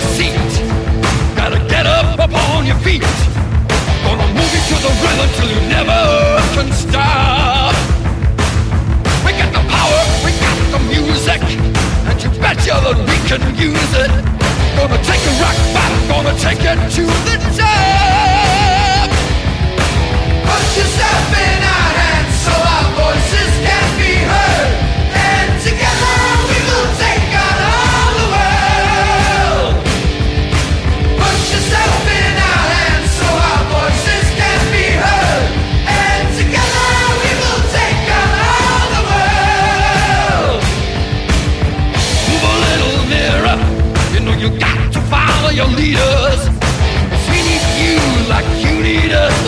your seat. Gotta get up upon your feet. Gonna move you to the rhythm till you never can stop. We got the power, we got the music, and you betcha that we can use it. Gonna take a rock back, gonna take it to the top. Put yourself in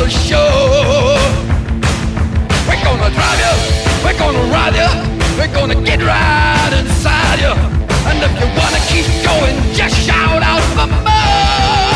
us show. We're gonna drive you, we're gonna ride you, we're gonna get right inside you. And if you wanna keep going, just shout out for more.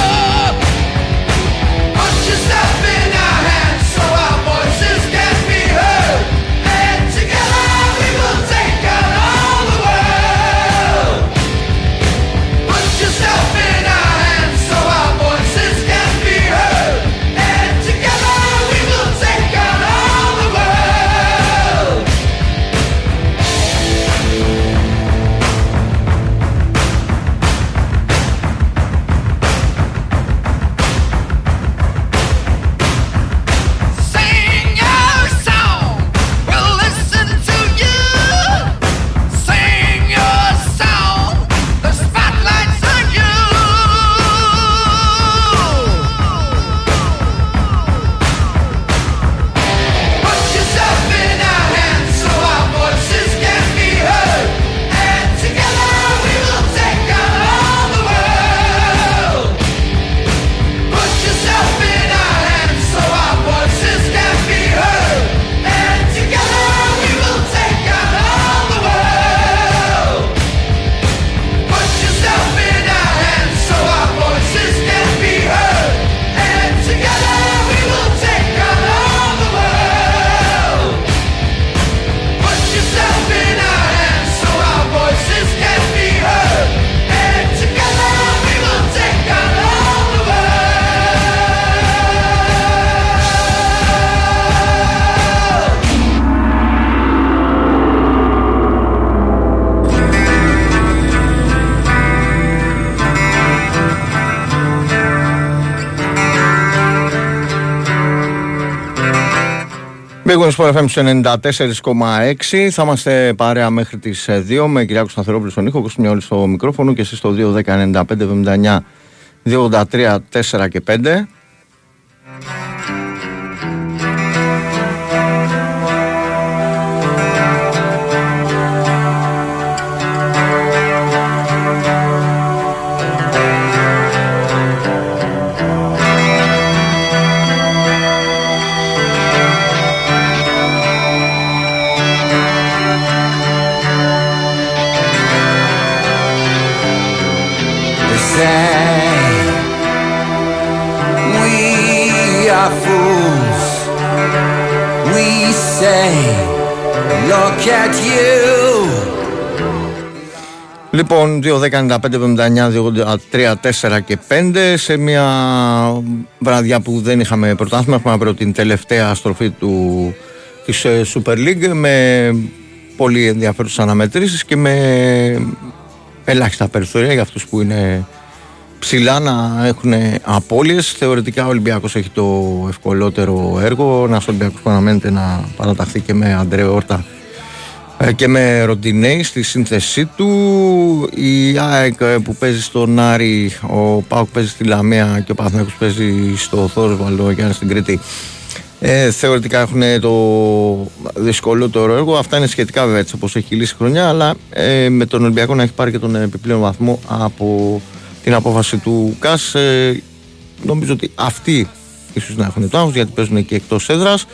Big Wings Sport FM στους 94,6. Θα είμαστε παρέα μέχρι τις 2 με Κυριάκο Σταθερόπουλο στον ήχο, Κώστα Μιώλη στο μικρόφωνο και εσείς στο 2, 10, 95, 79, 283, 4 και 5. At you. Λοιπόν, 2, 10, 95, 79, 2, 3, 4 και 5 σε μια βραδιά που δεν είχαμε πρωτάθλημα. Έχουμε από την τελευταία στροφή του, της ε, Super League με πολύ ενδιαφέρουσες αναμετρήσεις και με ελάχιστα περιθώρια για αυτούς που είναι ψηλά να έχουν απώλειες. Θεωρητικά ο Ολυμπιακός έχει το ευκολότερο έργο. Ένας Ολυμπιακός που αναμένεται να παραταχθεί και με Αντρέο Όρτα ε, και με Ροντινέη στη σύνθεσή του. Η ΑΕΚ ε, που παίζει στον Άρη, ο Πάουκ παίζει στη Λαμία και ο Παθηναϊκός παίζει στο Θόρος Βαλό στην Κρήτη. Ε, θεωρητικά έχουν το δυσκολότερο έργο. Αυτά είναι σχετικά βέβαια έτσι όπως έχει λύσει η χρονιά, αλλά ε, με τον Ολυμπιακό να έχει πάρει και τον επιπλέον βαθμό από την απόφαση του ΚΑΣ. Ε, νομίζω ότι αυτοί ίσως να έχουν το άγχος γιατί παίζουν και εκτός έδρας.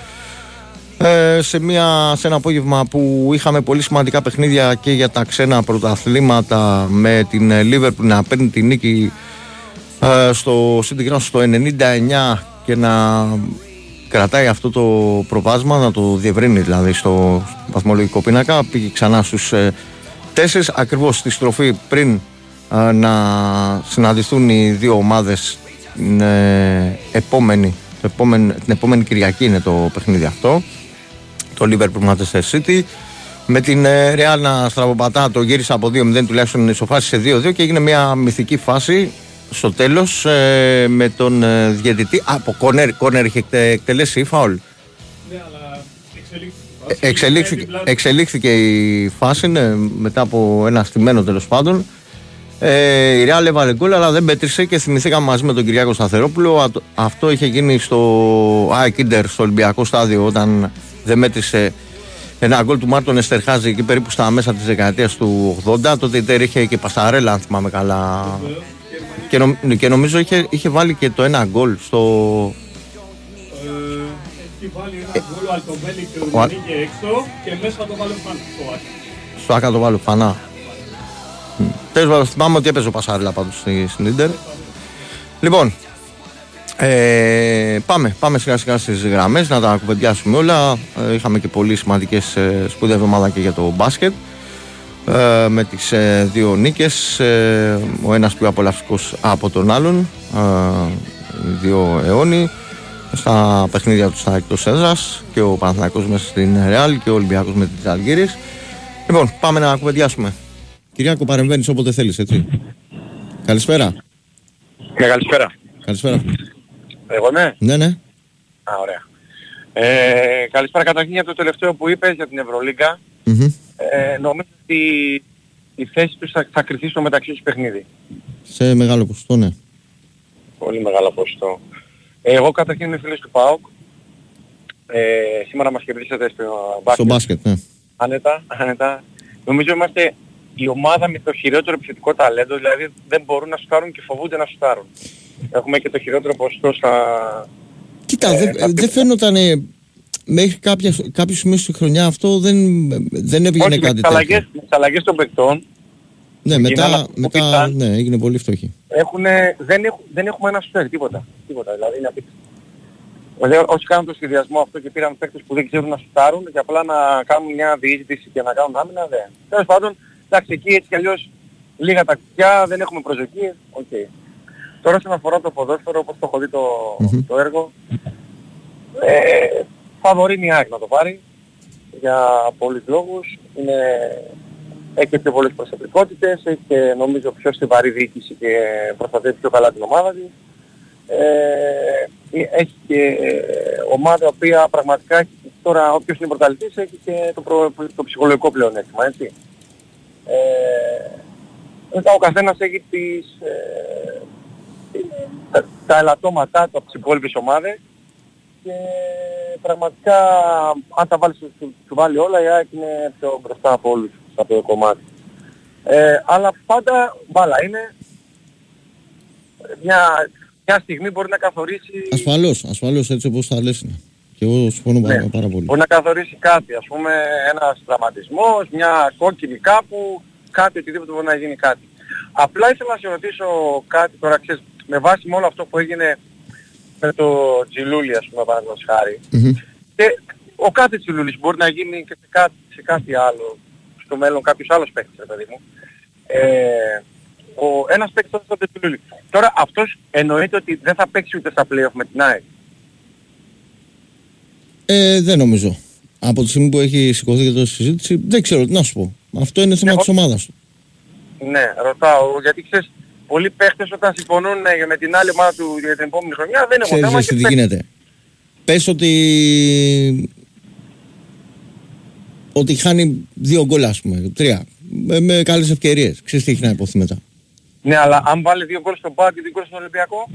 Ε, σε, μια, σε ένα απόγευμα που είχαμε πολύ σημαντικά παιχνίδια και για τα ξένα πρωταθλήματα με την Λίβερπουλ να παίρνει τη νίκη ε, στο City Ground στο 99 και να κρατάει αυτό το προβάσμα, να το διευρύνει δηλαδή στο βαθμολογικό πίνακα. Πήγε ξανά στους ε, τέσσερις, ακριβώς στη στροφή πριν ε, να συναντηθούν οι δύο ομάδες την ε, επόμενη, το επόμενη, την επόμενη Κυριακή είναι το παιχνίδι αυτό το Liverpool Manchester City με την ε, Real να στραβοπατά το γύρισε από 2-0 τουλάχιστον ισοφάσει σε 2-2 και έγινε μια μυθική φάση στο τέλος ε, με τον ε, διαιτητή από κόνερ, κόνερ είχε εκτε- εκτελέσει ή φάουλ; Ναι, αλλά εξελίχθηκε. Ε, εξελίχθηκε, εξελίχθηκε η φάση ναι, μετά από ένα στημένο τέλος πάντων. Ε, η Real έβαλε γκολ, αλλά δεν πέτρισε και θυμηθήκαμε μαζί με τον Κυριάκο Σταθερόπουλο. Α- Αυτό είχε γίνει στο Άικιντερ, στο Ολυμπιακό στάδιο, όταν δεν μέτρησε ένα γκολ του Μάρτον Εστερχάζη εκεί περίπου στα μέσα της δεκαετίας του 80. Τότε η Τερ είχε και Πασταρέλα, αν θυμάμαι καλά. Και, νομ- και νομίζω είχε, είχε βάλει και το ένα γκολ στο. Ε, Έχει βάλει ένα γκολ ο Αλτομπέλη και Ο ο Α- βγήκε έξω και μέσα το βάλε πάνω στο άκρη. Στο Άκα το βάλω φανά. Τέλο πάντων, θυμάμαι ότι έπαιζε ο Πασάριλα πάντως στην Ιντερ. Λοιπόν, ε, πάμε, πάμε σιγά σιγά στις γραμμές να τα κουβεντιάσουμε όλα. Ε, είχαμε και πολύ σημαντικές ε, σπουδαία εβδομάδα και για το μπάσκετ. Ε, με τις ε, δύο νίκες ε, ο ένας πιο απολαυστικός από τον άλλον ε, οι δύο αιώνιοι στα παιχνίδια τους στα εκτός έδρας και ο Παναθηναϊκός μέσα στην Ρεάλ και ο Ολυμπιακός με τις Αλγύρες λοιπόν πάμε να κουβεντιάσουμε Κυριάκο παρεμβαίνεις όποτε θέλεις έτσι Καλησπέρα Ναι, καλησπέρα. Καλησπέρα Εγώ ναι. Ναι ναι Α, ωραία. Ε, καλησπέρα καταρχήν για το τελευταίο που είπες για την Ευρωλίγκα. Μμμ. Ε, νομίζω ότι η θέση τους θα, θα κρυθεί στο μεταξύ τους παιχνίδι. Σε μεγάλο ποσοστό ναι Πολύ μεγάλο ποσοστό. Ε, εγώ καταρχήν είμαι φίλος του ΠΑΟΚ. Ε, σήμερα μας κερδίσατε στο μπάσκετ. Στο μπάσκετ ναι Άνετα, άνετα. Νομίζω είμαστε η ομάδα με το χειρότερο επιθετικό ταλέντο, δηλαδή δεν μπορούν να σουτάρουν και φοβούνται να σουτάρουν. Έχουμε και το χειρότερο ποσοστό στα, Κοίτα, Ε, δεν θα πει- δεν φαίνονταν μέχρι κάποια, κάποιο σημείο στη χρονιά αυτό δεν, δεν έβγαινε Όχι, με κάτι τις, τέτοιο. αλλαγές, με τις αλλαγές των παικτών Ναι, γίνανε μετά, αυτό που μετά ήταν. ναι, έγινε πολύ φτωχή. έχουνε, δεν, έχουν, δεν έχουμε ένα σουτέρ, τίποτα. Τίποτα, δηλαδή είναι απίστευτο. Δηλαδή όσοι κάνουν το σχεδιασμό αυτό και πήραν παίκτες που δεν ξέρουν να σουτάρουν και απλά να κάνουν μια διείσδυση και να κάνουν άμυνα, δεν. Τέλος πάντων, εντάξει, εκεί έτσι κι αλλιώς λίγα τα κουτιά, δεν έχουμε προσδοκίες, οκ. Τώρα όσον αφορά το ποδόσφαιρο, όπως το έχω δει το, Μμμ. το έργο, ε, φαβορεί η ΑΕΚ να το πάρει για πολλούς λόγους. Είναι, έχει και πιο πολλές προσωπικότητες, έχει και νομίζω πιο στιβαρή διοίκηση και προστατεύει πιο καλά την ομάδα της. Ε, έχει και ομάδα η οποία πραγματικά έχει, τώρα όποιος είναι πρωταλητής έχει και το, προ, το ψυχολογικό πλεονέκτημα, έτσι. Ε, μετά ο καθένας έχει τις, ε, τα, τα ελαττώματά του από τις υπόλοιπες ομάδες και πραγματικά αν τα βάλεις σου, σου, σου βάλει όλα η ΑΕΚ είναι πιο μπροστά από όλους σε αυτό το κομμάτι. Ε, αλλά πάντα μπάλα είναι μια, μια στιγμή μπορεί να καθορίσει Ασφαλώς, ασφαλώς έτσι όπως θα λες είναι. Και εγώ συμφωνώ πάρα, Ναι. πάρα πολύ. μπορεί να καθορίσει κάτι, ας πούμε ένας τραυματισμός, μια κόκκινη κάπου, κάτι οτιδήποτε μπορεί να γίνει κάτι. Απλά ήθελα να σε ρωτήσω κάτι τώρα, ξέρεις, με βάση με όλο αυτό που έγινε με το Τζιλούλι, ας πούμε, παραδείγματος χάρη. Μμμ. Και ο κάθε Τζιλούλης μπορεί να γίνει και σε κάτι, σε κάτι άλλο, στο μέλλον κάποιος άλλος παίκτης, ρε παιδί μου. Ε, ο, ένας παίκτης όπως το Τζιλούλη. Τώρα αυτός εννοείται ότι δεν θα παίξει ούτε στα play-off με την ΑΕΚ. Ε, δεν νομίζω. Από τη στιγμή που έχει σηκωθεί και τόση συζήτηση, δεν ξέρω τι να σου πω. Αυτό είναι θέμα Εγώ- της ομάδας του. Ναι, ρωτάω, γιατί ξέρεις, πολλοί παίχτες όταν συμφωνούν ε, με την άλλη ομάδα του για την επόμενη χρονιά δεν έχουν Ξέρεις θέμα εσύ και τι παίχτες. γίνεται. Πες ότι ότι χάνει δύο γκολ ας πούμε, τρία. Με, με καλές ευκαιρίες. Ξέρεις τι έχει να υποθεί μετά. Ναι, αλλά αν βάλει δύο γκολ στον Πάο και δύο γκολ στον Ολυμπιακό,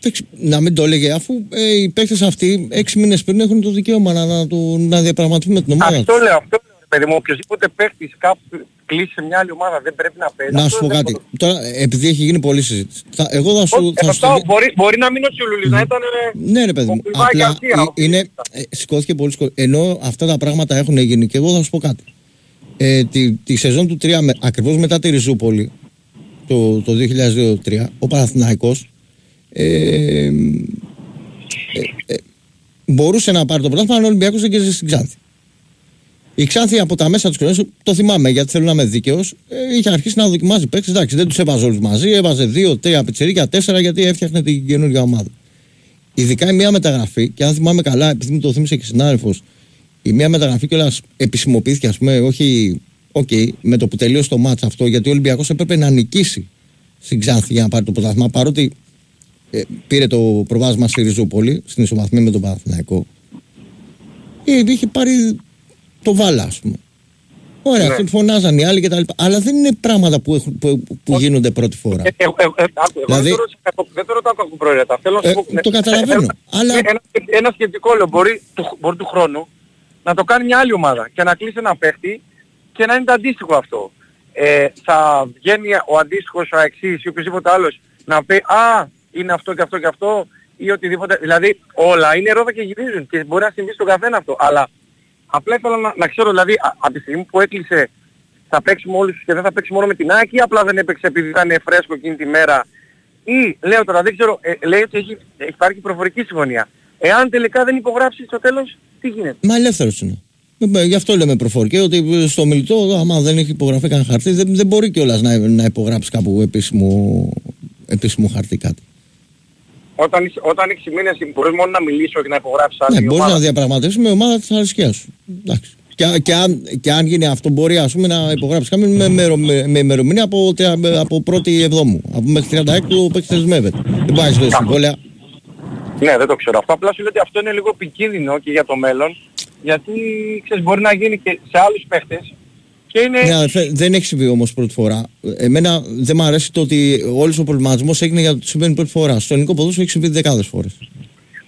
Εντάξει, Να μην το έλεγε αφού ε, οι παίκτες αυτοί έξι μήνες πριν έχουν το δικαίωμα να, να, το, να διαπραγματευτούν με την ομάδα αυτό τους. λέω, αυτό λέω, ρε παιδί μου, οποιοδήποτε παίχτης κάπου κλείσει σε μια άλλη ομάδα δεν πρέπει να παίζει. Να Αυτό σου πω δεν κάτι. μπορώ- Τώρα, επειδή έχει γίνει πολλή συζήτηση. Θα, εγώ θα σου. Όχι, θα ε, σου ρωτάω, το- μπορεί, μπορεί να μην ο Τσιουλούλης, να ήταν... ε, Ναι, ρε παιδί ο μου. Κλιμάκη Απλά Αρτία, ο ε, είναι. οποίος ε, Σηκώθηκε πολύ σκο... Ενώ αυτά τα πράγματα έχουν γίνει και εγώ θα σου πω κάτι. Ε, τη, τη σεζόν του 3, με, ακριβώς μετά τη Ριζούπολη, το, το 2002-2003, ο Παναθηναϊκός ε, ε, ε, μπορούσε να πάρει το πρωτάθλημα αν ο Ολυμπιακός δεν κέρδισε στην Ξάνθη. Η Ξάνθη από τα μέσα τη χρονιά, το θυμάμαι γιατί θέλω να είμαι δίκαιος, είχε αρχίσει να δοκιμάζει παίξει. Εντάξει, δεν τους έβαζε όλους μαζί, έβαζε δύο, τρία πιτσερίκια, τέσσερα γιατί έφτιαχνε την καινούργια ομάδα. Ειδικά η μία μεταγραφή, και αν θυμάμαι καλά, επειδή μου το θύμισε και συνάδελφος, η μία μεταγραφή κιόλας επισημοποιήθηκε, ας πούμε, όχι Οκ, με το που τελείωσε το ματς αυτό, γιατί ο Ολυμπιακός έπρεπε να νικήσει στην Ξάνθη για να πάρει το πρωτάθλημα. Παρότι ε, πήρε το προβάδισμα στη Ριζούπολη, στην ισοβαθμία με τον Παναθηναϊκό. Ε, είχε πάρει το βάλα, α πούμε. Ωραία, Ναι. αυτό φωνάζαν οι άλλοι κτλ. Αλλά δεν είναι πράγματα που, έχουν, που, που γίνονται πρώτη φορά. Ε, ε, ε, ε, άκου, εγώ Δηλαδή- δεν το ρωτάω κακό- δεν το ρωτάω κακοπροαίρετα. Θέλω να σου Ε, πω... το καταλαβαίνω, αλλά- Ένα, ένα σκεπτικό λέω, μπορεί του, μπορεί του χρόνου να το κάνει μια άλλη ομάδα και να κλείσει ένα παίχτη και να είναι το αντίστοιχο αυτό. Ε, θα βγαίνει ο αντίστοιχος, ο εξής ή οποιοδήποτε άλλος να πει «Α, είναι αυτό και αυτό και αυτό» ή οτιδήποτε. Δηλαδή όλα είναι ρόδα και γυρίζουν και μπορεί να συμβεί στον καθένα αυτό. Αλλά απλά ήθελα να, να ξέρω, δηλαδή α- από τη στιγμή που έκλεισε θα παίξει με όλους τους και δεν θα παίξει μόνο με την ΑΕΚ ή απλά δεν έπαιξε επειδή ήταν φρέσκο εκείνη τη μέρα ή λέω τώρα δεν ξέρω, ε, λέει ότι έχει, έχει υπάρχει προφορική συμφωνία. Εάν τελικά δεν υπογράψει στο τέλος, τι γίνεται; Μα ελεύθερος είναι. Ε, Γι' αυτό λέμε προφορική, ότι στο μιλητό, άμα δεν έχει υπογραφεί κανένα χαρτί, δεν, δεν μπορεί κιόλας να, να υπογράψει κάπου επίσημο, επίσημο χαρτί κάτι. Όταν, είσαι- όταν έχεις μήνες μπορείς μόνο να μιλήσεις όχι να υπογράψεις άλλη Ναι, μπορεί ομάδα. να διαπραγματεύσει με ομάδα της αρισκιά σου. Εντάξει. Και, και, αν, και αν γίνει αυτό, μπορεί ας πούμε, να υπογράψεις κάποιον με, με, με, με ημερομηνία από, τρια- από πρώτη εβδόμου. Από μέχρι 36 ο παίκτης δεσμεύεται. Δεν μπορεί να έχει δώσει συμβόλαια. Ναι, δεν το ξέρω. Αυτό απλά σου λέω ότι αυτό είναι λίγο επικίνδυνο και για το μέλλον. Γιατί ξέρεις, μπορεί να γίνει και σε άλλους παίχτες και είναι... Ναι, αδερφέ, δεν έχεις συμβεί όμως πρώτη φορά. Εμένα δεν μου αρέσει το ότι όλος ο προβληματισμός έγινε για το ότι συμβαίνει πρώτη φορά. Στο ελληνικό ποδόσφαιρο έχει συμβεί δεκάδες φορές.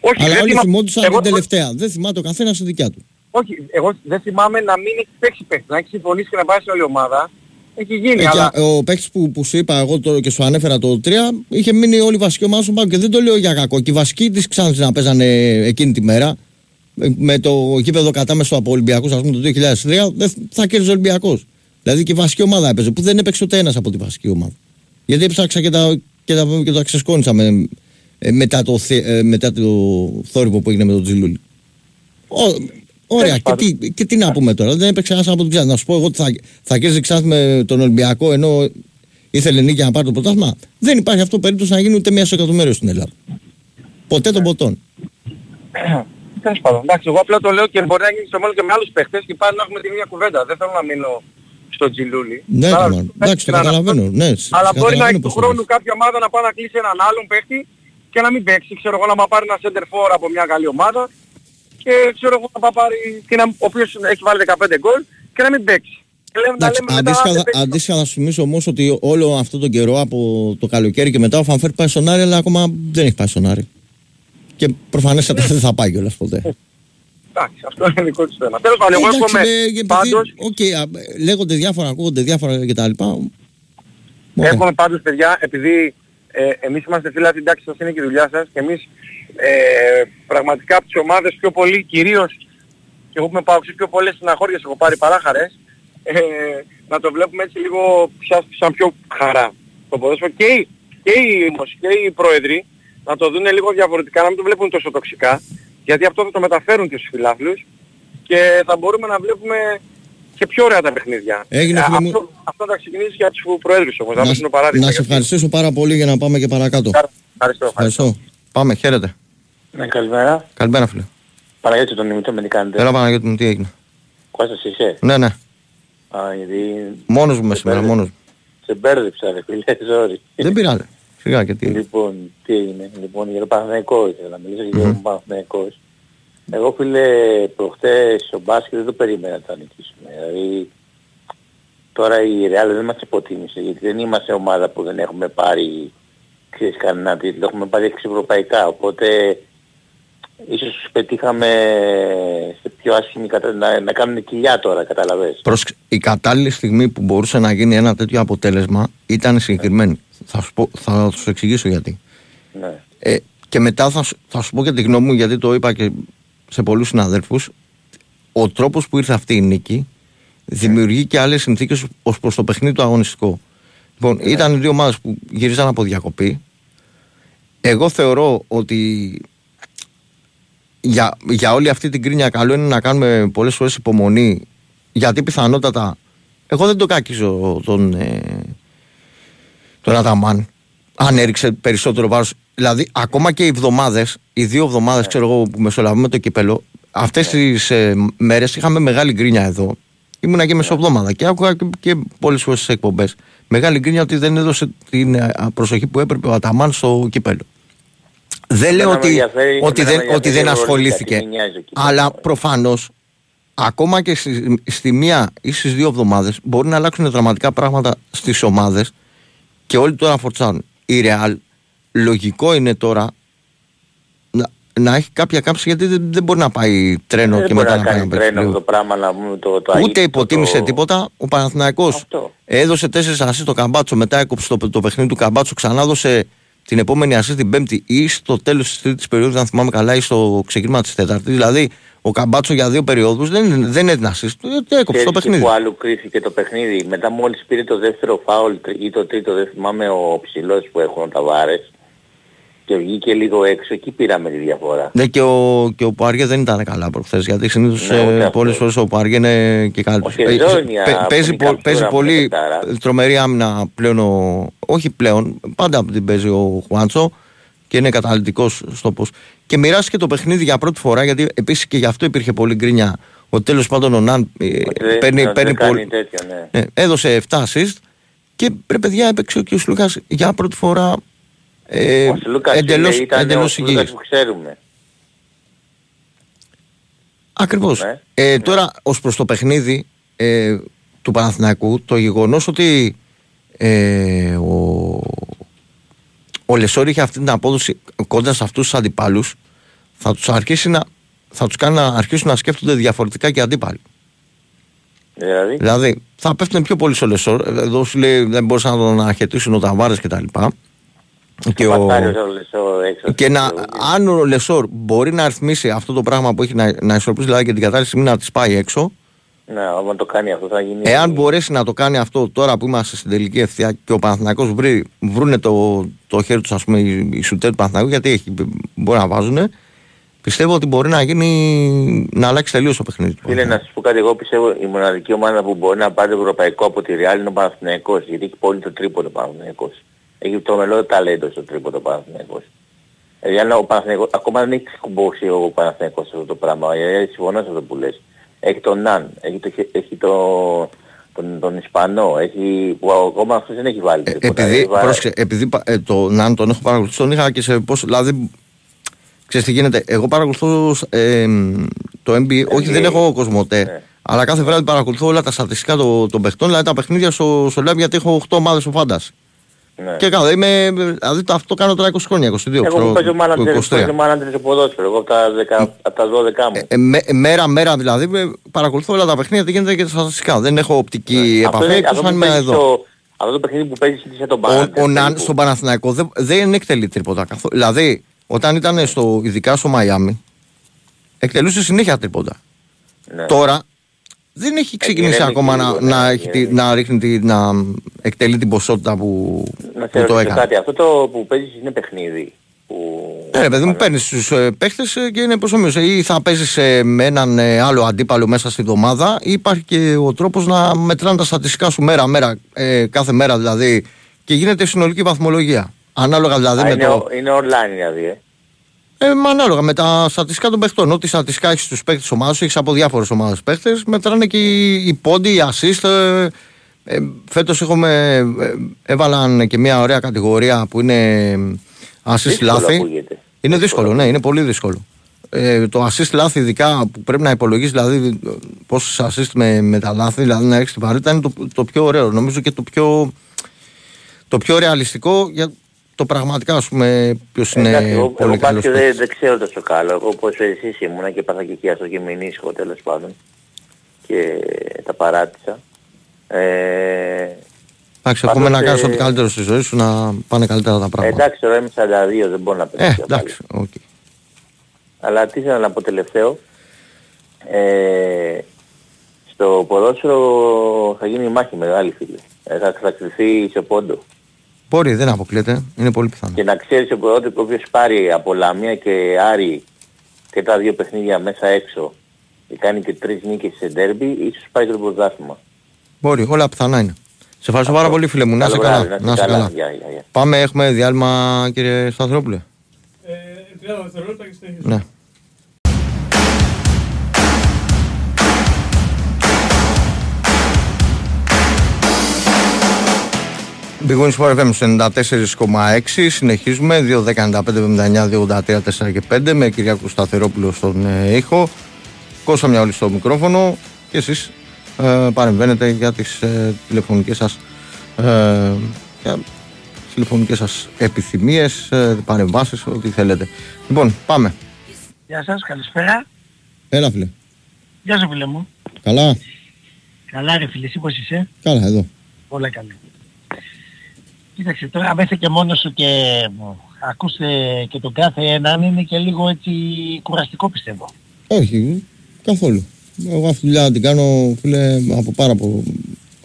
όχι, Αλλά δεν όλοι θυμά- θυμόντουσαν εγώ- την τελευταία. Δεν θυμάται ο καθένας τη δικιά του. Όχι, εγώ δεν θυμάμαι να μην έχεις παίξει παίχτη, να έχεις συμφωνήσει και να πάει σε όλη ομάδα. Έχει γίνει, Ε, αλλά... και ο παίκτης που, που σου είπα εγώ το, και σου ανέφερα το 3 είχε μείνει όλη η βασική ομάδα στον πάγκο και δεν το λέω για κακό. Και οι βασικοί της Ξάνθη να παίζανε εκείνη τη μέρα ε, με το γήπεδο κατάμεσο από Ολυμπιακούς, ας πούμε το 2003, δεν θα κέρδιζε ο Ολυμπιακός. Δηλαδή και η βασική ομάδα έπαιζε που δεν έπαιξε ούτε ένας από τη βασική ομάδα. Γιατί έψαξα και τα, και τα, και τα ξεσκόνησα με, ε, μετά, το, θε- ε, μετά το θόρυβο που έγινε με τον Τζιλούλη. Ω- Ωραία, και τι, και τι να πούμε τώρα. Δεν έπαιξε ένας από την Ξάνθη. Να σου πω εγώ ότι θα, θα κέρδιζε η Ξάνθη με τον Ολυμπιακό ενώ ήθελε νίκη για να πάρει το πρωτάθλημα. Δεν υπάρχει αυτό περίπτωση να γίνει ούτε μία στο εκατομμύριο στην Ελλάδα. Ποτέ των ποτών. Τέλος πάντων, εντάξει, εγώ απλά το λέω και μπορεί να γίνει στο μέλλον και με άλλους παίχτες και πάλι να έχουμε την ίδια κουβέντα. Δεν θέλω να μείνω στο τζιλούλι. Ναι, Αλλά- ρε, μάλλον. εντάξει, το καταλαβαίνω. Ναι, Αλλά μπορεί να καταλαβαίνω έχει του πώς το χρόνου λες. κάποια ομάδα να πάει να κλείσει έναν άλλον παίχτη και να μην παίξει. Ξέρω εγώ να μα πάρει ένα center for από μια καλή ομάδα και ξέρω εγώ να πάει πάρει και να, ο οποίος έχει βάλει 15 γκολ και να μην παίξει. Και λέμε, να Εντάξει, λέμε μετά, αντίστοιχα, δεν θα- παίξει. αντίστοιχα θα σου θυμίσω όμως ότι όλο αυτό τον καιρό από το καλοκαίρι και μετά ο Φανφέρ πάει στον Άρη, αλλά ακόμα δεν έχει πάει στον Άρη. Και προφανέστατα δεν θα πάει κιόλας ποτέ. Εντάξει, αυτό είναι δικό του θέμα. Τέλος πάντων, εγώ Εντάξει, εύχομαι με- επειδή- πάντως, οκ, α, λέγονται διάφορα, ακούγονται διάφορα κτλ. Ωραία. Εύχομαι πάντως παιδιά, επειδή ε, εμείς είμαστε φίλοι, εντάξει σας είναι και η δουλειά σας και εμείς ε, πραγματικά από τις ομάδες πιο πολύ, κυρίως και εγώ που με πάω πιο πολλές συναχώριες έχω πάρει παρά χαρές, ε, να το βλέπουμε έτσι λίγο πια σαν πιο χαρά το ποδόσφαιρο και οι, και οι, όμως, και οι πρόεδροι να το δουν λίγο διαφορετικά, να μην το βλέπουν τόσο τοξικά, γιατί αυτό θα το μεταφέρουν και στους φιλάθλους και θα μπορούμε να βλέπουμε και πιο ωραία τα παιχνίδια. Έγινε, Ε, φίλε μου. αυτό, αυτό θα ξεκινήσει για τους προέδρους όμως, να Να, δώσουν παράδειγμα. να σε γιατί- ευχαριστήσω πάρα πολύ για να πάμε και παρακάτω. Ευχαριστώ. ευχαριστώ. Ευχαριστώ. Πάμε, χαίρετε. Ναι, καλημέρα. Καλημέρα, φίλε. Παραγιώτη τον ημιτό με τι κάνετε; Έλα Παναγιώτη μου, τι έγινε; Κώστας είσαι; Ναι, ναι. Α, γιατί Μόνος μου είμαι σήμερα, μόνος μου. σε μπέρδεψα ρε φίλε, sorry. Δεν πειράζει. Σιγά και τι. Λοιπόν, τι έγινε. Λοιπόν, για το Παναθηναϊκό ήθελα να μιλήσω για Μμμ. τον Παναθηναϊκός. Εγώ φίλε, προχτές στο μπάσκετ δεν το περίμενα να το νικήσουμε. Δηλαδή, τώρα η Real δεν μας υποτίμησε, γιατί δεν είμαστε ομάδα που δεν έχουμε πάρει, ξέρεις, κανένα τίτλο. Έχουμε πάρει έξι ευρωπαϊκά, οπότε ίσως τους πετύχαμε σε πιο άσχημη κατάσταση, να, να κάνουν κοιλιά τώρα, καταλαβες. Προς, η κατάλληλη στιγμή που μπορούσε να γίνει ένα τέτοιο αποτέλεσμα ήταν συγκεκριμένη. Θα σου, πω, θα σου εξηγήσω γιατί. Ναι. Ε, και μετά θα, σου- θα σου πω και τη γνώμη μου γιατί το είπα και σε πολλούς συναδέλφους. Ο τρόπος που ήρθε αυτή η νίκη δημιουργεί και άλλες συνθήκες ως προς το παιχνίδι το αγωνιστικό. Λοιπόν, ήταν δύο ομάδες που γυρίζαν από διακοπή. Εγώ θεωρώ ότι για, για όλη αυτή την κρίνια καλό είναι να κάνουμε πολλές φορές υπομονή Γιατί πιθανότατα. Εγώ δεν το κάκιζω τον, ε, τον Αταμάν. Αν έριξε περισσότερο βάρος. Δηλαδή, ακόμα και οι εβδομάδες, οι δύο εβδομάδες, ξέρω εγώ, που μεσολαβούμε το κυπέλο, αυτές τις ε, μέρες είχαμε μεγάλη γκρίνια εδώ. Ήμουνα και μεσοβδόμαδα και άκουγα και, και πολλές φορές στι εκπομπές. Μεγάλη γκρίνια ότι δεν έδωσε την ε, προσοχή που έπρεπε ο Αταμάν στο κυπέλο. Δεν λέω με ότι, ενδιαφέρει- ότι, εμένα δεν, με ότι δεν ενδιαφέρει η ασχολήθηκε. Ευρωλίγκα, τι με νοιάζει ο κύπελλος. Αλλά προφανώς ακόμα και στη, στη μία ή στις δύο εβδομάδες μπορεί να αλλάξουν δραματικά πράγματα στις ομάδες και όλοι τώρα φορτσάρουν. Η Real λογικό είναι τώρα να, να έχει κάποια κάψη γιατί δεν, δεν μπορεί να πάει τρένο Δεν και μπορεί μετά να να πάει κάνει να παίξει τρένο αυτό λίγο. το πράγμα να πούμε το, το Ούτε αγγίκτο, υποτίμησε το- τίποτα. Ο Παναθηναϊκός Αυτό. έδωσε τέσσερις ασίστ στο καμπάτσο, μετά έκοψε το, το παιχνίδι του καμπάτσο, ξανά δώσε την επόμενη ασίστ την Πέμπτη ή στο τέλος της τρίτης περίοδου, αν θυμάμαι καλά, ή στο ξεκίνημα της Τέταρτη. Δηλαδή, ο καμπάτσο για δύο περιόδους δεν, δεν έδινε ασίστ, το έκοψε το Ξέρεις και παιχνίδι. που άλλου κρίθηκε το παιχνίδι. Μετά μόλις πήρε το δεύτερο φάουλ τρι- ή το τρίτο, δεν θυμάμαι ο ψηλός που έχουν τα βάρες και βγήκε λίγο έξω, εκεί πήραμε τη διαφορά. Ναι, και ο, και ο Πουάριε δεν ήταν καλά προχθές, γιατί συνήθως Ναι, ούτε ε, αυτό. πολλές φορές ο Πουάριε είναι και Ο καλύτερος. Χεζόνια παι- που παίζει, είναι πο- καυτούρα παίζει με πολύ πετάρα. τρομερή άμυνα πλέον, ο, όχι πλέον, πάντα από την παίζει ο Χουάντσο και είναι καταλητικός στο πώς. Και μοιράστηκε το παιχνίδι για πρώτη φορά, γιατί επίσης και γι' αυτό υπήρχε πολύ γκρίνια. Ότι τέλος πάντων ο Ναν ε, Ότι δεν- παίρνει, ότι παίρνει δεν κάνει πολύ, τέτοιο, ναι. ναι, έδωσε 7 assist και ρε παιδιά έπαιξε ο κ. Λούκας για πρώτη φορά ε, ο Σλούκας εντελώς, είναι- ήταν εντελώς ο Σλούκας υγιής. που ξέρουμε. Ακριβώς. Ναι. Ε, τώρα, ως προς το παιχνίδι ε, του Παναθηναϊκού, το γεγονός ότι ε, ο, ο Λεσόρ είχε αυτή την απόδοση κοντά σε αυτούς τους αντιπάλους, θα τους, αρχίσει να, θα τους κάνει να αρχίσουν να σκέφτονται διαφορετικά και οι αντίπαλοι. Δηλαδή, Δηλαδή, θα πέφτουν πιο πολύ στο Λεσόρ. Εδώ σου λέει δεν μπορούσαν να τον αναχαιτήσουν ο Ταβάρες κτλ. Και ο, Ταβάρες ο Λεσόρ έξω. και να, στο- αν ο Λεσόρ μπορεί να ρυθμίσει αυτό το πράγμα που έχει να, να ισορροπήσει δηλαδή και την κατάλληλη στιγμή να της πάει έξω, Ναι, όταν το κάνει αυτό θα γίνει... εάν μπορέσει να το κάνει αυτό τώρα που είμαστε στην τελική ευθεία και ο Παναθηναϊκός βρει, βρούνε το, το χέρι τους, ας πούμε, οι, οι σουτέρ του Παναθηναϊκού, γιατί έχει, μπορεί να βάζουν, πιστεύω ότι μπορεί να γίνει, να αλλάξει τελείως το παιχνίδι του. Φίλε, να σας πω κάτι, εγώ πιστεύω η μοναδική ομάδα που μπορεί να πάρει το ευρωπαϊκό από τη Real είναι ο Παναθηναϊκός, γιατί έχει πολύ το τρίποντο ο Παναθηναϊκός. Έχει το μελό ταλέντο στο τρίποντο ο Παναθηναϊκός. Δηλαδή αν ο Παναθηναϊκός, ακόμα δεν έχει κουμπώσει ο Παναθηναϊκός σε αυτό το πράγμα, ε, συμφωνώ σε αυτό που λες. Έχει τον Ναν, έχει, το, έχει το, τον, τον Ισπανό, έχει, που ακόμα αυτός δεν έχει βάλει Ε, τίποτα. επειδή, Έχει βάλει- πρόσεξε, επειδή πα- ε, το Ναν τον έχω παρακολουθήσει, τον είχα και σε πώς, δηλαδή, ξέρεις τι γίνεται, εγώ παρακολουθώ ε, το NBA, όχι δεν έχω κοσμοτέ, Ναι. αλλά κάθε βράδυ παρακολουθώ όλα τα στατιστικά των, των παιχτών, δηλαδή τα παιχνίδια στο, στο live γιατί έχω 8 ομάδες στο Fantasy. Ναι. Και κάνω, είμαι, δηλαδή το- αυτό κάνω τώρα 20 χρόνια, 22, Εγώ ξέρω, που παίζω μάνατζερ, που 23. παίζω μάνατζερ σε ποδόσφαιρο, εγώ από τα, 10, από τα 12 μου. Ε, με- μέρα μέρα δηλαδή ε, παρακολουθώ όλα τα παιχνίδια τι γίνεται και τα στατιστικά. Δεν έχω οπτική Αυτό επαφή είναι- εκτός αυτό αν που είμαι παίζεις εδώ. στο- Αυτό το παιχνίδι που παίζεις είσαι τον Ο, Παναθηναϊκό. ο Ναν στον Παναθηναϊκό δεν, δεν εκτελεί τρίποτα καθόλου. Δηλαδή, όταν ήταν στο, ειδικά στο Μαϊάμι, εκτελούσε συνέχεια τρίποτα. Ναι. Τώρα δεν έχει ξεκινήσει ηρέμησε ακόμα να, λίγο, να, ναι, έχει τη- ηρέμησε. να, ρίχνει τη, να εκτελεί την ποσότητα που, Να που σε το ρωτήσω έκανε. κάτι, αυτό το που παίζεις είναι παιχνίδι. Που... Ναι, ρε παιδί μου, παίρνεις τους ε, παίχτες και είναι προσωμείωση. Ή θα παίζεις με έναν ε, άλλο αντίπαλο μέσα στη εβδομάδα, ή υπάρχει και ο τρόπος να μετράνε τα στατιστικά σου μέρα-μέρα, ε, κάθε μέρα δηλαδή, και γίνεται συνολική βαθμολογία. Ανάλογα δηλαδή Α, με είναι, το. ο- είναι online δηλαδή, ε. Ε, μα ανάλογα με τα στατιστικά των παιχτών. Ό,τι στατιστικά έχεις στους παίχτε ομάδας σου, έχεις από διάφορες ομάδες παίχτες, μετράνε και οι, οι πόντοι, οι assist. Ε, ε, Φέτος έχουμε. Ε, έβαλαν και μια ωραία κατηγορία που είναι assist Δύσκολο λάθη. ακούγεται. Είναι δύσκολο, ναι, είναι πολύ δύσκολο. Ε, το assist λάθη, ειδικά που πρέπει να υπολογίσεις δηλαδή πόσες assist με, με τα λάθη, δηλαδή να έχεις την βαρύτητα, είναι το, το πιο ωραίο. Νομίζω και το πιο, το πιο ρεαλιστικό για το πραγματικά, ας πούμε, ποιος είναι Εντάξει, εγώ, πολύ εγώ καλός. μπάσκετ δεν, δεν ξέρω τόσο καλό. Εγώ όπως εσείς ήμουνα και πάθα και εκεί αυτό και μηνύσχο τέλος πάντων. Και τα παράτησα. Ε, Εντάξει, εύχομαι να Πάντως, κάνεις ε, ό,τι καλύτερο στη ζωή σου να πάνε καλύτερα τα πράγματα. εντάξει, τώρα είμαι 42, δεν μπορώ να ε, παίξω. εντάξει, οκ. Αλλά τι ήθελα να πω τελευταίο. Ε, στο ποδόσφαιρο θα γίνει μάχη μεγάλη φίλε. Ε, θα, θα κρυφθεί σε πόντο. Μπορεί, δεν αποκλείεται, είναι πολύ πιθανό. Και να ξέρεις ότι όποιος πάρει από Λαμία και Άρη και τα δύο παιχνίδια μέσα έξω και κάνει και τρεις νίκες σε ντέρμπι, ίσως πάει και το πρωτάθλημα. Μπορεί, όλα πιθανά είναι. Σε ευχαριστώ πάρα πολύ φίλε μου. Να είσαι Καλό καλά. βράδυ, Να είσαι καλά. Γεια, γεια, γεια. Πάμε, έχουμε διάλειμμα κύριε Σταθρόπουλε. Ε, 30 δευτερόλεπτα και συνέχιζουμε. Ναι. Big Wings Sport FM στο 94,6 συνεχίζουμε 2.15.79.283 4 και 5 με Κυριάκο Σταθερόπουλο στον ε, ήχο Κώστα Μιαόλη στο μικρόφωνο και εσείς ε, παρεμβαίνετε για τις ε, τηλεφωνικές σας ε, για τις τηλεφωνικές σας επιθυμίες, ε, παρεμβάσεις, ό,τι θέλετε. Λοιπόν, πάμε. Γεια σας, καλησπέρα. Έλα φίλε. Γεια σου φίλε μου. Καλά. Καλά ρε φίλε, εσύ πώς είσαι; Καλά, εδώ. Όλα καλά. Κοίταξε, τώρα άμα είσαι και μόνος σου και ακούς ε, και τον κάθε έναν είναι και λίγο έτσι κουραστικό πιστεύω. Όχι, καθόλου. Εγώ αυτή τη δουλειά την κάνω, φίλε, από πάρα πο-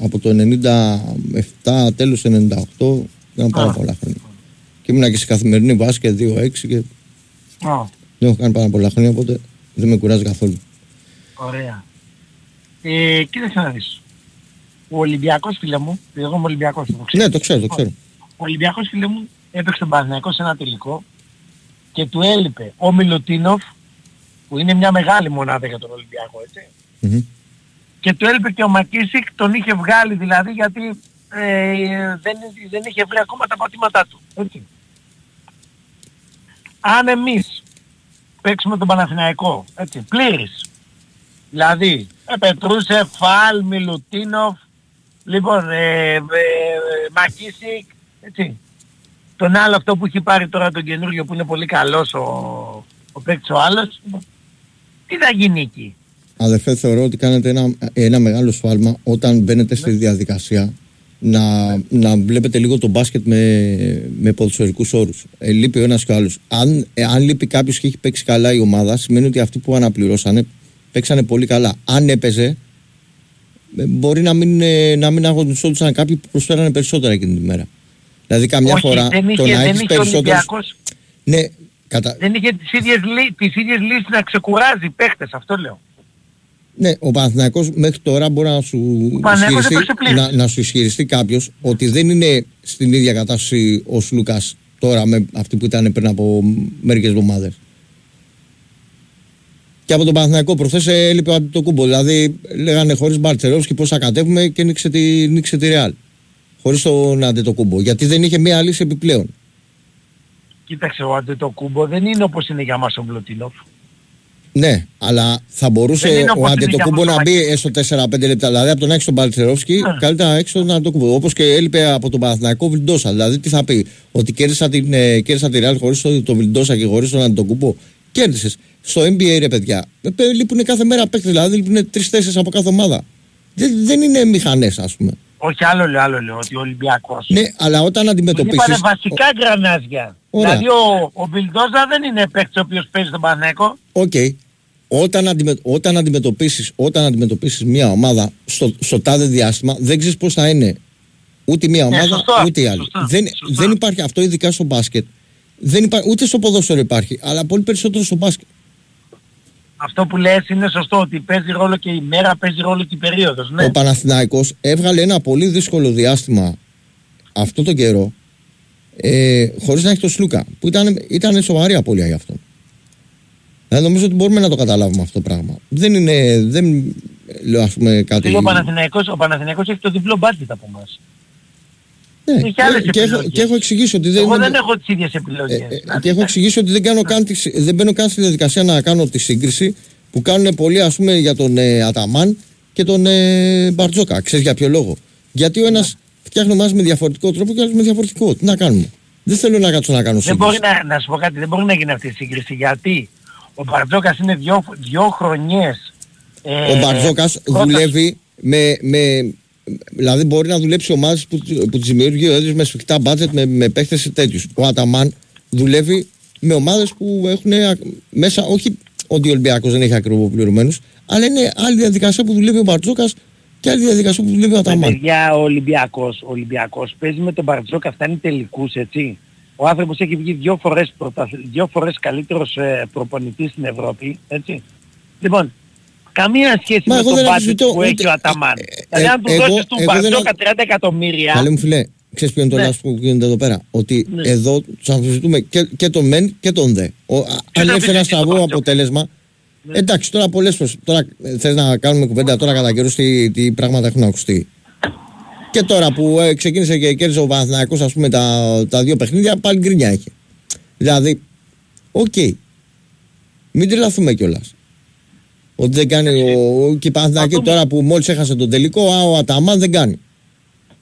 από το 97, τέλος του 98, κάνω πάρα Α. πολλά χρόνια. Και ήμουνα και σε καθημερινή βάση και 2-6 και Ω, δεν έχω κάνει πάρα πολλά χρόνια, οπότε δεν με κουράζει καθόλου. ωραία. Ε, κοίταξε να δεις. Ο Ολυμπιακός φίλε μου, εγώ είμαι Ολυμπιακός, το ξέρεις. Ναι, το ξέρω, το ξέρω. Ο Ολυμπιακός φίλε μου έπαιξε τον Παναθηναϊκό σε ένα τελικό και του έλειπε ο Μιλουτίνοφ που είναι μια μεγάλη μονάδα για τον Ολυμπιακό έτσι Μμμ. και του έλειπε και ο Μακίσικ τον είχε βγάλει δηλαδή γιατί ε, δεν, δεν είχε βρει ακόμα τα πατήματά του. Έτσι. Αν εμείς παίξουμε τον Παναθηναϊκό, έτσι, πλήρης, δηλαδή ε, Πετρούσε, Φαλ, Μιλουτίνοφ, λοιπόν, ε, ε, ε, Μακίσικ, έτσι. Τον άλλο αυτό που έχει πάρει τώρα τον καινούριο που είναι πολύ καλός ο, ο παίκτης ο άλλος, τι θα γίνει εκεί; Αδερφέ, θεωρώ ότι κάνετε ένα, ένα μεγάλο σφάλμα όταν μπαίνετε στη διαδικασία να, να βλέπετε λίγο το μπάσκετ με, με ποδοσφαιρικούς όρους. Ε, λείπει ο ένας και ο άλλος. Αν, ε, αν λείπει κάποιος και έχει παίξει καλά η ομάδα, σημαίνει ότι αυτοί που αναπληρώσανε παίξανε πολύ καλά. Αν έπαιζε, ε, μπορεί να μην, ε, να μην αγωνιζόντουσαν κάποιοι που προσφέρανε περισσότερα εκείνη τη μέρα. Δηλαδή, καμιά Όχι, φορά δεν είχε, το να δεν έχεις είχε περισσότερους... Ολυμπιακός, Ναι, κατα... δεν είχε τις ίδιες, λύ- τις ίδιες λύσεις να ξεκουράζει παίχτες, αυτό λέω. Ναι, ο Παναθηναϊκός μέχρι τώρα μπορεί να σου, Παναθηναϊκός ισχυριστεί, έπαιξε πλήρως. να, να σου ισχυριστεί κάποιος ότι δεν είναι στην ίδια κατάσταση ο Σλούκα τώρα με αυτή που ήταν πριν από μερικές εβδομάδες. Και από τον Παναθηναϊκό προχθές έλειπε ο το κούμπο. Δηλαδή λέγανε χωρίς Μπαρτσερόφσκι πώς θα κατέβουμε και νίξε τη, νίξε τη Ρεάλ. Χωρίς τον Αντετοκούμπο. Γιατί δεν είχε μία λύση επιπλέον. Κοίταξε, ο Αντετοκούμπο δεν είναι όπως είναι για μας ο Μπλωτίνοφ. Ναι, αλλά θα μπορούσε Δεν είναι ο όπως είναι Αντετοκούμπο για να μπει αυτοματική. έστω 4-5 λεπτά. Δηλαδή από τον να έχει τον Παλτσερόφσκι, Ναι. καλύτερα να έχει τον Αντετοκούμπο. Όπως και έλειπε από τον Παναθηναϊκό Βιλντόσα. Δηλαδή τι θα πει, Ότι κέρδισα την, ε, κέρδισα τη Real χωρίς τον το Βιλντόσα και χωρίς τον Αντετοκούμπο. Κέρδισες. Στο NBA ρε παιδιά. Ε, παι- Λείπουν κάθε μέρα παίκτες, δηλαδή λείπουν τρεις-τέσσερις από κάθε ομάδα. Δεν, δεν είναι μηχανές, ας πούμε. Όχι, άλλο λέω, άλλο λέω, ότι ο Ολυμπιακός. Ναι, αλλά όταν αντιμετωπίσει. Είπανε βασικά γκρανάζια. Ωραία. Δηλαδή ο, ο Βιλντόζα δεν είναι παίκτης ο οποίος παίζει στον πάγκο. Οκ. Όταν, αντιμε, όταν, αντιμετωπίσεις, όταν αντιμετωπίσεις μια ομάδα στο, στο τάδε διάστημα, δεν ξέρεις πώς θα είναι ούτε μια ομάδα σωστό, ούτε η άλλη. σωστό, δεν, σωστό. δεν υπάρχει αυτό ειδικά στο μπάσκετ. Δεν υπάρχει, ούτε στο ποδόσφαιρο υπάρχει, αλλά πολύ περισσότερο στο μπάσκετ. Αυτό που λες είναι σωστό ότι παίζει ρόλο και η μέρα, παίζει ρόλο και η περίοδος. Ναι. Ο Παναθηναϊκός έβγαλε ένα πολύ δύσκολο διάστημα αυτό τον καιρό ε, χωρίς να έχει το Σλούκα που ήταν, ήταν σοβαρή απώλεια για αυτόν. Δηλαδή νομίζω ότι μπορούμε να το καταλάβουμε αυτό το πράγμα. Δεν είναι, δεν λέω ας πούμε κάτι... Δηλαδή, ο, Παναθηναϊκός, ο Παναθηναϊκός έχει το διπλό μπάτζετ από εμάς. Ναι, Έχει άλλες και, και, έχω, επιλογές. και έχω εξηγήσει ότι δεν, Εγώ είναι- δεν έχω τις ίδιες ε, επιλογές. ε, Δηλαδή, και έχω εξηγήσει ότι δεν, κάνω καν τη, συ- δεν μπαίνω καν στη διαδικασία να κάνω τη σύγκριση που κάνουν πολλοί ας πούμε για τον ε, Αταμάν και τον ε, Μπαρτζόκα. Ξέρεις για ποιο λόγο; Γιατί ο ένας φτιάχνει ομάδες με διαφορετικό τρόπο και ο άλλος με διαφορετικό. Τι να κάνουμε; Δεν θέλω να κάτσω να κάνω Δεν σύγκριση. μπορεί να, να σου πω κάτι, δεν μπορεί να γίνει αυτή η σύγκριση γιατί ο Μπαρτζόκας είναι δυο, δυο χρονιές. Ε, Ο Μπαρτζόκας πρώτα- δουλεύει με, με, Δηλαδή μπορεί να δουλέψει ομάδες που, που τις δημιουργεί ο ίδιος με σφιχτά μπάτζετ, με, με παίχτες τέτοιους. Ο Αταμάν δουλεύει με ομάδες που έχουν α, μέσα, όχι ότι ο Ολυμπιακός δεν έχει ακριβοπληρωμένους, αλλά είναι άλλη διαδικασία που δουλεύει ο Μπαρτζόκας και άλλη διαδικασία που δουλεύει ο Ρε Αταμάν. παιδιά, ο Ολυμπιακός, ο Ολυμπιακός παίζει με τον Μπαρτζόκα, φτάνει τελικούς, έτσι. Ο άνθρωπος έχει βγει δύο φορές, πρωταθλη- δύο φορές καλύτερος ε, προπονητής στην Ευρώπη, έτσι. Λοιπόν, καμία σχέση Μα με εγώ το δεν budget αμφισβητώ που έχει ούτε- ο Αταμάν. ε, δηλαδή ε, αν τους εγώ- δώσεις τους εγώ δεν Μπαρτζόκα α- 30 εκατομμύρια, Καλή μου φιλέ, ξέρεις ποιο είναι το Ναι. λάθος που γίνεται εδώ πέρα; Ότι Ναι. εδώ τους αμφισβητούμε και, και τον μεν και τον δε. Ο, α- αν έρθει ένα αμφισβητεί τον στραβό Μπαρτζόκα. αποτέλεσμα, Ναι. εντάξει τώρα πολλές φορές, τώρα ε, θες να κάνουμε κουβέντα τώρα κατά καιρούς τι, τι πράγματα έχουν ακουστεί. Και τώρα που ε, ξεκίνησε και κέρδισε ο Παναθηναϊκός ας πούμε τα, τα δύο παιχνίδια πάλι γκρινιά είχε. Δηλαδή, οκ. Μην τρελαθούμε κιόλας. Ότι δεν κάνει ο, και η Παναθηναϊκή δούμε. τώρα που μόλις έχασε τον τελικό, α, ο Αταμάν δεν κάνει.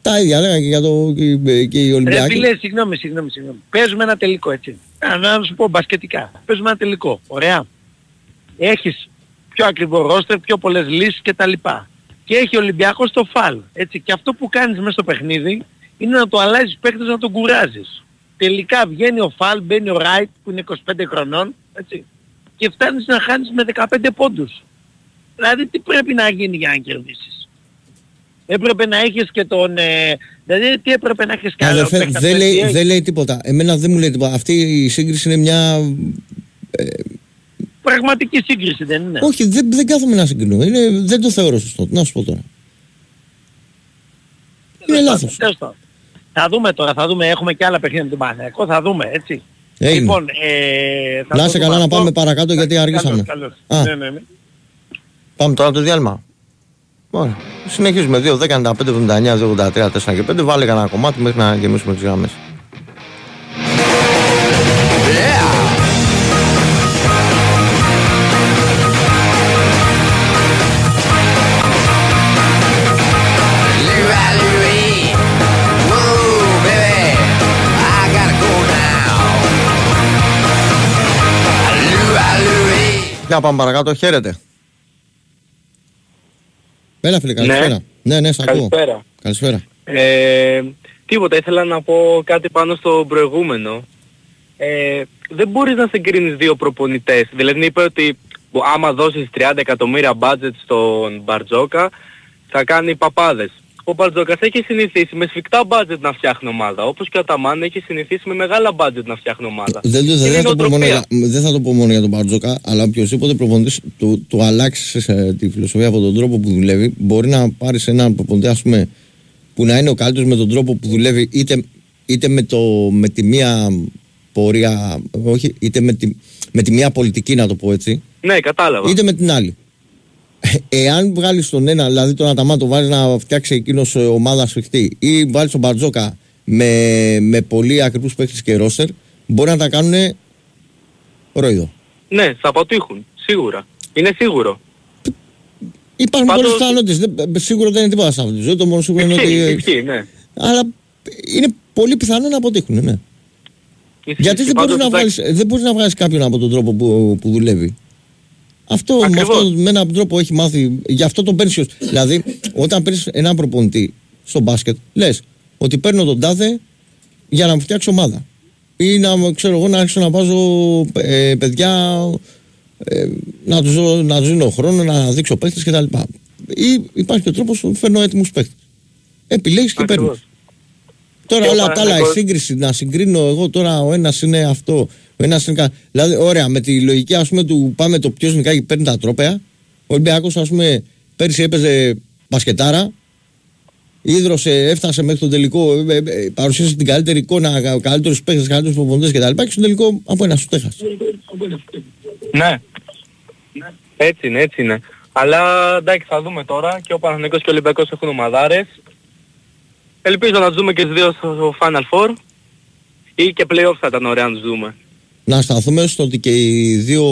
Τα ίδια λέγανε και για το, και, και οι Ολυμπιακοί. Ρε φίλε, συγγνώμη, συγγνώμη, συγγνώμη. Παίζουμε ένα τελικό έτσι. Α, να σου πω μπασκετικά. Παίζουμε ένα τελικό. Ωραία. Έχεις πιο ακριβό ρόστερ, πιο πολλές λύσεις κτλ. Και έχει ο Ολυμπιακός το φαλ. Έτσι. Και αυτό που κάνεις μέσα στο παιχνίδι είναι να το αλλάζεις παίκτες να τον κουράζεις. Τελικά βγαίνει ο φαλ, μπαίνει ο Ράιτ που είναι 25 χρονών. Έτσι. Και φτάνεις να χάνεις με 15 πόντους. Δηλαδή τι πρέπει να γίνει για να κερδίσεις; Έπρεπε να έχεις και τον... Ε, δηλαδή τι έπρεπε να έχεις καλό Αδερφέ, παίκτη από δεν το λέει, NBA. δεν λέει τίποτα. Εμένα δεν μου λέει τίποτα. Αυτή η σύγκριση είναι μια. Πραγματική σύγκριση δεν είναι; Όχι, δεν, δεν κάθομαι να συγκρινώ. Είναι, δεν το θεωρώ σωστό. Τι Να σου πω τώρα. Είναι λάθος. Τέλος πάντων. Θα δούμε τώρα, θα δούμε, έχουμε και άλλα παιχνίδια με τον Παναθηναϊκό, θα δούμε, έτσι. Έγινε. Λοιπόν, ε, θα Να το είσαι δούμε καλά να αυτό. πάμε παρακάτω γιατί αργήσαμε. Καλώς, Α. καλώς. Ναι, ναι, ναι. Πάμε τώρα το διάλειμμα. Ωραία. Συνεχίζουμε 2, 10, 95, 79, 2, 83, 4 και 5. Βάλε κανένα κομμάτι μέχρι να γεμίσουμε τις γραμμές. Louie. Για πάμε παρακάτω, χαίρετε. Έλα φίλε, καλησπέρα. Ναι, ναι, σ' ακούω. Καλησπέρα. Καλησπέρα. Ε, τίποτα, ήθελα να πω κάτι πάνω στο προηγούμενο. Ε, δεν μπορείς να συγκρίνεις δύο προπονητές. Δηλαδή είπε ότι μπο- άμα δώσεις 30 εκατομμύρια budget στον Μπαρτζόκα θα κάνει παπάδες. Ο Μπαρτζόκας έχει συνηθίσει με σφιχτά budget να φτιάχνει ομάδα, όπως και ο Αταμάν έχει συνηθίσει με μεγάλα budget να φτιάχνει ομάδα. Δεν, το- δεν, Είναι θα το πω μόνο νοοτροπία. για, δεν θα το πω μόνο για τον Μπαρτζόκα, αλλά οποιοδήποτε προπονητής του, του αλλάξεις ε, τη φιλοσοφία από τον τρόπο που δουλεύει, μπορεί να πάρει έναν προπονητή, ας πούμε, που να είναι ο καλύτερος με τον τρόπο που δουλεύει, είτε, είτε με, το, με τη μία πορεία, όχι, είτε με τη, με τη μία πολιτική, να το πω έτσι, Ναι, κατάλαβα. είτε με την άλλη. Ε, Εάν βγάλεις τον ένα, δηλαδή τον Αταμά, το βάλει να φτιάξει εκείνος ομάδα σφιχτή, ή βάλεις τον Μπαρτζόκα με, με πολύ ακριβούς παίχτε και ρόστερ, μπορεί να τα κάνουν ρόιδο. Ναι, θα αποτύχουν. Σίγουρα. Είναι σίγουρο. Υπάρχουν Πάντως- πολλέ πιθανότητε. Σίγουρο δεν είναι τίποτα σε αυτή τη ζωή. Το μόνο σίγουρο είναι Ισχύει, ότι. ισχύει, ναι. Αλλά είναι πολύ πιθανό να αποτύχουν, ναι. Ισχύει. Γιατί δεν Πάντως, μπορείς να, εντάξει, βγάλεις, δεν μπορείς να βγάλεις κάποιον από τον τρόπο που, που δουλεύει. Αυτό με, Ακριβώς. αυτό με έναν τρόπο έχει μάθει. Γι' αυτό τον παίρνεις. ως- Δηλαδή, όταν παίρνεις έναν προπονητή στο μπάσκετ, λες ότι παίρνω τον τάδε για να μου φτιάξει ομάδα. Ή να ξέρω εγώ να άρχισω να βάζω ε, παιδιά ε, να τους να τους δίνω χρόνο, να δείξω παίχτες κτλ. Ή υπάρχει και ο τρόπος που φέρνω έτοιμους παίχτες. Επιλέγεις και παίρνεις. Ακριβώς. Τώρα Και ο όλα τα άλλα, η Παναθηναϊκός- σύγκριση, να συγκρίνω εγώ τώρα ο ένας είναι αυτό, ο ένα είναι κα... Δηλαδή, ωραία, με τη λογική ας πούμε του πάμε το ποιο νικάει και παίρνει τα τρόπαια. Ο Ολυμπιακός, ας πούμε, πέρυσι έπαιζε μπασκετάρα. Ίδρωσε, έφτασε μέχρι τον τελικό, ε, ε, ε, παρουσίασε την καλύτερη εικόνα, καλύτερους παίχτε, καλύτερους προπονητές κτλ. Και στον τελικό από ένα σου τέχασε. Ναι. Έτσι είναι, έτσι είναι. Αλλά εντάξει θα δούμε τώρα και ο Παναθηναϊκός και ο Ολυμπιακός έχουν ομαδάρες. Ελπίζω να τους δούμε και τους δύο στο Final Four ή και playoff θα ήταν ωραία να τους δούμε. Να σταθούμε στο ότι και οι δύο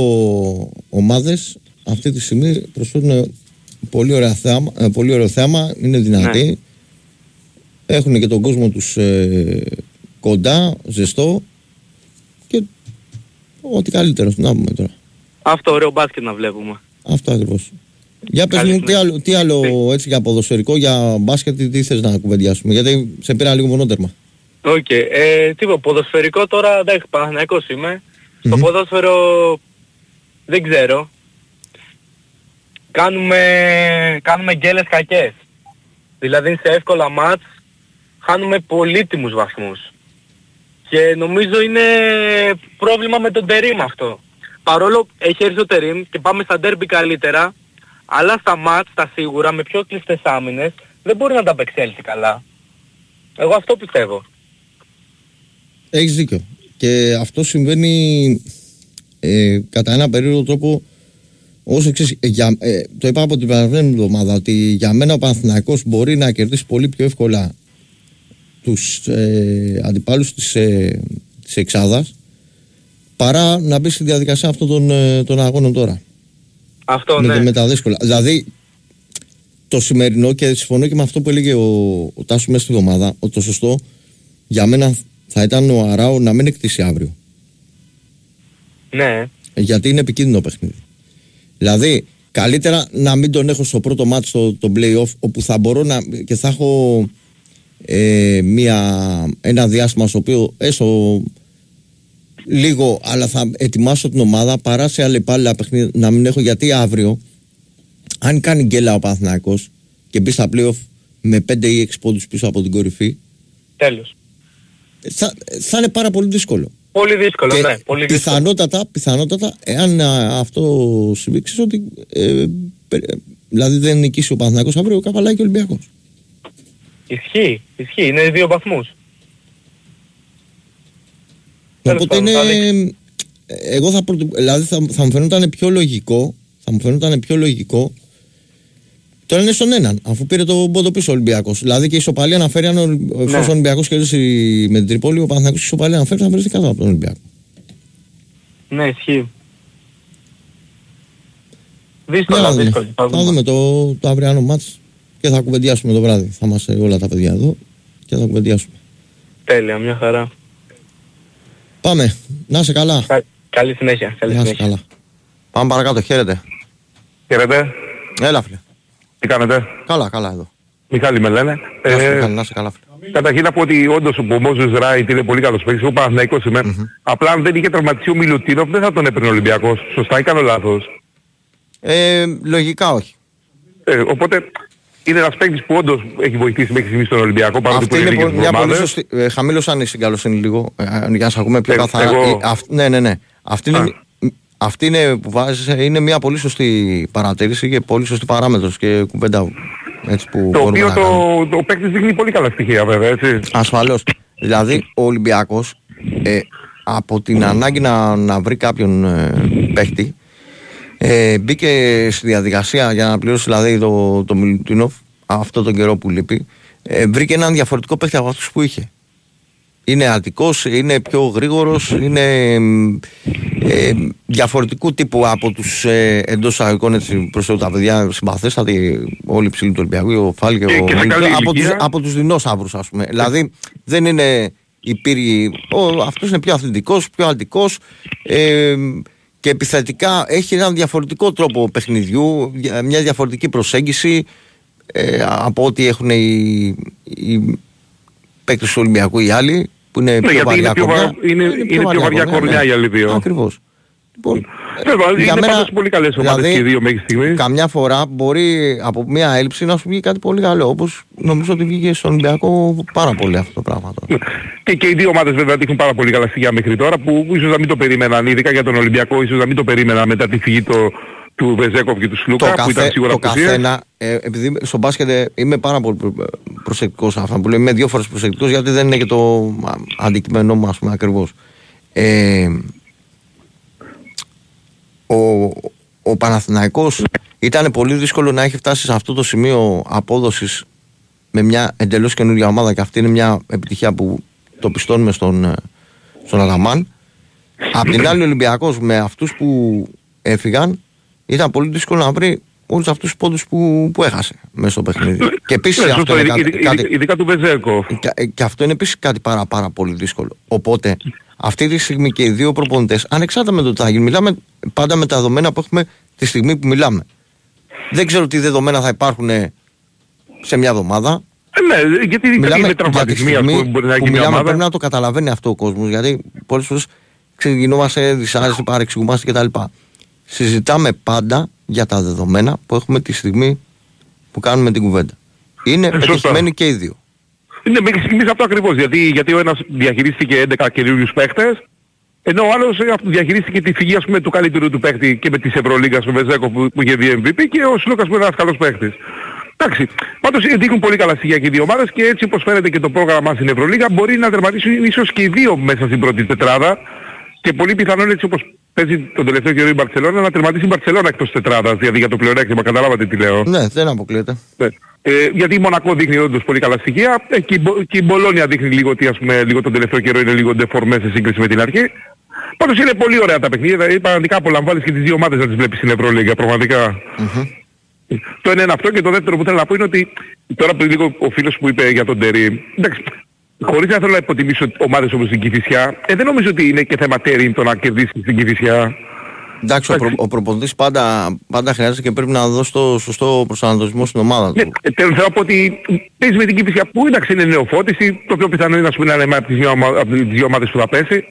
ομάδες αυτή τη στιγμή προσφέρουν πολύ, ωραία θέαμα, ε, πολύ ωραίο θέαμα, είναι δυνατοί. Ναι. Έχουν και τον κόσμο τους ε, κοντά, ζεστό και ό,τι καλύτερο. Να πούμε τώρα. Αυτό ωραίο μπάσκετ να βλέπουμε. Αυτό ακριβώς. Για πες Καλή μου τι συνέχεια. άλλο, τι άλλο έτσι για ποδοσφαιρικό, για μπάσκετ, τι, τι θες να κουβεντιάσουμε. Γιατί σε πήρα λίγο μονότερμα. Οκ. Ε, τίποτα, ποδοσφαιρικό τώρα, εντάξει, Παναθηναϊκός είμαι. Στο Μμμ. ποδόσφαιρο δεν ξέρω. Κάνουμε, κάνουμε γκέλες κακές. Δηλαδή σε εύκολα ματς χάνουμε πολύτιμους βαθμούς. Και νομίζω είναι πρόβλημα με τον Τερίμ αυτό. Παρόλο έχει έρθει ο Τερίμ και πάμε στα ντέρμπι καλύτερα, Αλλά στα ματς, τα σίγουρα, με πιο κλειστές άμυνες, δεν μπορεί να τα απεξέλθει καλά. Εγώ αυτό πιστεύω. Έχεις δίκιο. Και αυτό συμβαίνει ε, κατά ένα περίοδο τρόπο όσο εξής, ε, για, ε, το είπα από την παραδείγμα εβδομάδα ότι για μένα ο Παναθηναϊκός μπορεί να κερδίσει πολύ πιο εύκολα τους ε, αντιπάλους της, ε, της Εξάδας παρά να μπει στη διαδικασία αυτών των, ε, των αγώνων τώρα. Αυτό με, ναι. με τα δύσκολα. Δηλαδή, το σημερινό και συμφωνώ και με αυτό που έλεγε ο, ο Τάσος μέσα στη εβδομάδα, ότι το σωστό για μένα θα ήταν ο Αράου να μην εκτίσει αύριο. Ναι. Γιατί είναι επικίνδυνο παιχνίδι. Δηλαδή, καλύτερα να μην τον έχω στο πρώτο μάτι στο το play-off, όπου θα μπορώ να. και θα έχω ε, μια, ένα διάστημα στο οποίο έστω λίγο, αλλά θα ετοιμάσω την ομάδα παρά σε άλλα υπάλληλα παιχνίδια να μην έχω. Γιατί αύριο, αν κάνει γκέλα ο Παναθηναϊκός και μπει στα play-off με 5 ή 6 πόντους πίσω από την κορυφή, Τέλος. Θα, θα είναι πάρα πολύ δύσκολο. Πολύ δύσκολο, Και ναι. Πολύ δύσκολο. πιθανότατα, πιθανότατα, εάν α, αυτό συμβεί, ξέρεις ότι. Ε, πε- δηλαδή δεν νικήσει ο Παναθηναϊκός αύριο, ο Καβαλάκη και ο Ολυμπιακός. Ισχύει, ισχύει. Είναι δύο βαθμούς. Τέλος Οπότε πάντων, είναι. θα δείξει. Εγώ θα, προτι- δηλαδή θα, θα μου φαινόταν πιο λογικό. Θα μου φαινόταν πιο λογικό. Τώρα είναι στον έναν, αφού πήρε το πόντο πίσω ο Ολυμπιακός. Δηλαδή και η ισοπαλία αναφέρει αν ο, εφόσον ο Ολυμπιακός κερδίσει με την Τρίπολη, ο Παναθηναϊκός η ισοπαλία αναφέρει θα βρεθεί κάτω από τον Ολυμπιακό. Ναι, ισχύει. Ναι, Δύσκολα, θα δούμε. δύσκολα. Θα Θα δούμε. δούμε το, το αυριανό μάτς και θα κουβεντιάσουμε το βράδυ. Θα είμαστε όλα τα παιδιά εδώ και θα κουβεντιάσουμε. Τέλεια, μια χαρά. Πάμε. Να είσαι καλά. Κα- Καλή συνέχεια. Καλή Να είσαι συνέχεια. καλά. Πάμε παρακάτω. Χαίρετε. Χαίρετε, Έλα φίλε. Τι κάνετε; Καλά, καλά εδώ. Μιχάλη με λένε. Να είσαι Ε, καλά, να είσαι καλά φίλε. καταρχήν να πω ότι όντως ο Μόζες Ράιτ είναι πολύ καλός παίκτης. Ο Παναθηναϊκός είμαι. Απλά αν δεν είχε τραυματιστεί ο Μιλουτίνοφ δεν θα τον έπαιρνε ο Ολυμπιακός. Σωστά ή κάνω λάθος; Ε, λογικά όχι. Ε, οπότε είναι ένας παίκτης που όντως έχει βοηθήσει μέχρι στιγμής τον Ολυμπιακό παρότι Αυτή που είναι λίγες πο- μια πολύ εβδομάδες. σωστή. Ε, χαμήλωσαν η συγκαλοσύνη λίγο ε, για να σα ακούμε πιο Ε, καθαρά. εγώ- Ε, αυ- ναι, ναι, ναι. Αυτή είναι, Α. μ- αυτή είναι που βάζεις, ε, είναι μια πολύ σωστή παρατήρηση και πολύ σωστή παράμετρος και κουβέντα έτσι που Το μπορούμε οποίο να κάνουμε. το, το παίκτης δείχνει πολύ καλά στοιχεία βέβαια έτσι. Ασφαλώς. Δηλαδή ο Ολυμπιακός ε, από την ανάγκη να, να βρει κάποιον ε, παίχτη ε, μπήκε στη διαδικασία για να πληρώσει δηλαδή το, το Μιλουτίνοφ αυτό τον καιρό που λείπει ε, βρήκε έναν διαφορετικό παίχτη από αυτούς που είχε. Είναι ατικός, είναι πιο γρήγορος, είναι ε, διαφορετικού τύπου από τους ε, εντός αγωγικών έτσι προς τα παιδιά συμπαθέστατοι όλοι οι ψηλοί του Ολυμπιακού, ο Φάλ και, Και- ο και σε Μίλτο, καλή από, τους, ηλικία. από τους δεινόσαυρους ας πούμε. δηλαδή δεν είναι υπήρχε, ο, αυτός είναι πιο αθλητικός, πιο αντικός ε, και επιθετικά έχει έναν διαφορετικό τρόπο παιχνιδιού, δια- μια διαφορετική προσέγγιση ε, από ό,τι έχουν οι, οι παίκτες του Ολυμπιακού οι άλλοι που είναι πιο Ναι, γιατί βαριά είναι πιο, κορμιά. βα... είναι, είναι πιο βαριά κορμιά οι άλλοι δύο. Ακριβώς. Λοιπόν, Βέβαια, για είναι μένα, πάντως πολύ καλές ομάδες δηλαδή, και οι δύο μέχρι στιγμής. Καμιά φορά μπορεί από μια έλλειψη να σου βγει κάτι πολύ καλό. Όπως νομίζω ότι βγήκε στον Ολυμπιακό πάρα πολύ αυτό το πράγμα τώρα. Και, και οι δύο ομάδες βέβαια δείχνουν πάρα πολύ καλά στοιχεία μέχρι τώρα που ίσως να μην το περίμεναν, ειδικά για τον Ολυμπιακό, ίσως να μην το περίμεναν μετά τη φυγή το, του Βεζέκοφ και του Σλούκα το, που ήταν καθέ, σίγουρα το απουσίες. καθένα, ε, επειδή στο μπάσκετ ε, είμαι πάρα πολύ προ- προσεκτικός σε αυτά που λέω, είμαι δύο φορές προσεκτικός γιατί δεν είναι και το α, αντικείμενό μου ας πούμε ακριβώς. Ε, ο, ο Παναθηναϊκός ήταν πολύ δύσκολο να έχει φτάσει σε αυτό το σημείο απόδοσης με μια εντελώς καινούργια ομάδα και αυτή είναι μια επιτυχία που το πιστώνουμε στον, ε, στον Αδαμάν. Απ' την άλλη ο Ολυμπιακός με αυτούς που έφυγαν ήταν πολύ δύσκολο να βρει όλους αυτούς τους πόντους που, που έχασε μέσα στο παιχνίδι. και επίσης Ναι, αυτό σωστό, είναι ειδικά- κάτι, ειδικά- κάτι- ειδικά του Βεζέκοφ. και, και αυτό είναι επίσης κάτι πάρα, πάρα πολύ δύσκολο. Οπότε, αυτή τη στιγμή και οι δύο προπονητές, ανεξάρτητα με το τι θα γίνει, μιλάμε πάντα με τα δεδομένα που έχουμε τη στιγμή που μιλάμε. Δεν ξέρω τι δεδομένα θα υπάρχουν σε μια εβδομάδα. Ε, ναι, γιατί Μιλάμε είναι για τη τραυματισμοί ας στιγμή πούμε, μπορεί να που έχει μια μιλάμε, ομάδα. πρέπει να το καταλαβαίνει αυτό ο κόσμος. Γιατί πολλές φορές ξεκινούμαστε δυσάρεστοι, παρεξηγούμαστε κτλ. Συζητάμε πάντα για τα δεδομένα που έχουμε τη στιγμή που κάνουμε την κουβέντα. Είναι Ε, σωστά. πετυχημένοι και οι δύο. Ναι, μέχρι στιγμής αυτό ακριβώς, γιατί, γιατί ο ένας διαχειρίστηκε 11 καινούριους παίχτες Ενώ ο άλλος ε, αυτό διαχειρίστηκε τη φυγή ας πούμε του καλύτερου του παίκτη και με της Ευρωλίγκας ο Βεζέκο που, που είχε βγει MVP και ο Σλούκας που είναι ένας καλός παίκτης. Εντάξει, πάντως ε, δείχνουν πολύ καλά στοιχεία και οι δύο ομάδες και έτσι όπως φαίνεται και το πρόγραμμα στην Ευρωλίγα μπορεί να τερματίσουν ίσως και οι δύο μέσα στην πρώτη τετράδα και πολύ πιθανόν έτσι όπως παίζει τον τελευταίο καιρό η Μπαρτσελώνα να τερματίσει η Μπαρτσελώνα εκτός τετράδας, δηλαδή για το πλεονέκτημα, καταλάβατε τι λέω. Ναι, δεν αποκλείεται. Ναι. Ε, γιατί η Μονακό δείχνει όντως πολύ καλά στοιχεία ε, και, η, Μπο- και η Μπολόνια δείχνει λίγο ότι ας πούμε λίγο τον τελευταίο καιρό είναι λίγο ντεφορμέ σε σύγκριση με την αρχή. Πάντως είναι πολύ ωραία τα παιχνίδια, δηλαδή πραγματικά απολαμβάνεις και τις δύο ομάδες να τις βλέπεις στην Ευρωλίγα, πραγματικά. Το ένα είναι αυτό και το δεύτερο που θέλω να πω είναι ότι τώρα που λίγο ο φίλος που είπε για τον Τερή, εντάξει, χωρίς να θέλω να υποτιμήσω ομάδες όπως την Κηφισιά, ε, δεν νομίζω ότι είναι και θέμα Τερή το να κερδίσεις την Κηφισιά. Εντάξει, ο, προ, ο προπονητής πάντα, πάντα χρειάζεται και πρέπει να δώσει το σωστό προσανατολισμό στην ομάδα Ναι, του. ε, θέλω θέλω να πω ότι παίζει με την Κηφισιά που εντάξει είναι νεοφώτιση, το πιο πιθανό είναι ας πούμε, να είναι από τις δύο, ομα- από τις δύο ομάδες που θα πέσει.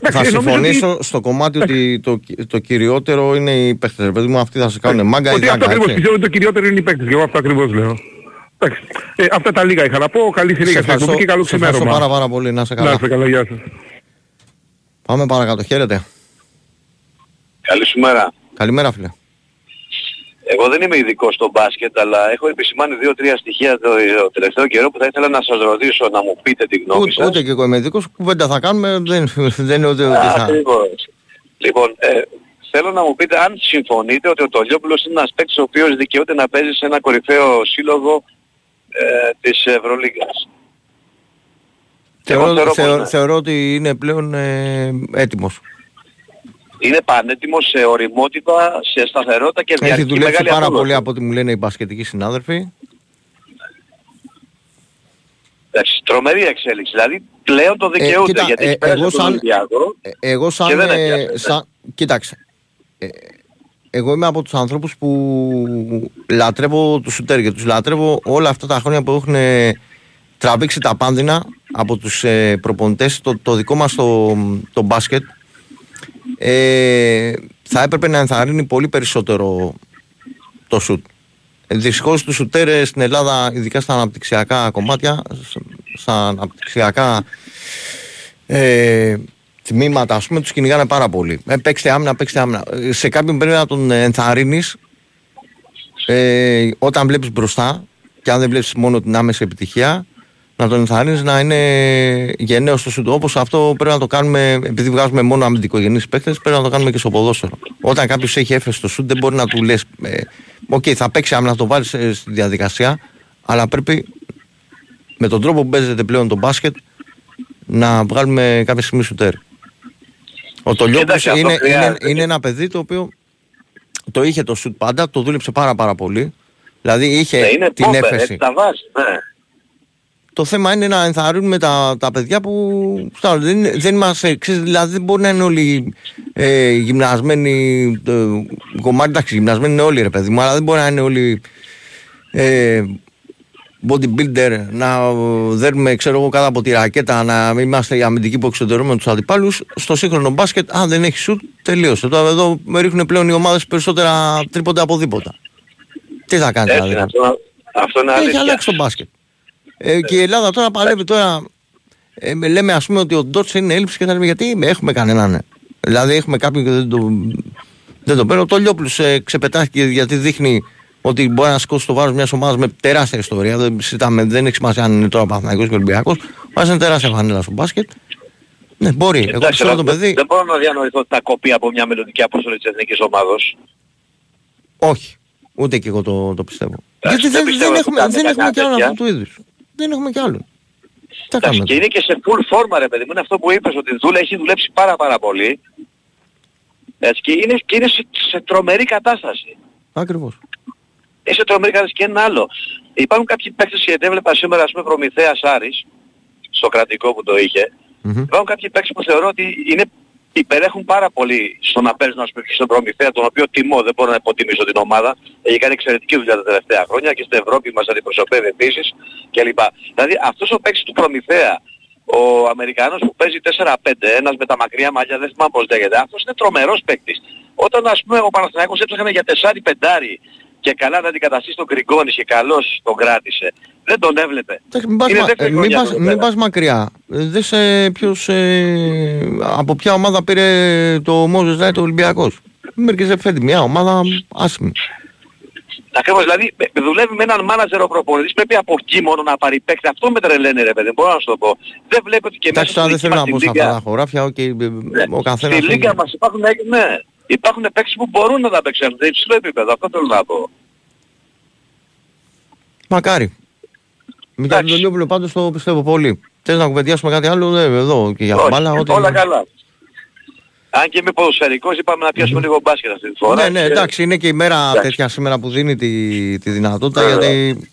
Θα Εντάξει, νομίζω συμφωνήσω ότι- στο κομμάτι ότι το, το κυριότερο είναι οι παίχτες. Ρε παιδί μου, αυτοί θα σε κάνουν μάγκα ή Ότι αυτό γάγκα, ακριβώς έτσι. πιστεύω ότι το κυριότερο είναι οι παίκτες και εγώ αυτό ακριβώς λέω. Εντάξει. Ε, αυτά τα λίγα είχα να πω. Καλή Σε συνέχεια στην ευχαριστώ, εκπομπή και καλό σε ευχαριστώ πάρα ξημέρωμα. πάρα πολύ. Να σε Να καλά. είστε καλά, γεια σας. Πάμε παρακάτω. Χαίρετε. Καλή σου μέρα. Καλημέρα φίλε. Εγώ δεν είμαι ειδικός στο μπάσκετ, αλλά έχω επισημάνει δύο-τρία στοιχεία το, το τελευταίο καιρό που θα ήθελα να σας ρωτήσω, να μου πείτε τη γνώμη Ούτε, σας. ούτε και εγώ είμαι ειδικός. Κουβέντα θα κάνουμε. Δεν, δεν είναι ούτε, ούτε θα... Ακριβώς. Λοιπόν, ε, θέλω να μου πείτε αν συμφωνείτε ότι ο Τολιόπουλος είναι ένας παίκτης ο οποίος δικαιούται να παίζει σε ένα κορυφαίο σύλλογο ε, της Ευρωλίγκας. Εγώ Θεωρώ, θεωρώ πως θεω- ναι. θεωρώ ότι είναι πλέον ε, έτοιμος. Είναι πανέτοιμος σε οριμότητα, σε σταθερότητα και Έχει διαρκή δουλέψει μεγάλη πάρα απόδοση. πολύ από ό,τι μου λένε οι μπασκετικοί συνάδελφοι. Εντάξει, τρομερή εξέλιξη. Δηλαδή πλέον το δικαιούται κοίτα, γιατί ε, έχει πέρασει εγώ από τον σαν- Ολυμπιακό. Ε, Εγώ σαν, Και δεν ε, έπιασε, σαν κοίταξε, ε, εγώ είμαι από τους ανθρώπους που λατρεύω τους σουτέρ και τους λατρεύω όλα αυτά τα χρόνια που έχουν ε, τραβήξει τα πάνδυνα από τους ε, προπονητές το, το δικό μας το, το μπάσκετ ε, θα έπρεπε να ενθαρρύνει πολύ περισσότερο το σουτ. Ε, Δυστυχώς τους σουτέρ ε, στην Ελλάδα, ειδικά στα αναπτυξιακά κομμάτια, σ- στα αναπτυξιακά ε, τμήματα, ας πούμε, τους κυνηγάνε πάρα πολύ. Ε, παίξτε άμυνα, παίξτε άμυνα. Ε, Σε κάποιον πρέπει να τον ενθαρρύνεις ε, όταν βλέπεις μπροστά και αν δεν βλέπεις μόνο την άμεση επιτυχία να τον ενθαρρύνεις να είναι γενναίος στο σουτ. Όπως αυτό πρέπει να το κάνουμε, επειδή βγάζουμε μόνο αμυντικογενείς παίκτες, πρέπει να το κάνουμε και στο ποδόσφαιρο. Όταν κάποιος έχει έφεση στο σουτ δεν μπορεί να του λες ε, «OK, θα παίξει άμυνα, να το βάλεις ε, στη διαδικασία», αλλά πρέπει με τον τρόπο που παίζεται πλέον το μπάσκετ να βγάλουμε κάποια στιγμή σουτέρ. Ο Τολιόπουλος Κοίταξε, αυτό είναι, είναι, χρειάζεται. είναι ένα παιδί το οποίο το είχε το σουτ πάντα, το δούλεψε πάρα πάρα πολύ. Δηλαδή είχε Ναι, είναι την πόπερ, έφεση. έτσι τα βάζει. Ναι. Το θέμα είναι να ενθαρρύνουμε τα, τα παιδιά που στα- δεν, είναι- δεν είμαστε, ξέρεις, δηλαδή δεν μπορεί να είναι όλοι ε, γυμνασμένοι, ε, κομμάτι εντάξει γυμνασμένοι είναι όλοι ρε παιδί μου, αλλά δεν μπορεί να είναι όλοι ε, bodybuilder, να δέρνουμε ξέρω εγώ κάτω από τη ρακέτα, να μην είμαστε οι αμυντικοί που εξωτερούμε τους αντιπάλους, στο σύγχρονο μπάσκετ, αν δεν έχεις σουτ, τελείωσε. Τώρα εδώ με ρίχνουν πλέον οι ομάδες περισσότερα τρίποντα από δίποτα. Τι θα κάνεις Έτσι, δηλαδή; αυτό, αυτό είναι Έχει αλήθεια. αλλάξει το μπάσκετ. Ε, και η Ελλάδα τώρα παλεύει τώρα. Ε, με- λέμε ας πούμε ότι ο Ντότς είναι έλλειψη και θα λέμε γιατί έχουμε κανέναν. ναι. Δηλαδή έχουμε κάποιον και δεν το, δεν το παίρνω. Το Λιόπουλος ε, ξεπετάχθηκε γιατί δείχνει ότι μπορεί να σηκώσει το βάρος μιας ομάδας με τεράστια ιστορία. Δεν, συζητάμε, δεν έχει σημασία αν είναι τώρα Παναθηναϊκός και Ολυμπιακός. Βάζει είναι τεράστια φανέλα στο μπάσκετ. Ναι, μπορεί. Εγώ Εντάξει, ξέρω αλλά το δεν- παιδί. Δεν μπορώ να διανοηθώ ότι θα κοπεί από μια μελλοντική αποστολή της εθνικής ομάδος. Όχι. Ούτε και εγώ το, το πιστεύω. Εντάξει, γιατί δεν δεν, πιστεύω δεν, ότι έχουμε, θα δεν κάνει έχουμε κι άλλον τέτοια. αυτού του είδους. Δεν έχουμε κι άλλον. Τι θα Εντάξει, κάνουμε. και είναι και σε full forma ρε παιδί μου, είναι αυτό που είπες ότι δούλε, έχει δουλέψει πάρα πάρα πολύ. Έτσι, και είναι, και είναι σε, σε τρομερή κατάσταση. Ακριβώς. Είναι σε τρομερή κατάσταση και ένα άλλο. Υπάρχουν κάποιοι παίκτες και έβλεπα σήμερα ας πούμε Προμηθέας Άρης, στο κρατικό που το είχε. Μμμ. Υπάρχουν κάποιοι παίκτες που θεωρώ ότι είναι, υπερέχουν πάρα πολύ στο να παίζουν ας πούμε και στον Προμηθέα, τον οποίο τιμώ, δεν μπορώ να υποτιμήσω την ομάδα. Έχει κάνει εξαιρετική δουλειά τα τελευταία χρόνια και στην Ευρώπη μας αντιπροσωπεύει επίσης κλπ. Δηλαδή αυτός ο παίκτης του Προμηθέα, ο Αμερικανός που παίζει 4-5, ένας με τα μακριά μαλλιά, δεν θυμάμαι πώς λέγεται, αυτός είναι τρομερός παίκτης. Όταν ας πούμε ο Παναθηναϊκός έψαχνε για 4-5 και καλά να αντικαταστήσει τον Γκριγκόνης και καλώς τον κράτησε Δεν τον έβλεπε. Εντάξει, Μην πας, Είναι μα- δεύτερη ε, μην χρονιά πας- του μην εδώ πέρα. πας μακριά. Ε, Δες ε, ποιος, ε, από ποια ομάδα πήρε το Μόζες Ράιτ ο Ολυμπιακός. Μερικές φέτη μια ομάδα άσχημη. Ακριβώς, δηλαδή με- δουλεύει με έναν μάνατζερ ο προπονητής, πρέπει από εκεί μόνο να πάρει παίκτη. Αυτό με τρελαίνει ρε παιδί, μπορώ να σου το πω. Δεν βλέπω ότι και μέσα Εντάξει τώρα δεν στη θέλω να δική πω μας σε τη αυτά Λίγκα- τα χωράφια, οκ, ε, ο καθένας... Στη έχει- Λίγκα μας υπάρχουν, ναι, υπάρχουν παίκτες που μπορούν να τα παίξουν σε υψηλό επίπεδο, αυτό θέλω να πω. Μακάρι. Με τον Λιόπουλο πάντως το πιστεύω πολύ. Θες να κουβεντιάσουμε κάτι άλλο, ε, εδώ και για Όχι, μπάλα, ό,τι... όλα καλά. Αν και είμαι ποδοσφαιρικός είπαμε να πιάσουμε λίγο μπάσκετ αυτή τη φορά. Ναι, ναι, και- εντάξει, είναι και η μέρα Εντάξει. τέτοια σήμερα που δίνει τη, τη δυνατότητα Βέβαια. γιατί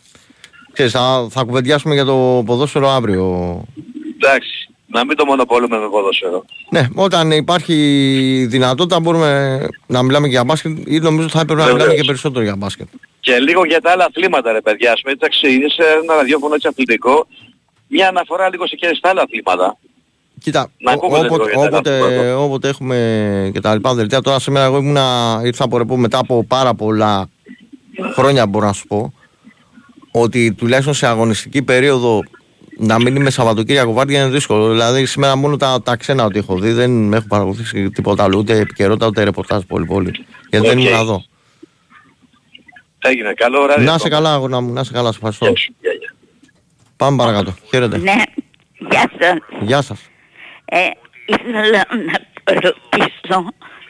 ξέρεις, θα, θα κουβεντιάσουμε για το ποδόσφαιρο αύριο. Εντάξει, να μην το μονοπολούμε με ποδόσφαιρο. Ναι, όταν υπάρχει δυνατότητα μπορούμε να μιλάμε και για μπάσκετ ή νομίζω θα έπρεπε να Βεβαίως. μιλάμε και περισσότερο για μπάσκετ. Και λίγο για τα άλλα αθλήματα ρε παιδιά, ας πούμε, εντάξει, είναι σε ένα ραδιόφωνο έτσι αθλητικό, μια αναφορά λίγο σε και στα άλλα αθλήματα. Κοίτα, Να ο- ακούγονται όποτε, λίγο για τα όποτε, αθλήματα. όποτε έχουμε και τα λοιπά δελτία, τώρα σήμερα εγώ ήμουνα, ήρθα από ρεπό μετά από πάρα πολλά χρόνια μπορώ να σου πω, ότι τουλάχιστον σε αγωνιστική περίοδο να μην είμαι Σαββατοκύριακο βάρδια είναι δύσκολο. Δηλαδή σήμερα μόνο τα, τα ξένα ότι έχω δει, δεν με έχω παρακολουθήσει τίποτα άλλο, ούτε επικαιρότητα ούτε ρεπορτάζ πολύ πολύ. Γιατί δεν Οκ. ήμουν εδώ. Έγινε, καλό βράδυ. Να σε καλά, αγώνα μου, να σε καλά, σε ευχαριστώ. Γεια σου, γεια, γεια. Πάμε παρακάτω. Χαίρετε. Ναι, γεια σας. Γεια σας. Ε, ήθελα να ρωτήσω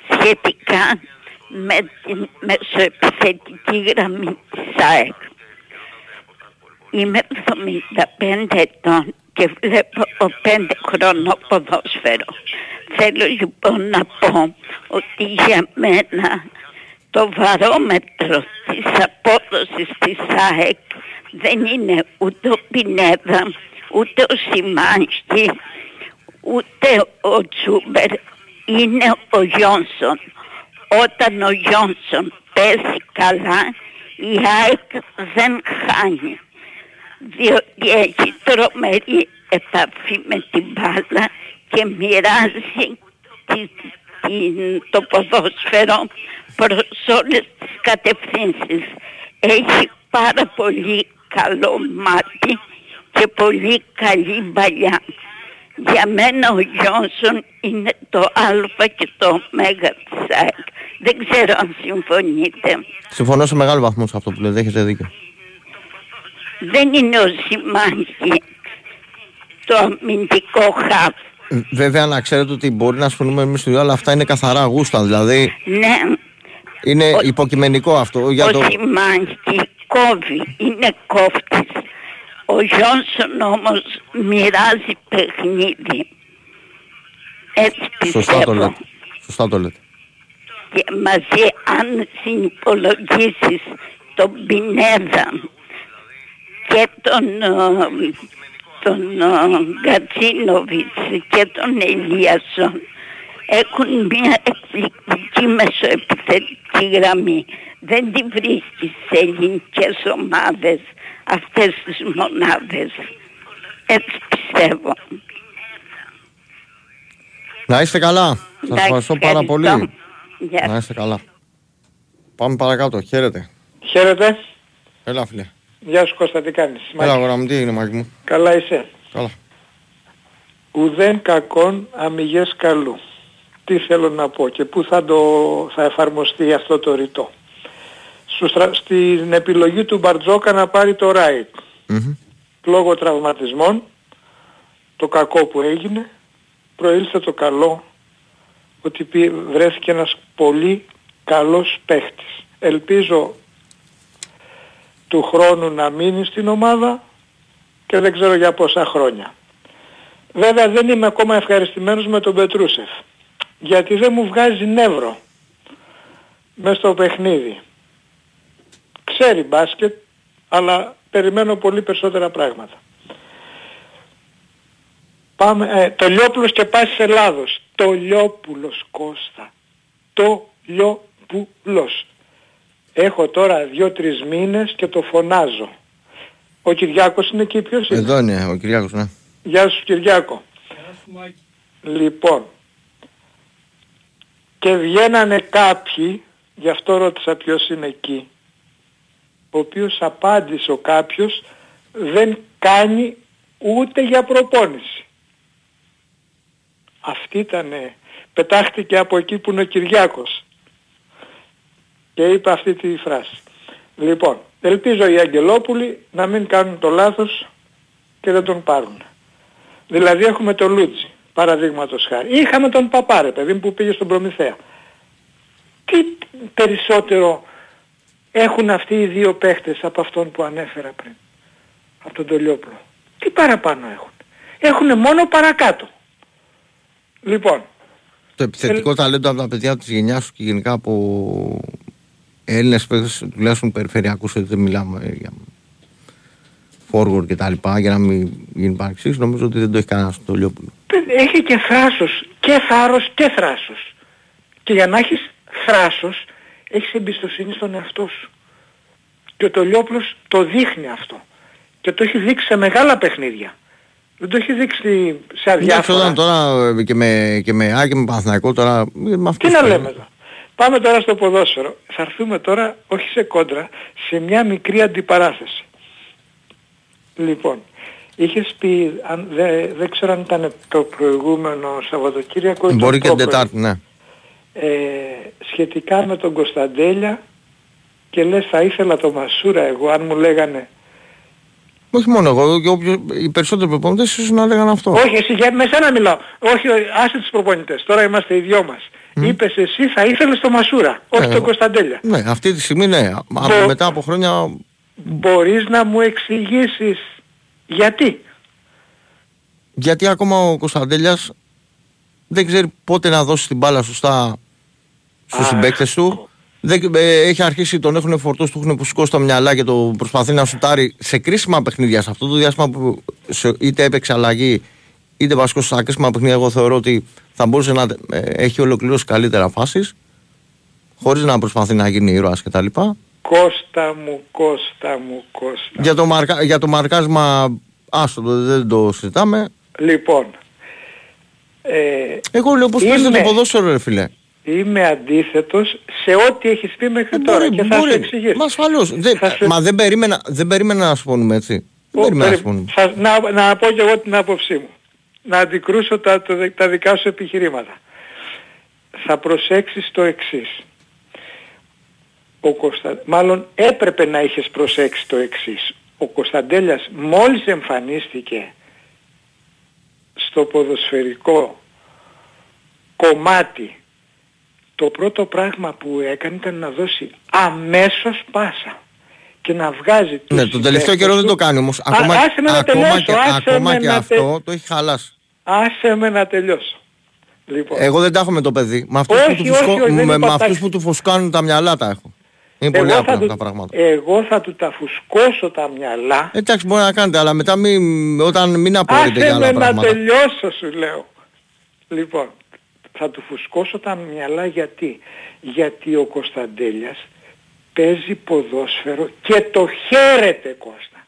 σχετικά με την μεσοεπιθετική γραμμή της ΑΕΚ. Είμαι 75 ετών και βλέπω από 5 χρόνο ποδόσφαιρο. Θέλω λοιπόν να πω ότι για μένα το βαρόμετρο της απόδοσης της ΑΕΚ δεν είναι ούτε ο Πινέδα, ούτε ο Σιμάνσκι, ούτε ο Τσούμπερ, είναι ο Γιόνσον. Όταν ο Γιόνσον παίζει καλά, η ΑΕΚ δεν χάνει. Διότι έχει τρομερή επαφή με την μπάλα και μοιράζει τη- την- το ποδόσφαιρο προς όλες τις κατευθύνσεις. Έχει πάρα πολύ καλό μάτι και πολύ καλή παλιά. Για μένα ο Γιόνσον είναι το α και το ω της ΑΕΚ. Δεν ξέρω αν συμφωνείτε. Συμφωνώ σε μεγάλο βαθμό σε αυτό που λέτε, έχετε δίκιο. Δεν είναι ο Σιμάνκι το αμυντικό χαφ. Βέβαια να ξέρετε ότι μπορεί να συμφωνούμε εμείς στο αλλά αυτά είναι καθαρά γούστα. Δηλαδή Ναι, είναι υποκειμενικό αυτό για ο το... Σιμάνκι κόβει, είναι κόφτης. Ο Γιόνσον όμως μοιράζει παιχνίδι. Έτσι Σωστά το πιστεύω. λέτε. Σωστά το λέτε. Και μαζί αν συνυπολογίσεις τον Πινέδα και τον, ε, τον ε, Γκατσίνοβιτς και τον Ελίασον έχουν μια εκπληκτική μεσοεπιθετική γραμμή. Δεν τη βρίσκεις σε ελληνικές ομάδες αυτές τις μονάδες. Έτσι πιστεύω. Να είστε καλά. Σας Εντάξει, ευχαριστώ πάρα πολύ. ευχαριστώ. Γεια Να είστε καλά. Πάμε παρακάτω. Χαίρετε. Χαίρετε. Έλα φίλε. Γεια σου Κώστα, τι κάνεις. Έλα Μάκη. αγορά μου, τι είναι Μάκη μου; Καλά είσαι; Καλά. Ουδέν κακόν αμυγές καλού. Τι θέλω να πω και πού θα, το, θα εφαρμοστεί αυτό το ρητό. Σου στρα- Στην επιλογή του Μπαρτζόκα να πάρει το Ράιτ. Μμμ. Λόγω τραυματισμών, το κακό που έγινε, προήλθε το καλό ότι πή- βρέθηκε ένας πολύ καλός παίχτης. Ελπίζω του χρόνου να μείνει στην ομάδα και δεν ξέρω για πόσα χρόνια. Βέβαια δεν είμαι ακόμα ευχαριστημένος με τον Πετρούσεφ. Γιατί δεν μου βγάζει νεύρο μέσα στο παιχνίδι. Ξέρει μπάσκετ, αλλά περιμένω πολύ περισσότερα πράγματα. Πάμε, ε, το Λιόπουλος και Πάσης Ελλάδος. Το Λιόπουλος Κώστα. Το Λιόπουλος. Έχω τώρα δύο-τρεις μήνες και το φωνάζω. Ο Κυριάκος είναι εκεί ποιος είναι; Εδώ είναι ο Κυριάκος, ναι. Γεια σου Κυριάκο. Λοιπόν, και βγαίνανε κάποιοι, γι' αυτό ρώτησα ποιος είναι εκεί, ο οποίος απάντησε ο κάποιος δεν κάνει ούτε για προπόνηση. Αυτή ήταν, πετάχτηκε από εκεί που είναι ο Κυριάκος και είπε αυτή τη φράση. Λοιπόν, ελπίζω οι Αγγελόπουλοι να μην κάνουν το λάθος και δεν τον πάρουν. Δηλαδή έχουμε το Λούτσι, παραδείγματος χάρη. Είχαμε τον Παπάρε, παιδί μου, που πήγε στον Προμηθέα. Τι περισσότερο έχουν αυτοί οι δύο παίχτες από αυτόν που ανέφερα πριν. Από τον Τολιόπουλο; Τι παραπάνω έχουν; Έχουν μόνο παρακάτω. Λοιπόν. Το επιθετικό ταλέντο από τα παιδιά της γενιάς σου και γενικά από Έλληνες παίκτες τουλάχιστον περιφερειακούς δεν μιλάμε για forward και τα λοιπά για να μην γίνει παρεξής νομίζω ότι δεν το έχει κανένας στο Τολιόπουλο. Έχει και θράσος, και θάρρος και θράσος. Και για να έχεις θράσος έχεις εμπιστοσύνη στον εαυτό σου. Και ο Τολιόπουλος το δείχνει αυτό. Και το έχει δείξει σε μεγάλα παιχνίδια. Δεν το έχει δείξει σε αδιάφορα. Εντάξει, τώρα ε, και με, και με Άκη, με Παναθηναϊκό τώρα... ε, Με αυτούς Τι να που- λέμε εδώ. Πάμε τώρα στο ποδόσφαιρο. Θα έρθουμε τώρα, όχι σε κόντρα, σε μια μικρή αντιπαράθεση. Λοιπόν, είχες πει, αν, δεν, δεν ξέρω αν ήταν το προηγούμενο Σαββατοκύριακο ή το Μπορεί και την πρόπροηγούμενο, Τετάρτη, ναι. ε, σχετικά με τον Κωνσταντέλια και λες θα ήθελα το Μασούρα εγώ αν μου λέγανε Όχι μόνο εγώ, και όποιος, οι περισσότεροι προπονητές ίσως να λέγανε αυτό. όχι εσύ για με σένα μιλάω όχι ο- άσε τους προπονητές τώρα είμαστε οι δυο μας είπες εσύ θα ήθελες το Μασούρα όχι Ε, τον Κωνσταντέλια Ναι, αυτή τη στιγμή ναι. Από Μπο- μετά από χρόνια μπορείς να μου εξηγήσεις γιατί; Γιατί ακόμα ο Κωνσταντέλιας δεν ξέρει πότε να δώσει την μπάλα σωστά στους συμπαίκτες του. Δεν, ε, έχει αρχίσει, τον έχουν φορτώσει, του έχουν που σηκώσει τα μυαλά και το προσπαθεί να σουτάρει σε κρίσιμα παιχνίδια. Σε αυτό το διάστημα που σε- είτε έπαιξε αλλαγή είτε βασικό στα κρίσιμα παιχνίδια, εγώ θεωρώ ότι θα μπορούσε να ε, έχει ολοκληρώσει καλύτερα φάσεις χωρίς να προσπαθεί να γίνει ήρωας κτλ. Κώστα μου, Κώστα μου, Κώστα Για το, μαρκα, για το μαρκάσμα, άστο, το- δεν το συζητάμε. Λοιπόν, ε, Εγώ λέω πως Είμαι- παίζεται το ποδόσφαιρο ρε φίλε. είμαι αντίθετος σε ό,τι έχεις πει μέχρι τώρα και θα σου εξηγήσω. Μα ασφαλώς. Δεν, Μα δεν περίμενα, δεν περίμενα να συμφωνούμε έτσι. Δεν Ω, περίμενα να περι- συμφωνούμε. θα- να, να πω και εγώ την άποψή μου. Να αντικρούσω τα, το- τα δικά σου επιχειρήματα. Θα προσέξεις το εξής. Ο Κωνστα... Μάλλον έπρεπε να είχες προσέξει το εξής. Ο Κωνσταντέλιας μόλις εμφανίστηκε στο ποδοσφαιρικό κομμάτι το πρώτο πράγμα που έκανε ήταν να δώσει αμέσως πάσα και να βγάζει τους Ναι, τον τελευταίο συμπαίκτες καιρό δεν του- το κάνει όμως. Α, Ακόμα, άσε με να ακόμα τελειώσω, και, άσε ακόμα με και να αυτό το έχει χαλάσει. Άσε με να τελειώσω. Λοιπόν, Εγώ δεν τα έχω με το παιδί. Με αυτούς, Όχι, που, τους όχι, φουσκώ- όχι, δεν με, είπα με αυτούς τάξη. που τους φουσκάνουν τα μυαλά τα έχω. Είναι πολύ εγώ, απλά θα του, τα πράγματα. εγώ θα του τα φουσκώσω τα μυαλά. Εντάξει, μπορεί να κάνετε, αλλά μετά μην, όταν μην απορείτε για Άσε με άλλα να πράγματα. τελειώσω σου λέω. Λοιπόν, θα του φουσκώσω τα μυαλά γιατί. Γιατί ο Κωνσταντέλιας παίζει ποδόσφαιρο και το χαίρεται Κώστα.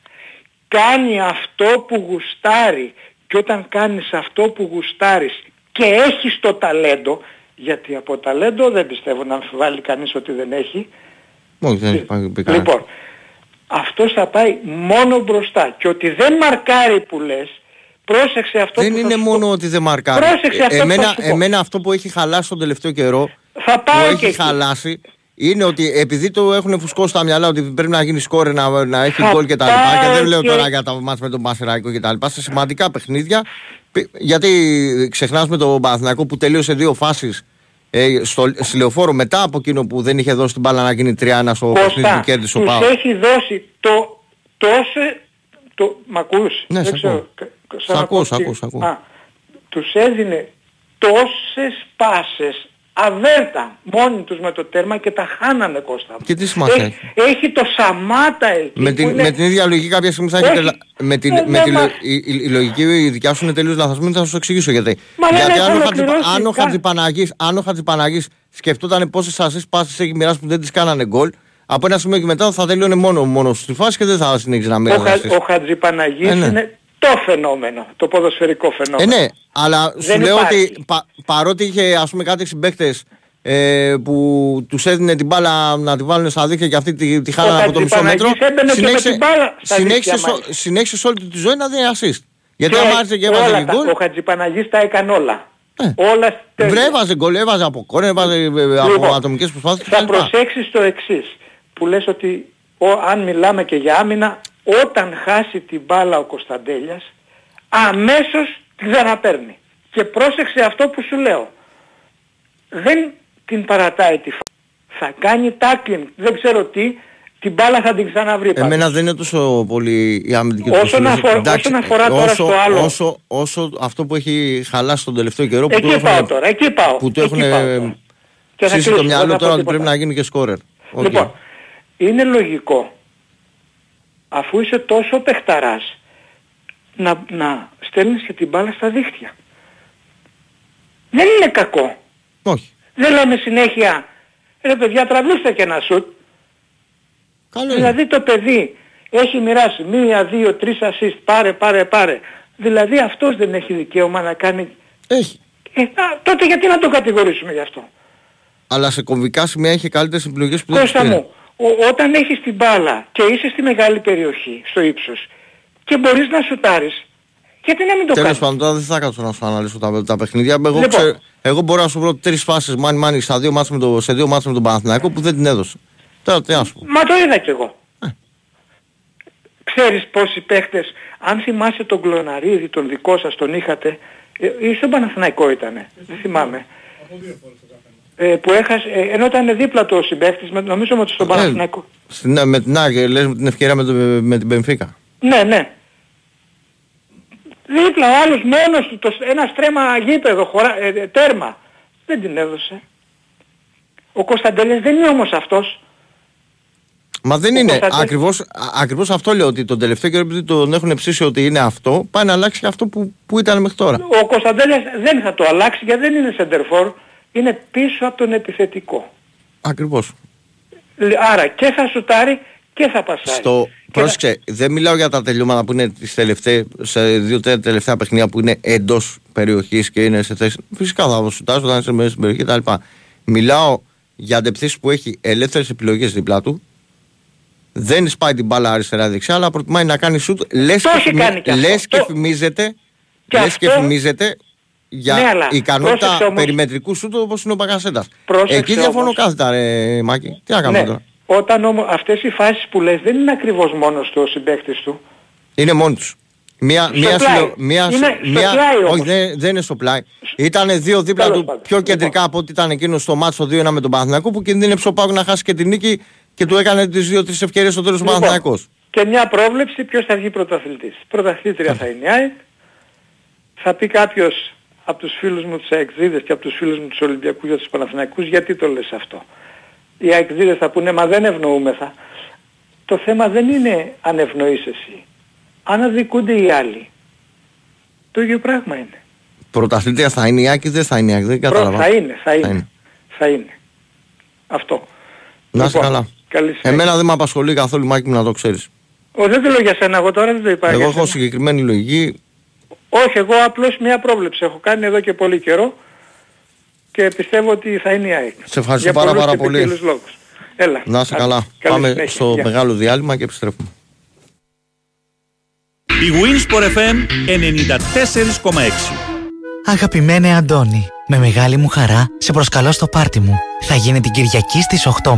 Κάνει αυτό που γουστάρει και όταν κάνεις αυτό που γουστάρεις και έχεις το ταλέντο, γιατί από ταλέντο δεν πιστεύω να αμφιβάλλει κανείς ότι δεν έχει, Όχι, δεν έχει πάει πει κανένας. Λοιπόν, αυτός θα πάει μόνο μπροστά και ότι δεν μαρκάρει που λες, πρόσεξε αυτό Δεν που θα είναι σου μόνο πω. ότι δεν μαρκάρει. Πρόσεξε αυτό που εμένα, θα σου πω. εμένα αυτό που έχει χαλάσει τον τελευταίο καιρό, Θα που πάω και έχει εκεί. χαλάσει, είναι ότι επειδή το έχουν φουσκώσει τα μυαλά ότι πρέπει να γίνει σκόρε, να, να έχει Θα γκολ και τα λοιπά. Και πάω δεν λέω και- τώρα για τα μάτς με τον Πασεράκο και τα λοιπά. Σε σημαντικά παιχνίδια. π- Γιατί ξεχνάς με τον Παναθηναϊκό που τελείωσε δύο φάσεις ε, στο, στη λεωφόρο μετά από εκείνο που δεν είχε δώσει την μπάλα να γίνει 3-1 στο παιχνίδι Κώστα, που κέρδισε ο τους Πάο. έχει δώσει το τόσο... Το, μ' ακούς; Ναι, Δεν σ' ξέρω. ακούω. Κα- κα- Σ' σαν να ακούω, πω σ' τι- ακούω, σ' ακούω. Α, τους έδινε τόσες πάσες αβέρτα μόνοι τους με το τέρμα και τα χάνανε Κώστα. μου. Και τι σημασία έχει, έχει το Σαμάτα εκεί Με που την, είναι- με την ίδια λογική κάποια στιγμή θα Όχι. έχετε. λα- Με την, Ε, με δεν τη, λο- μας- η, η- η λογική η δικιά σου είναι τελείως λαθασμένη, θα σου εξηγήσω γιατί. Μα δεν γιατί έχω αν ο, ολοκληρώσει Χατζηπα- αν ο καν. Χατζηπαναγής, αν ο Χατζηπαναγής σκεφτόταν πόσες ασεί πάσει έχει μοιράσει που δεν τις κάνανε γκολ, από ένα σημείο και μετά θα τελείωνε μόνο, μόνος στη φάση και δεν θα συνέχιζε να ο, μοιράζει Χα, ασίστ. ο Χατζηπαναγής Ε, ναι. είναι το φαινόμενο, το ποδοσφαιρικό Ε, φαινόμενο. ναι, αλλά σου Δεν λέω υπάρχει. ότι πα, παρότι είχε ας πούμε κάτι συμπαίκτες ε, που τους έδινε την μπάλα να τη βάλουν στα δίχτυα και αυτή τη, τη χάλανε Ο από το μισό μέτρο. Χατζηπαναγής έμπαινε και με την μπάλα στα συνέχισε, δίχτυα, στο- μάλιστα. συνέχισε σε όλη τη ζωή να δίνει assist. Γιατί Και άμα άρχισε και έβαζε όλα και τα- γκολ, Ο Χατζηπαναγής τα έκανε όλα. Ε. Όλα τέλεια. βρε έβαζε γκολ, έβαζε από κόρνερ, έβαζε ε, από Λοιπόν, ατομικές προσπάθειες Θα κτλ. προσέξεις το εξής που λες ότι ο, αν μιλάμε και για άμυνα όταν χάσει την μπάλα ο Κωνσταντέλιας αμέσως την ξαναπαίρνει. Και πρόσεξε αυτό που σου λέω. Δεν την παρατάει τη φα... Θα κάνει τάκλινγκ, δεν ξέρω τι, την μπάλα θα την ξαναβρει πάλι. Εμένα δεν είναι τόσο πολύ η αμυντική του Όσον προσήλωση. αφορά- Εντάξει, όσον αφορά τώρα όσο, στο άλλο. Όσο, όσο αυτό που έχει χαλάσει τον τελευταίο καιρό που Εκεί του πάω έχουν, τώρα, εκεί πάω. που του εκεί έχουν πάω τώρα. Και θα ψήσει κλείσω, το δεν μυαλό θα πω τώρα ότι τίποτα. πρέπει να γίνει και σκόρερ. Οκ. Λοιπόν, είναι λογικό αφού είσαι τόσο παιχταράς να, να στέλνεις και την μπάλα στα δίχτυα. Δεν είναι κακό. Όχι. Δεν λέμε συνέχεια ρε παιδιά τραβήστε και ένα σουτ. Καλό είναι. Δηλαδή το παιδί έχει μοιράσει μία, δύο, τρεις assist, πάρε, πάρε, πάρε. Δηλαδή αυτός δεν έχει δικαίωμα να κάνει... Έχει. Ε, α, τότε γιατί να τον κατηγορήσουμε γι' αυτό; Αλλά σε κομβικά σημεία έχει καλύτερες επιλογές που δεν Κώστα τις πήρε. μου, ο- όταν έχεις την μπάλα και είσαι στη μεγάλη περιοχή, στο ύψος, και μπορείς να σουτάρεις, γιατί να μην το Τέλος κάνεις; πάντων, τώρα δεν θα κάτσω να σου αναλύσω τα, τα παιχνίδια. Εγώ, Λοιπόν. ξέρω- εγώ μπορώ να σου βρω τρεις φάσεις μάνι μάνι στα δύο μάτς με το, σε δύο μάτς με τον Παναθηναϊκό που δεν την έδωσε. Τώρα τι να σου πω. Μα το είδα κι εγώ. Ε. Ξέρεις πόσοι παίχτες, αν θυμάσαι τον Κλωναρίδη, τον δικό σας, τον είχατε, ε, ή στον Παναθηναϊκό ήτανε, δεν θυμάμαι. Ε, που έχασε, ε, ενώ ήταν δίπλα του ο συμπαίχτης, με- νομίζω ότι στον Ε, Παναθηναϊκό. Στην- με την Άγια, λες με την ευκαιρία με, το, με την Πενφύκα. Ναι, ναι. Δίπλα ο άλλος μόνος του, το, ένα στρέμμα γήπεδο, χωρά, ε, ε, τέρμα. Δεν την έδωσε. Ο Κωνσταντέλης δεν είναι όμως αυτός. Μα δεν Ο είναι. Κωνσταντίνος- Ακριβώς, α- ακριβώς αυτό λέω ότι τον τελευταίο καιρό επειδή τον έχουν ψήσει ότι είναι αυτό, πάει να αλλάξει και αυτό που, που ήταν μέχρι τώρα. Ο Κωνσταντέλης δεν θα το αλλάξει γιατί δεν είναι σεντερφόρ. Είναι πίσω από τον επιθετικό. Ακριβώς. Λε- Άρα και θα σουτάρει και θα πασάρει. Στο, Και πρόσεξε, δεν μιλάω για τα τελειώματα που είναι τις τελευταίες, σε δύο τε- τελευταία παιχνίδια που είναι εντός περιοχής και είναι σε θέση. Φυσικά θα σουτάρει όταν είσαι μέσα στην περιοχή κτλ. Μιλάω για αντεπιθέσεις που έχει ελεύθερες επιλογές δίπλα του. Δεν σπάει την μπάλα αριστερά-δεξιά, αλλά προτιμάει να κάνει σουτ. Λες Το και, έχει φημι- κάνει και αυτό. λες και Το- φημίζεται, Και λες και αυτό- φημίζεται για Ναι, αλλά ικανότητα πρόσεξε όμως- περιμετρικού σουτ όπως είναι ο Παγκασέτας. Πρόσεξε Εκεί διαφωνώ όμως. κάθετα ρε Μάκη. Τι να κάνουμε ναι, τώρα; όταν όμως αυτές οι φάσεις που λες δεν είναι ακριβώς μόνος του ο συμπαίκτης του. Είναι μόνοι τους. Μία, Στο μία, πλάι. συλλο- μία, Είναι στο μία, πλάι όμως. όχι δεν, δεν είναι στο πλάι. Ήταν δύο δίπλα Τέλος του πάντων. πιο Λοιπόν. κεντρικά από ό,τι ήταν εκείνο στο μάτσο 2-1 με τον Παναθηναϊκό που κινδύνεψε ο Πάουκ να χάσει και την νίκη και του έκανε τις δύο-τρεις ευκαιρίες στο τέλος του Λοιπόν, Παναθηναϊκός. Και μια πρόβλεψη ποιος θα βγει πρωταθλητής. Πρωταθλήτρια θα είναι η ΑΕΚ. Θα πει κάποιος από τους φίλους μου τους αεξίδες και από τους φίλους μου τους Ολυμπιακούς για τους Παναθηναϊκούς γιατί το λες αυτό; Οι αεξίδες θα πούνε μα δεν ευνοούμεθα. Το θέμα δεν είναι αν ευνοείς εσύ. Αν αδικούνται οι άλλοι. Το ίδιο πράγμα είναι. Πρωταθλήτρια θα είναι η Άκη, δεν θα είναι η Άκη, δεν Προ- κατάλαβα. θα είναι, θα είναι. είναι. Θα είναι. Αυτό. Να είσαι Λοιπόν, καλά. καλή συνέχεια. Εμένα δεν με απασχολεί καθόλου Μάκη μου να το ξέρεις. Ο, δεν το λέω για σένα, εγώ τώρα δεν το είπα. Εγώ για έχω σένα. συγκεκριμένη λογική. Όχι, εγώ απλώς μια πρόβλεψη έχω κάνει εδώ και πολύ καιρό και πιστεύω ότι θα είναι η ΑΕΚ. Σε ευχαριστώ Για πάρα, πολλούς πάρα και πολύ. ποικίλους λόγους. Έλα. Να είσαι Άντε, καλά. καλή Πάμε συνέχεια. στο Γεια. μεγάλο διάλειμμα και επιστρέφουμε. Η Winsport FM 94,6 Αγαπημένε Αντώνη, με μεγάλη μου χαρά σε προσκαλώ στο πάρτι μου. Θα γίνει την Κυριακή στις 8.30.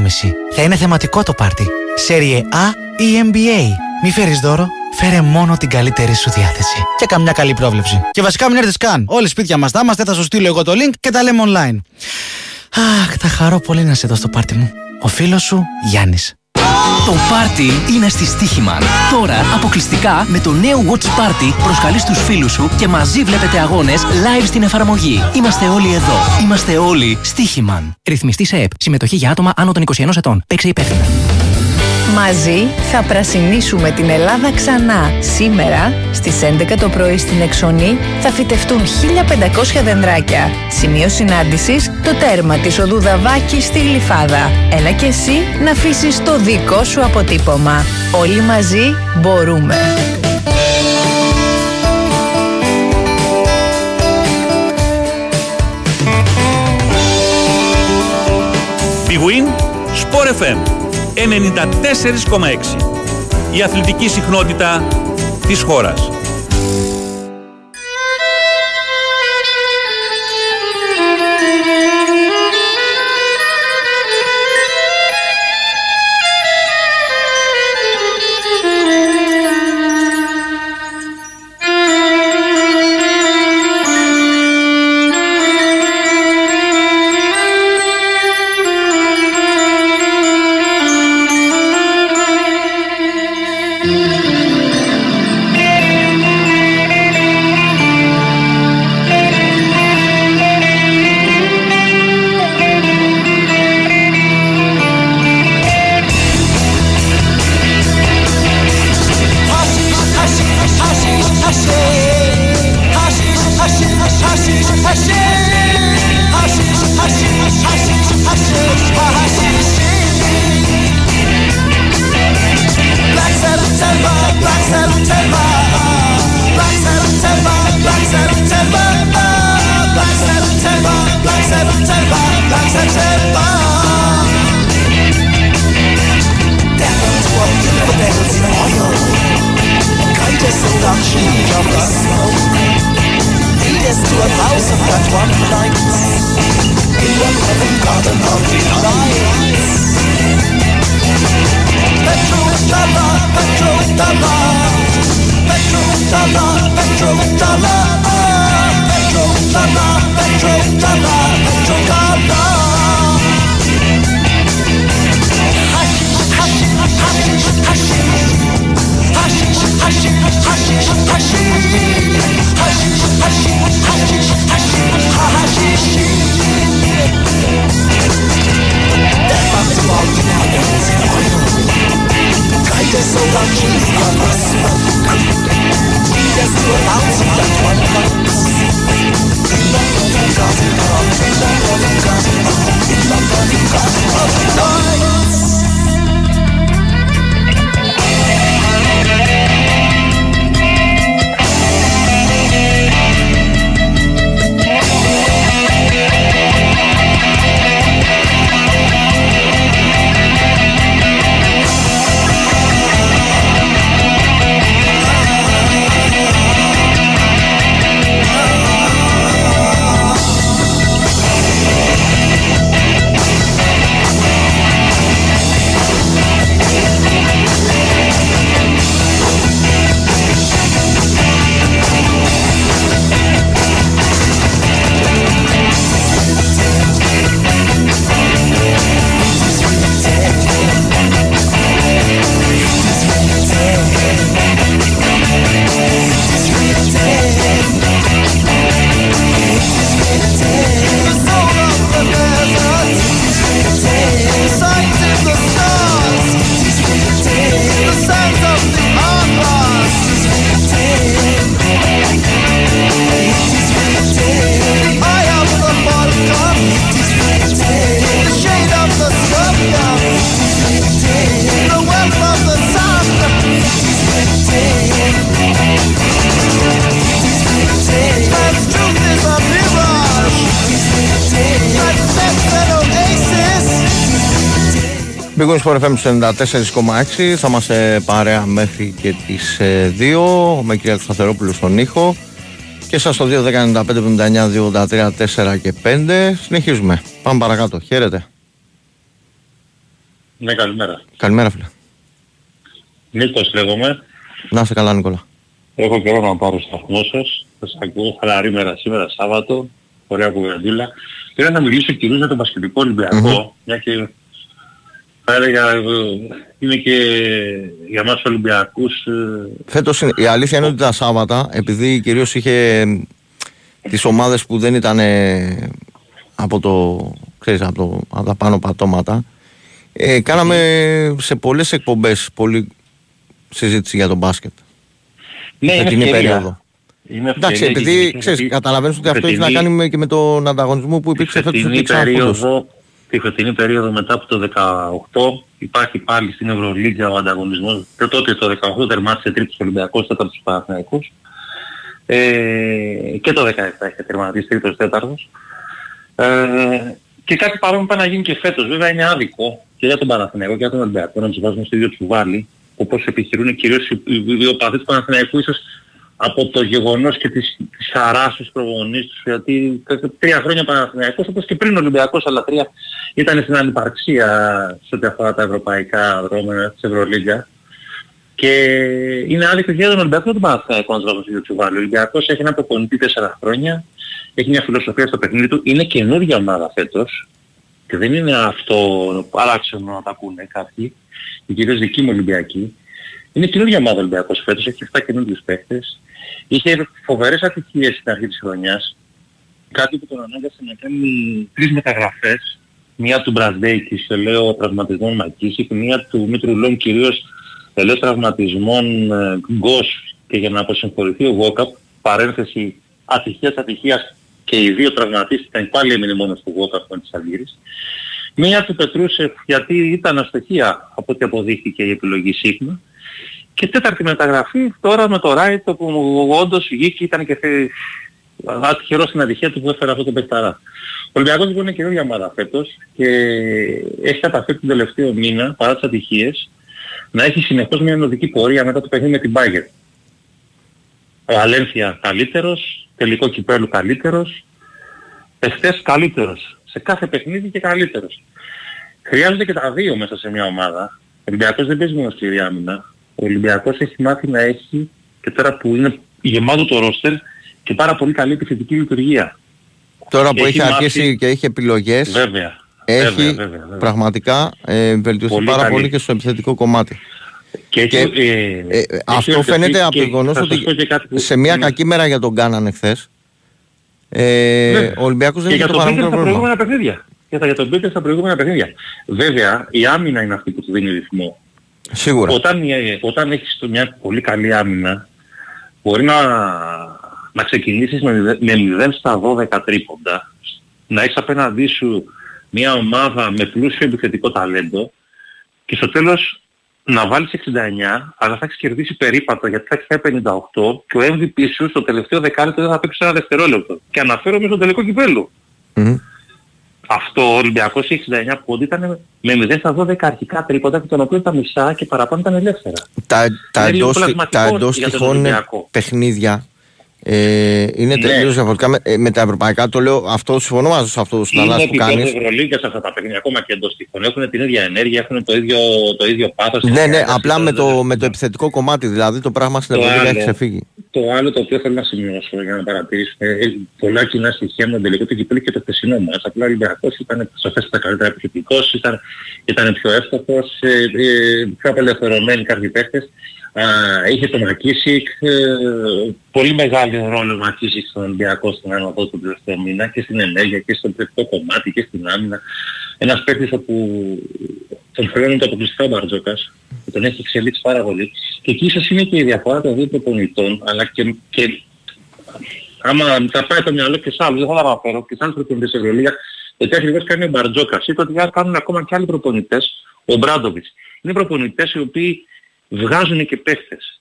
Θα είναι θεματικό το πάρτι. Serie A ή MBA. Μη φέρεις δώρο, φέρε μόνο την καλύτερη σου διάθεση. Και καμιά καλή πρόβλεψη. Και βασικά μην έρθεις καν. Όλοι σπίτια μας θα είμαστε, θα σου στείλω εγώ το link και τα λέμε online. Αχ, θα χαρώ πολύ να σε δω στο πάρτι μου. Ο φίλος σου Γιάννης. Το πάρτι είναι στη Στίχημαν. Τώρα αποκλειστικά με το νέο Watch Party προσκαλείς τους φίλους σου και μαζί βλέπετε αγώνες live στην εφαρμογή. Είμαστε όλοι εδώ. Είμαστε όλοι Στίχημαν. Ρυθμιστή σε ΕΠ. Συμμετοχή για άτομα άνω των 21 ετών. Παίξε υπεύθυνα. Μαζί θα πρασινίσουμε την Ελλάδα ξανά. Σήμερα στις 11 το πρωί στην Εξονή θα φυτευτούν 1500 δεντράκια. Σημείο συνάντησης το τέρμα της οδού Δαβάκη στη Γλυφάδα. Έλα και εσύ να αφήσεις το δικό σου αποτύπωμα. Όλοι μαζί μπορούμε. Win Sport FM 94,6 Η αθλητική συχνότητα της χώρας. Big Sport FM 94,6 θα είμαστε παρέα μέχρι και τις 2 με κυρία Σταθερόπουλου στον ήχο και σας στο 2.195.79.283.4 και 5 συνεχίζουμε πάμε παρακάτω χαίρετε Ναι, καλημέρα. καλημέρα φίλε Νίκος λέγομαι. να είσαι καλά Νικόλα Έχω καιρό να πάρω στο σταθμό σας. Θα σας ακούω χαλαρή μέρα σήμερα, Σάββατο. Ωραία κουβεντούλα. Θέλω να μιλήσω κυρίως για τον Πασχετικό Ολυμπιακό, μια και θα έλεγα ε, είναι και για μας Ολυμπιακούς ε, Φέτος είναι- η αλήθεια είναι ότι τα Σάββατα επειδή κυρίως είχε ε, τις ομάδες που δεν ήταν ε, από, το, ξέρεις, από, το, από τα πάνω πατώματα ε, κάναμε σε πολλές εκπομπές πολλή συζήτηση για τον μπάσκετ Ναι, είναι φετινή ευκαιρία. περίοδο. Είναι Εντάξει, ευκαιρία επειδή γιατί- ξέρεις, καταλαβαίνεις ότι αυτό έχει να φετινή- κάνει με- και με τον ανταγωνισμό που υπήρξε φέτος φετινή ότι ξανά περίοδο, τη φετινή περίοδο μετά από το 18 υπάρχει πάλι στην Ευρωλίγκα ο ανταγωνισμός. Και τότε το 18 τερμάτισε τρίτος Ολυμπιακός, τέταρτος Παναθηναϊκός. Ε, και το 17 έχει τερματίσει τρίτος τέταρτος. Ε, Και κάτι παρόμοιο πάει να γίνει και φέτος. Βέβαια είναι άδικο και για τον Παναθηναϊκό και για τον Ολυμπιακό να τους βάζουμε στο ίδιο τσουβάλι όπως επιχειρούν κυρίως οι, οι, οι οπαδοί του Παναθηναϊκού ίσως από το γεγονός και της, της χαράς τους προπονητής τους γιατί τρία χρόνια Παναθηναϊκός όπως και πριν ο Ολυμπιακός αλλά τρία ήταν στην ανυπαρξία σε ό,τι αφορά τα ευρωπαϊκά δρόμενα της Ευρωλίγκα και είναι άδικο και για τον Ολυμπιακό και τον Παναθηναϊκό να τους βάζουμε στο ίδιο τσουβάλι. Ο Ολυμπιακός έχει ένα προπονητή τέσσερα χρόνια έχει μια φιλοσοφία στο παιχνίδι του, είναι καινούργια ομάδα φέτος και δεν είναι αυτό παράξενο να τα ακούνε κάποιοι, οι κυρίως δικοί μου Ολυμπιακοί. Είναι καινούργια ομάδα Ολυμπιακός φέτος, έχει 7 καινούργιους παίχτες. Είχε φοβερές ατυχίες στην αρχή της χρονιάς, κάτι που τον ανάγκασε να κάνει τρεις μεταγραφές, μία του Μπραντέικης, σε λέω τραυματισμών Μακίσικ, μία του Μήτρου Λόγκ κυρίως σε λέω τραυματισμών ε, Γκος και για να αποσυμφορηθεί ο Βόκαπ, παρένθεση ατυχίας ατυχίας και οι δύο τραυματίστηκαν πάλι έμεινε μόνος του Βόκαπ της Αλγύρης. Μία του Πετρούσεφ γιατί ήταν αστοχία από ό,τι αποδείχθηκε η επιλογή Σίγμα. Και τέταρτη μεταγραφή τώρα με το Ράιτ που όντως βγήκε ήταν και ατυχερό στην ατυχία του που έφερε αυτό το παιχταρά. Ο Ολυμπιακός λοιπόν είναι καινούργια ομάδα φέτος και έχει καταφέρει τον τελευταίο μήνα παρά τις ατυχίες να έχει συνεχώς μια ενωδική πορεία μετά το παιχνίδι με την Bayern. Ο Αλένθια καλύτερος, τελικό κυπέλου καλύτερος, εχθές καλύτερος. Σε κάθε παιχνίδι και καλύτερος. Χρειάζονται και τα δύο μέσα σε μια ομάδα. Ο Ολυμπιακός δεν παίζει μόνο στη άμυνα. Ο Ολυμπιακός έχει μάθει να έχει και τώρα που είναι γεμάτο το ρόστερ και πάρα πολύ καλή επιθετική λειτουργία. Τώρα Και που έχει έχει μάθει- αρχίσει και έχει επιλογές, Βέβαια. έχει Βέβαια, βέβαια, βέβαια. πραγματικά ε, βελτιωθεί Πολύ πάρα καλή. πολύ και στο επιθετικό κομμάτι. Και, έχει, Και, ε, Ε, έχει αυτό βελτιωθεί φαίνεται από και το γεγονός θα σας ότι πω και κάτι που- σε μια ναι. κακή μέρα για τον Κάναν εχθές, ε, Βέβαια. ο Ολυμπιακός δεν και είχε για το τον Πίτερ παραμικρό στα πρόβλημα. προηγούμενα παιχνίδια. Και τα- για τον Πίτερ στα προηγούμενα παιχνίδια. Βέβαια, η άμυνα είναι αυτή που του δίνει ρυθμό. Σίγουρα. Όταν, ε, όταν έχεις το- μια πολύ καλή άμυνα, μπορεί να, να ξεκινήσεις με, μηδέ- με 0 στα 12 τρίποντα, να έχεις απέναντί σου μια ομάδα με πλούσιο επιθετικό ταλέντο και στο τέλος να βάλεις 69, αλλά θα έχεις κερδίσει περίπατο γιατί θα έχεις φάει 58 και ο MVP σου στο τελευταίο δεκάλεπτο δεν θα παίξει ένα δευτερόλεπτο. Και αναφέρομαι στο τελικό κυπέλου. Μμμ. Αυτό ο Ολυμπιακός η 69 πόντι ήταν με 0 στα 12 αρχικά τρίποντα και τον οποίο τα μισά και παραπάνω ήταν ελεύθερα. Τα, τα Είναι λίγο εντός, πλασματικό τα εντός για τον τυχών Ολυμπιακό. παιχνίδια ε, είναι Ναι. τελείως διαφορετικά με, ε, με τα ευρωπαϊκά. Το λέω αυτό, συμφωνώ μαζί σου σε αυτό το Είναι ανάλυση που επίπεδο κάνεις. Ευρωλίγκας αυτά τα παιχνίδια, ακόμα και εντός τυχών. Έχουν την ίδια ενέργεια, έχουν το ίδιο, το ίδιο πάθος. Ναι, ναι, Έχουν απλά με το, το- με το επιθετικό κομμάτι, δηλαδή το πράγμα στην Το Ευρωλίγα έχει άλλο. ξεφύγει. Το άλλο το οποίο θέλω να σημειώσω για να παρατηρήσουμε, ε, πολλά κοινά στοιχεία με τον τελικό του κυπέλου και το χθεσινό μας. Απλά ο Ολυμπιακός ήταν σαφέστατα καλύτερα επιθετικός, ήταν, ήταν πιο εύστοχος, ε, ε, πιο απελευθερωμένοι κάποιοι παίχτες. Α, είχε το Μακίσικ, ε, πολύ μεγάλο ρόλο ο Μακίσικ στον Ολυμπιακό στην άνοδο του τελευταίου μήνα και στην ενέργεια και στο επιθετικό κομμάτι και στην άμυνα. Ένας παίκτης όπου τον χρεώνει το αποκλειστικά ο Μπαρτζόκας, που τον έχει εξελίξει πάρα πολύ. Και εκεί ίσως είναι και η διαφορά των δύο προπονητών, αλλά και, και άμα θα πάει το μυαλό και σε άλλους, δεν θα τα αναφέρω, και σε άλλους προπονητές της Ευρωλίγα, γιατί ακριβώς κάνει ο Μπαρτζόκας. Είπε ότι θα κάνουν ακόμα και άλλοι προπονητές, ο Μπράντοβιτς. Είναι προπονητές οι οποίοι βγάζουν και παίχτες.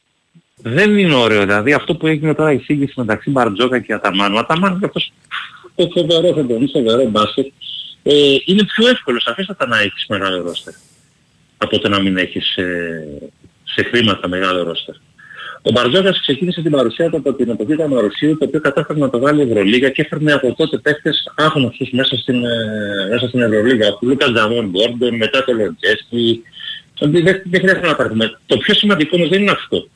Δεν είναι ωραίο, δηλαδή αυτό που έγινε τώρα η σύγκριση μεταξύ Μπαρτζόκα και Αταμάνου. Ο Αταμάνου και αυτός το φοβερός φοβερό, φοβερός μπάσκετ, ε, είναι πιο εύκολο σαφέστατα να έχεις μεγάλο ρόστερ από το να μην έχεις ε, σε χρήματα μεγάλο ρόστερ. Ο Μπαρτζόκας ξεκίνησε την παρουσία του από την εποχή του Αμαρουσίου, το οποίο κατάφερε να το βάλει η Ευρωλίγα και έφερνε από τότε παίχτες άγνωστους μέσα στην, ε, μέσα στην Ευρωλίγα. Ο Λούκας Τζαμόν Γκόρντον, μετά το Λοντζέσκι. Δεν, δεν δεν χρειάζεται να πάρουμε. Το πιο σημαντικό όμως δεν είναι αυτό.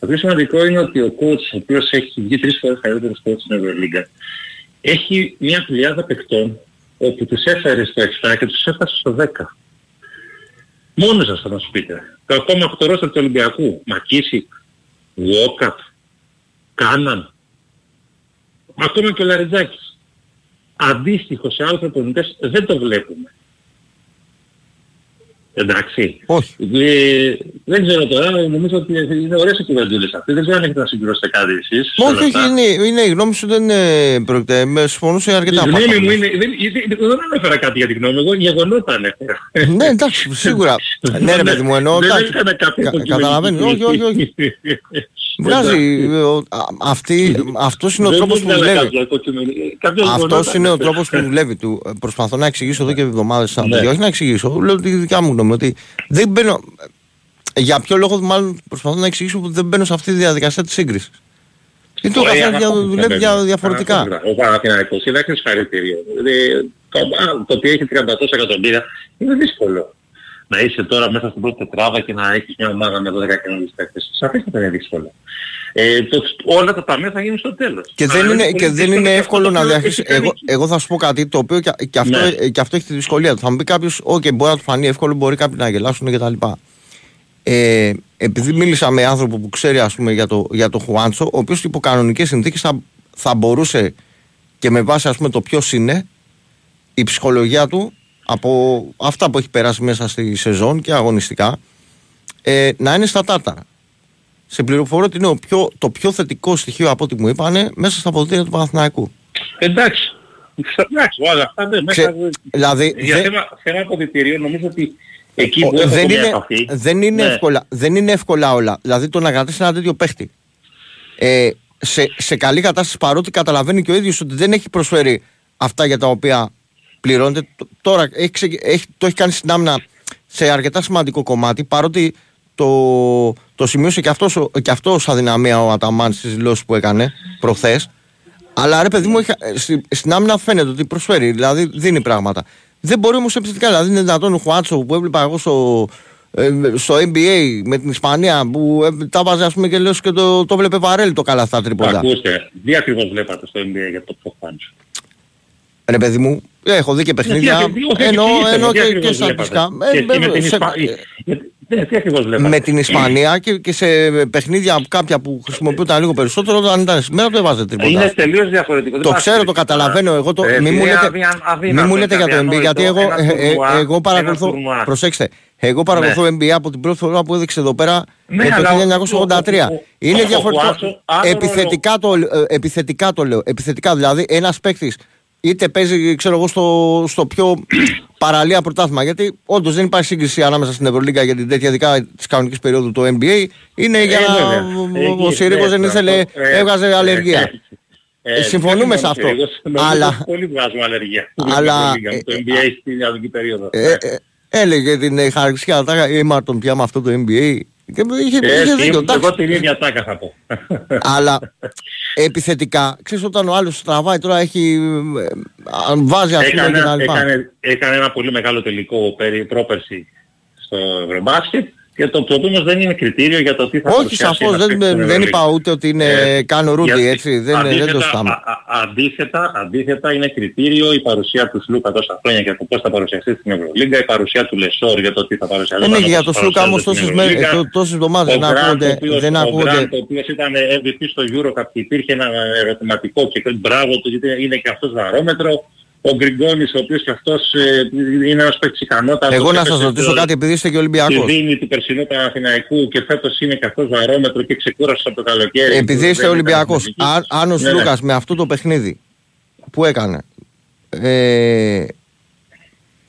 Το πιο σημαντικό είναι ότι ο coach, ο οποίος έχει βγει τρεις φορές καλύτερος coach στην Ευρωλίγα, έχει μια πλειάδα παιχτών όπου τους έφερε στο 7 και τους έφτασε στο 10. Μόνος σας θα μας πείτε. Το ακόμα από το ρόστερ του Ολυμπιακού. Μακίσικ, Βόκαπ, Κάναν, ακόμα και ο Λαριτζάκης. Αντίστοιχο σε άλλους προπονητές δεν το βλέπουμε. Εντάξει. Όχι. Ε, δεν ξέρω τώρα, νομίζω ότι είναι ωραίες οι κουβεντούλες αυτές. Δεν ξέρω αν έχετε να συγκρούσετε κάτι εσείς. σε όλα Όχι, όχι, αυτά. είναι, είναι η γνώμη σου δεν ε, πρόκειται. Με συμφωνούσε αρκετά. Η γνώμη πράγματα. μου είναι, δεν, δεν, δεν ανέφερα κάτι για τη γνώμη μου, εγώ γεγονότα ανέφερα. ναι, εντάξει, σίγουρα. ναι, ρε παιδί μου, εννοώ. Δεν εντάξει, έκανα κάποια κα- Καταλαβαίνεις. Όχι, όχι, όχι. Βγάζει. ε, ο- α- αυτή, αυτός είναι ο Δεν τρόπος που έκανα δουλεύει. κάποια υποκειμενική- κάποια Αυτός γεγονότα είναι ο ανέφερα. τρόπος που δουλεύει του. Ε, Προσπαθώ να εξηγήσω εδώ και εβδομάδες σαν Ναι. παιδί. Όχι να εξηγήσω, λέω τη δικιά μου γνώμη. Ότι δεν μπαίνω. Για ποιο λόγο, μάλλον προσπαθώ να εξηγήσω ότι δεν μπαίνω σε αυτή τη διαδικασία της σύγκρισης. Γιατί ο Ωραία, καθένα αυτό που δουλεύει συμβαίνει. για διαφορετικά. Αυτό, Ο Παναθηναϊκός είναι άκρη συγχαρητήριο. Δηλαδή, το, α, το ότι έχει 30 τόσα εκατομμύρια είναι δύσκολο. Να είσαι τώρα μέσα στην πρώτη τετράδα και να έχεις μια ομάδα με 12 καινούργιους παίκτες. Σαφέστατα είναι δύσκολο. Ε, το, όλα τα ταμεία θα γίνουν στο τέλος. Και δεν Αλλά είναι, πολύ και δεν δύσκολο είναι και εύκολο αυτό να το διαχειριστεί. έχει Εγώ, κάνει- εγώ θα σου πω κάτι το οποίο και, και αυτό, Ναι. ε, και αυτό έχει τη δυσκολία του. Θα μου πει κάποιος, OK, μπορεί να του φανεί εύκολο, μπορεί κάποιοι να γελάσουν κτλ. Ε, επειδή μίλησα με άνθρωπο που ξέρει ας πούμε, για, το, για το Χουάντσο, ο οποίος υπό κανονικές συνθήκες θα, θα μπορούσε και με βάση ας πούμε, το ποιος είναι, η ψυχολογία του από αυτά που έχει περάσει μέσα στη σεζόν και αγωνιστικά ε, να είναι στα τάρταρα. Σε πληροφορώ ότι είναι ο πιο, το πιο θετικό στοιχείο από ό,τι μου είπανε μέσα στα αποδοτήρια του Παναθηναϊκού. Εντάξει. Εντάξει, όλα αυτά δεν Ξε- μέσα... δηλαδή, Για δεν- θέμα, θέμα αποδητηρίων νομίζω ότι εκεί Ο- που έχω δεν, μια είναι, επαφή... δεν, είναι Ναι. εύκολα, δεν είναι εύκολα όλα. Δηλαδή το να κρατήσει ένα τέτοιο παίχτη ε, σε, σε καλή κατάσταση παρότι καταλαβαίνει και ο ίδιος ότι δεν έχει προσφέρει αυτά για τα οποία πληρώνεται. Τ- Τώρα έχει, ξε- έχει, το έχει κάνει στην άμυνα σε αρκετά σημαντικό κομμάτι παρότι το, το σημείωσε και αυτός, ο- και αυτός ως αδυναμία ο Αταμάν στις δηλώσεις που έκανε προχθές. Αλλά ρε παιδί μου, έχει- ε, στη- στην άμυνα φαίνεται ότι προσφέρει, δηλαδή δίνει πράγματα. Δεν μπορεί όμως επιθετικά. Δηλαδή είναι δυνατόν ο Χουάτσο που έβλεπα εγώ στο, ε, στο NBA με την Ισπανία που ε, τα βάζει ας πούμε και λέω και το, το βλέπε βαρέλ το καλά αυτά τρίποντα. Ακούστε, τι ακριβώς βλέπατε στο NBA για το Ποχάντσο. Ρε παιδί μου, έχω δει και παιχνίδια. Γιατί- όχι, Ενώ, εξηγήστε ενώ μου, τι και, ακριβώς και στα βλέπατε. αγγλικά. Και Ε, εσύ με ε, την σε- Ισπα- Γιατί- ναι, Τι ακριβώς βλέπατε. με την Ισπανία και, και σε παιχνίδια κάποια που χρησιμοποιούνταν λίγο περισσότερο όταν ήταν σήμερα το έβαζε τρίποντα. Είναι τελείως διαφορετικό. Το ξέρω, το καταλαβαίνω. Εγώ το, Ε, μη μου είναι λέτε, αδυα- μη αδύνατο, μου λέτε για το NBA, αδιανόητο. γιατί εγώ, Ένα ε, ε, τουρνουά, εγώ ένα παρακολουθώ. τουρνουά. Προσέξτε, εγώ παρακολουθώ NBA από την πρώτη φορά που έδειξε εδώ πέρα Ναι, ε, το αλλά 1983. ο- ο- Είναι ο- διαφορετικό. ο Χουάντσο, άλλο Επιθετικά το, ε, επιθετικά το λέω. Επιθετικά δηλαδή ένα παίκτη είτε παίζει ξέρω εγώ, στο, στο πιο παραλία πρωτάθλημα. Γιατί όντως δεν υπάρχει σύγκριση ανάμεσα στην Ευρωλίγκα για την τέτοια ειδικά της κανονικής περίοδου του NBA. Είναι για Ε, να. βέβαια. ο- Ο Εκεί, Συρίγο ναι, δεν αυτό, ήθελε, ε, έβγαζε ε, αλλεργία. ε, Ε, συμφωνούμε δεν σε είμαι αυτό. Συρίγος, νομίζω Αλλά- Πολύ βγάζουμε αλλεργία. Αλλά, Με το ε, NBA στην ιαδική περίοδο. Ε, ε, έλεγε την ε, χαρακτηριστικά τάκα η Μάρτον πια με αυτό το NBA. Και είχε, Ε, είχε τι- δίκιο, εντάξει. Εγώ την ίδια τάκα θα πω. Αλλά επιθετικά, ξέρεις όταν ο άλλος τραβάει τώρα έχει, ε, αν βάζει ας πούμε έκανε, και τα λοιπά. έκανε, έκανε ένα πολύ μεγάλο τελικό περί, πρόπερση στο Ευρωμπάσκετ και το οποίο όμως δεν είναι κριτήριο για το τι θα Όχι παρουσιάσει σαφώς, ένας δεν, παίκτης στην δεν Ευρωλίγα. είπα ούτε ότι είναι Ε, κάνω ρούντι γιατί έτσι, δεν, δεν το αντίθετα, στάμε. α- α- αντίθετα, αντίθετα είναι κριτήριο η παρουσία του Σλούκα τόσα χρόνια και το πώς θα παρουσιαστεί στην Ευρωλίγκα, η παρουσία του Λεσόρ για το τι θα παρουσιαστεί. Δεν έχει για το Σλούκα όμως τόσες, μέρες, ε, τό- τόσες εβδομάδες δεν ακούγονται. Δεν Ο ακούγονται. Γκραντ, ο οποίος ήταν MVP στο Eurocup και υπήρχε ένα ερωτηματικό και μπράβο του γιατί είναι και αυτός βαρόμετρο. Ο Γκριγκόνης ο οποίος και αυτός ε, είναι ένας παίκτης ικανότατος. Εγώ να Έπαιξε σας ρωτήσω το- κάτι επειδή είστε και Τη Ολυμπιακός. δίνει του περσινού Παναθηναϊκού και φέτος είναι και αυτός βαρόμετρο και ξεκούρασε από το καλοκαίρι. Επειδή Δεν είστε ήταν Ολυμπιακός, εθνική. αν, αν ο Ναι, ναι. Σλούκας με αυτό το παιχνίδι που έκανε ε,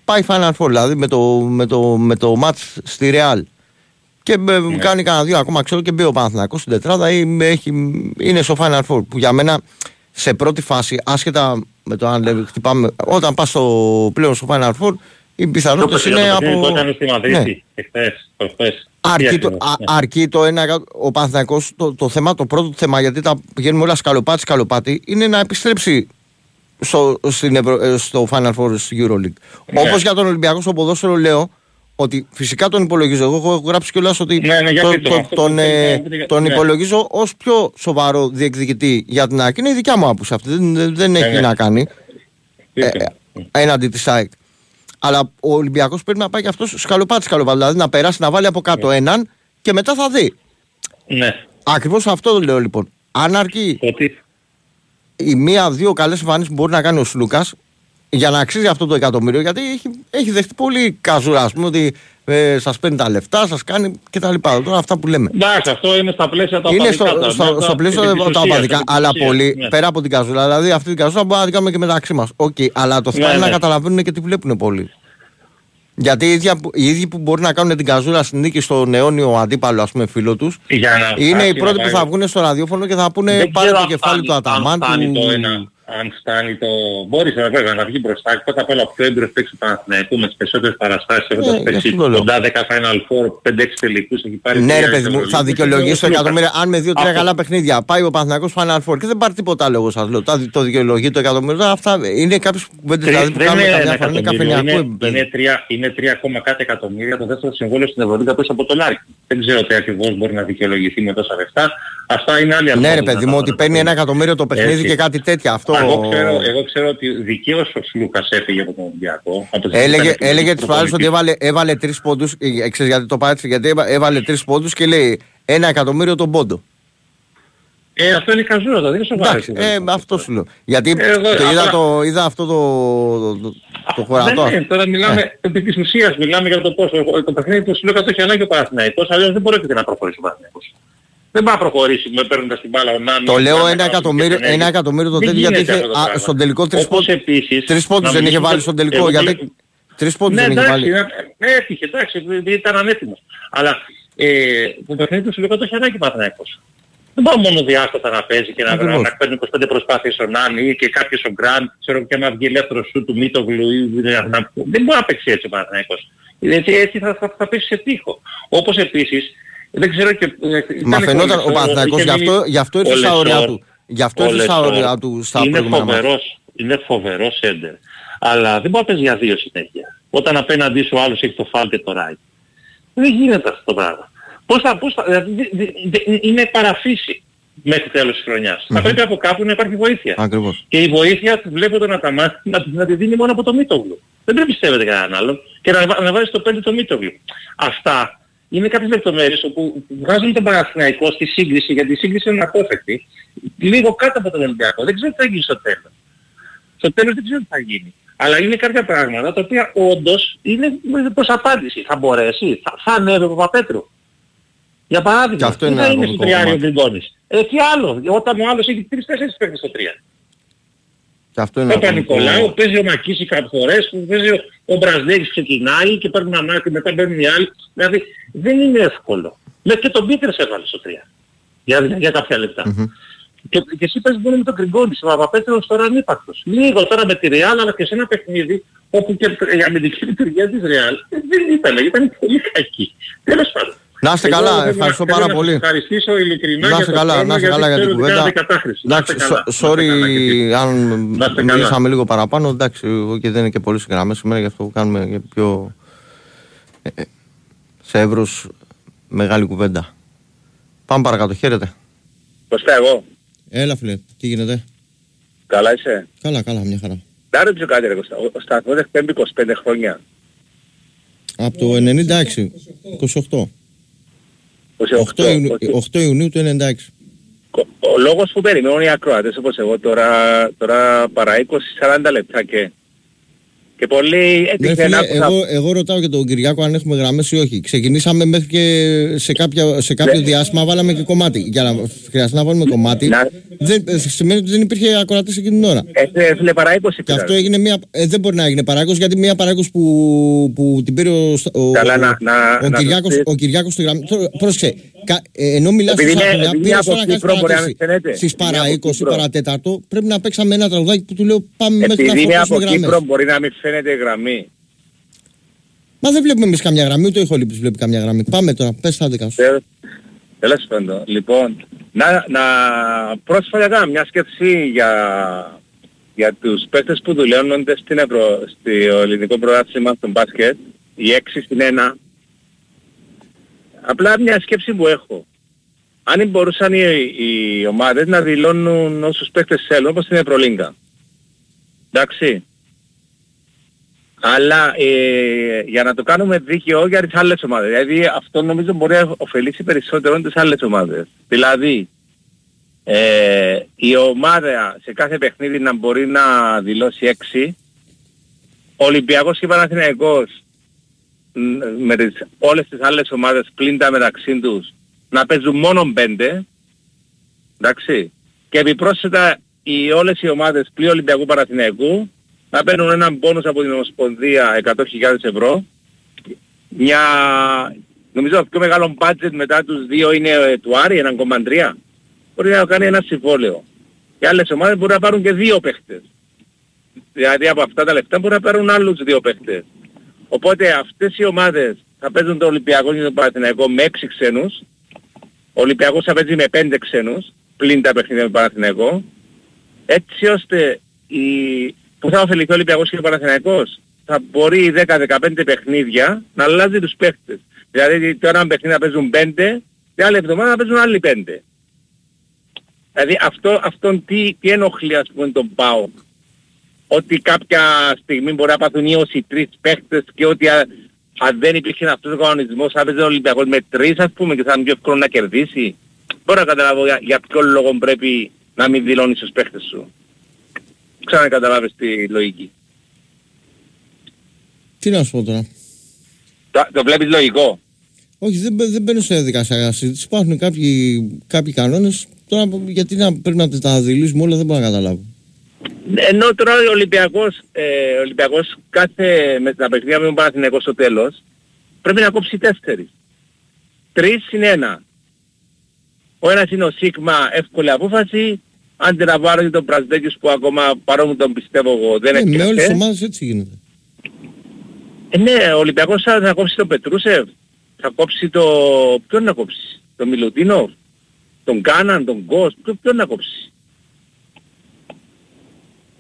πάει Final Four, δηλαδή με το, με το, με το match στη Real και με, Ναι. κάνει κανένα δύο ακόμα ξέρω και μπει ο Παναθηναϊκός στην τετράδα ή με έχει, είναι στο Final Four που για μένα σε πρώτη φάση άσχετα με το αν λέει, χτυπάμε όταν πας στο, πλέον στο Final Four οι Το πιθανότητες παιχνίδι είναι το παιχνίδι που από... έκανε στη Ναι. Μαδρίτη εχθές, προχθές. Τι Αρκεί το, ακριβώς, α- ναι. αρκεί το ένα, εκα- ο Παναθηναϊκός, το, το θέμα, το πρώτο του θέμα, γιατί τα πηγαίνουμε όλα σκαλοπάτι σκαλοπάτι, είναι να επιστρέψει στο, στην Ευρω- ε, στο Final Four στη EuroLeague. Ναι. Όπως για τον Ολυμπιακό στο ποδόσφαιρο λέω ότι φυσικά τον υπολογίζω. Εγώ έχω γράψει κιόλας ότι Ναι, ναι, για το- πείτε το- μου, αυτό τον, που ε, θέλετε να πείτε για- τον ναι. υπολογίζω ως πιο σοβαρό διεκδικητή για την ΑΕΚ. Είναι η δικιά μου άποψη αυτή. Δεν, δεν- δεν έχει ναι. να κάνει ε, Πείτε μου. έναντι της ΑΕΚ. Αλλά ο Ολυμπιακός πρέπει να πάει και αυτός σκαλοπάτι σκαλοπάτι. Δηλαδή να περάσει να βάλει από κάτω έναν και μετά θα δει. Ναι. Ακριβώς αυτό λέω λοιπόν. Αν αρκεί Ότι η μία-δύο καλές εμφανίσεις που μπορεί να κάνει ο Σλούκας για να αξίζει αυτό το εκατομμύριο, γιατί έχει, έχει δεχτεί πολύ καζούρα, ας πούμε, ότι ε, σας παίρνει τα λεφτά, σας κάνει κτλ. Τώρα αυτά που λέμε. Εντάξει, αυτό είναι στα πλαίσια τα Είναι οπαδικά, στο, τα- στο, τα- στο πλαίσιο επί τα της ουσίας, οπαδικά, επί της αλλά ουσίας, πολύ ναι. πέρα από την καζούρα. Δηλαδή αυτή την καζούρα μπορούμε να την κάνουμε και μεταξύ μας. Οκ, αλλά το θέμα Ναι, είναι να ναι. καταλαβαίνουν και τι βλέπουν πολύ. Γιατί οι ίδιοι, που- οι ίδιοι που μπορεί να κάνουν την καζούλα στην νίκη στον αιώνιο αντίπαλο, ας πούμε, φίλο τους, Για να είναι φτάσει οι να πρώτοι που πάει- θα βγουν στο ραδιόφωνο και θα πούνε Δεν πάρε ξέρω το αν κεφάλι φτάνει- του Αταμάν. Αν φτάνει του- το ένα, αν φτάνει το... Μπορείς να βέβαια να βγει μπροστά. Πρώτα απ' όλα ο πιο έμπειρος παίκτης του Παναθηναϊκού με τις περισσότερες παραστάσεις έχοντας γι' παίξει αυτό το λέω. κοντά 10 Final Four, 5-6 τελικούς έχει πάρει Ναι, ρε τρία παιδί μου, θα Ευρωλίγκες. δικαιολογήσει το Εγώ εκατομμύριο. Αν με δύο-τρία Αυτό. καλά παιχνίδια πάει ο Παναθηναϊκός Final Four και δεν πάρει τίποτα άλλο, εγώ σας λέω. Τα- Το δικαιολογεί το εκατομμύριο. Τώρα Αυτά είναι κάποιε κουβέντε δηλαδή, που δεν κάνουμε είναι καμιά ένα φορά. Είναι εκατομμύριο, καφενιακό είναι, επίπεδο. είναι, τρία, είναι 3, ακόμα κάτι εκατομμύρια το δεύτερο συμβόλαιο στην Ευρωλίγα πίσω από το Λάρκιν. Δεν ξέρω τι ακριβώς μπορεί να δικαιολογηθεί με τόσα λεφτά. Αυτά είναι άλλοι Ναι, ρε αλγόριθμοι παιδί να μου, τα ότι παίρνει ένα εκατομμύριο το παιχνίδι Έτσι. και κάτι τέτοια. Αυτό. Εγώ ξέρω, εγώ ξέρω ότι δικαίως ο Σλούκας έφυγε από τον Ολυμπιακό. Από τις Έλεγε, ήταν έλεγε και τις φορές ότι έβαλε, έβαλε τρεις πόντους, ε, ε, ξέρεις γιατί το πάτησε, γιατί έβα- έβαλε τρεις πόντους και λέει ένα εκατομμύριο τον πόντο. Ε, αυτό είναι καζούρα, δεν είναι σοβαρό. Εντάξει, ε, αυτό σου λέω. Γιατί Εγώ, το είδα, απλά- το, είδα αυτό το, το, το, το χωρατό. Δεν είναι, τώρα μιλάμε επί της ουσίας, μιλάμε για το πόσο. Το, το παιχνίδι του Σλούκα το έχει ανάγκη ο Παναθηναϊκός, αλλιώς δεν πρόκειται να προχωρήσει ο Παναθηναϊκός. Δεν πάει να προχωρήσει με παίρνοντας την μπάλα ο Νάνος. Το λέω ένα εκατομμύριο, ένα εκατομμύριο το τέτοιο γιατί είχε, α, στον τελικό τρεις Όπως πόντους, επίσης, τρεις πόντους να δεν είχε μιλήσουμε- βάλει στον τελικό. εγώ Γιατί, λέω- τρεις πόντους Ναι, δεν είχε εντάξει, βάλει. ναι, έτυχε, εντάξει, επειδή ήταν ανέτοιμος. Αλλά ε, το παιχνίδι του Σλούκα το έχει ανάγκη ο Παναθηναϊκός. Δεν πάω μόνο διάστατα να παίζει και να, Ακριβώς. να παίρνει 25 προσπάθειες ο Νάνι ή και κάποιος ο Γκραντ, ξέρω και να βγει ελεύθερος σου του Μίτογλου ή να, να, δεν μπορεί να παίξει έτσι ο Παναθηναϊκός. Έτσι, έτσι θα, θα, θα πέσει σε τείχο. Όπως επίσης, δεν ξέρω και... ε, ήταν Μα φαινόταν ο ο Παναθηναϊκός, είχε γι' αυτό, μείνει- γι' αυτό ο ήρθε στα όρια Λεσόρ, του. Γι' αυτό ο ήρθε στα Λεσόρ όρια του στα είναι προηγούμενα μάτια. φοβερός, είναι φοβερός σέντερ. Αλλά δεν μπορεί να παίζει για δύο συνέχεια. Όταν απέναντί σου ο άλλος έχει το φάλ και το ράι. Δεν γίνεται αυτό το πράγμα. Πώς θα, πώς θα, δηλαδή, δε- δε- δε- είναι παραφύση μέχρι τέλος της χρονιας Θα πρέπει από κάπου να υπάρχει βοήθεια. Ακριβώς. Και η βοήθεια βλέπω τον Αταμάν να, να τη δίνει μόνο από το Μίτογλου. Δεν πρέπει να πιστεύετε κανέναν άλλον και να, βα- να βάζεις το 5 το Μίτογλου. Αυτά είναι κάποιες λεπτομέρειες όπου βγάζουν τον Παναθηναϊκό στη σύγκριση, γιατί η σύγκριση είναι απόφευκτη, λίγο κάτω από τον Ολυμπιακό. Δεν ξέρω τι θα γίνει στο τέλος. Στο τέλος δεν ξέρω τι θα γίνει. Αλλά είναι κάποια πράγματα τα οποία όντως είναι προς απάντηση. Θα μπορέσει, θα, θα ανέβει ο Παπαπέτρου. Για παράδειγμα, Και αυτό είναι δεν θα ένα είναι στο κομβικό τριάριο κομμάτι. Γκριγκόνης. Ε, τι άλλο, όταν ο άλλος έχει τρεις-τέσσερις παίκτες στο τρία. Και αυτό είναι Ο ένα κομβικό- Παπα-Νικολάου, παίζει ο Μακίση κάποιες φορές, που παίζει ο, ο Μπραζδέλης ξεκινάει και παίρνει ένα και μετά παίρνουν οι άλλοι. Δηλαδή δεν είναι εύκολο. Μέχρι και τον Πίτερς έβαλε στο 3. Για, για, για κάποια λεπτά. Και, και εσύ παίζεις μόνο με τον Γκριγκόνη, ο Παπαπέτρος τώρα ανύπαρκτος. Λίγο τώρα με τη Ρεάλ, αλλά και σε ένα παιχνίδι όπου και η αμυντική λειτουργία της Ρεάλ δεν ήταν, ήταν πολύ κακή. Τέλος πάντων. Να είστε Εγώ καλά, θέλω να- ευχαριστώ θέλω πάρα να πολύ. σας ευχαριστήσω ειλικρινά Να για είστε το καλά, χρόνο, να είστε καλά για την ξέρω ότι κουβέντα. κάνατε κατάχρηση. Να είστε Εντάξει, καλά. σο- sorry αν Να είστε καλά. μιλήσαμε λίγο παραπάνω. Εντάξει, εγώ και δεν είναι και πολύ γραμμές σήμερα, γι' αυτό κάνουμε και πιο ε, ε, σε εύρος μεγάλη κουβέντα. Πάμε παρακάτω, χαίρετε. Κωστά εγώ. Έλα φίλε, τι γίνεται; Καλά είσαι; Καλά, καλά, μια χαρά. Να ρωτήσω κάτι ρε Κωστά. Ο- Ο σταθμός εκπέμπει 25 χρόνια. Από το 96, 28. 28. 8, Ιουνίου, 8 Ιουνίου του 96. Ο λόγος που περιμένουν οι ακροατές όπως εγώ τώρα, τώρα παρά 20-40 λεπτά και, και πολύ Ναι, έτυχε φίλε, να άκουσα... εγώ, εγώ ρωτάω και τον Κυριάκο αν έχουμε γραμμές ή όχι. Ξεκινήσαμε μέχρι και σε, κάποια, σε κάποιο Ναι. διάστημα βάλαμε και κομμάτι. Για να χρειαστεί να βάλουμε κομμάτι, δεν, ε, σημαίνει ότι δεν υπήρχε ακροατής εκείνη την ώρα. Ε, φίλε, παρά 20 Και αυτό έγινε μία, ε, δεν μπορεί να έγινε παράκος γιατί μία παράκος που, που την πήρε ο, ο, Καλά, ο, να- να- ο, να Κυριάκος, το ο Κυριάκος στη γραμμή. Τώρα, Πρόσεξε, κα, ε, ενώ μιλάς Επειδή τόσα είναι- χρόνια, επειδή πήρες είναι τώρα από να κάνεις Κύπρο, μπορεί να παρατήρηση. μην φαίνεται. Στις Είναι παρά από 20, Κύπρο. παρά τέταρτο, πρέπει να παίξαμε ένα τραγουδάκι που του λέω πάμε μέχρι να Επειδή είναι από φορτώσουμε Κύπρο γραμμές. μπορεί να μην φαίνεται η γραμμή. Μα δεν βλέπουμε εμείς καμιά γραμμή, ούτε ο Ιχολήπτης βλέπει καμιά γραμμή. Πάμε τώρα, πες τα δικά σου. Τε- Τέλος πάντων. Λοιπόν, να, να πρόσφατα έκανα μια σκέψη για, για τους παίκτες που δουλεύονται στην Ευρω... στο ελληνικό πρωτάθλημα στον μπάσκετ, οι έξι στην ένα. Απλά μια σκέψη που έχω. Αν μπορούσαν οι, οι ομάδες να δηλώνουν όσους παίκτες θέλουν, όπως στην Ευρωλίγκα. Εντάξει. Αλλά ε, για να το κάνουμε δίκαιο για τις άλλες ομάδες. Δηλαδή αυτό νομίζω μπορεί να ωφελήσει περισσότερο τις άλλες ομάδες. Δηλαδή ε, η ομάδα σε κάθε παιχνίδι να μπορεί να δηλώσει 6, ο Ολυμπιακός και ο Παναθηναϊκός μ, με τις, όλες τις άλλες ομάδες πλήν τα μεταξύ τους να παίζουν μόνο πέντε, εντάξει, και επιπρόσθετα οι, όλες οι ομάδες πλην Ολυμπιακού Παραθυναϊκού να παίρνουν έναν πόνους από την Ομοσπονδία 100.000 ευρώ, μια, νομίζω το πιο μεγάλο budget μετά τους δύο είναι ε, του Άρη, 1,3, μπορεί να κάνει ένα συμβόλαιο. Οι άλλες ομάδες μπορεί να πάρουν και δύο παίχτες. Δηλαδή από αυτά τα λεφτά μπορεί να πάρουν άλλους δύο παίχτες. Οπότε αυτές οι ομάδες θα παίζουν το Ολυμπιακό και το Παναθηναϊκό με έξι ξένους. Ο Ολυμπιακός θα παίζει με πέντε ξένους, πλην τα παιχνίδια με τον Παναθηναϊκό. Έτσι ώστε η... που θα ωφεληθεί ο Ολυμπιακός και ο Παναθηναϊκός θα μπορεί 10-15 παιχνίδια να αλλάζει τους παίχτες. Δηλαδή τώρα ένα παιχνίδι να παίζουν πέντε, την άλλη εβδομάδα να παίζουν άλλοι πέντε. Δηλαδή αυτό, αυτόν τι, τι ενοχλεί ας πούμε τον ΠΑΟΚ ότι κάποια στιγμή μπορεί να πάθουν οι 23 παίχτες και ότι α, αν δεν υπήρχε αυτός ο κανονισμός θα έπαιζε ο Ολυμπιακός με τρεις ας πούμε και θα είναι πιο εύκολο να κερδίσει. Μπορώ να καταλάβω για, για ποιο λόγο πρέπει να μην δηλώνεις τους παίχτες σου. Ξανακαταλάβεις τη λογική. Τι να σου πω τώρα. Το, το βλέπεις λογικό; Όχι, δεν, μπαι- δεν μπαίνω σε διαδικασία συζήτηση. Υπάρχουν κάποιοι, κάποιοι κανόνες. Τώρα γιατί να, πρέπει να τα δηλήσουμε όλα δεν μπορώ να καταλάβω. Ενώ τώρα ο Ολυμπιακός, ε, ο Ολυμπιακός κάθε με τα παιχνίδια με τον Παναθηναϊκός στο τέλος πρέπει να κόψει τέσσερις. Τρεις είναι ένα. Ο ένας είναι ο Σίγμα εύκολη απόφαση. Άντε να πάρω και τον Πρασδέκης που ακόμα παρόμου τον πιστεύω εγώ δεν Ε, με όλες τις έφτιαξε. ομάδες έτσι γίνεται. Ε, ναι, ο Ολυμπιακός θα, θα κόψει τον Πετρούσεφ. Θα κόψει το... Ποιον να κόψει. Τον Μιλουτίνο. Τον Κάναν, τον Γκος. Ποιο, ποιον να κόψει.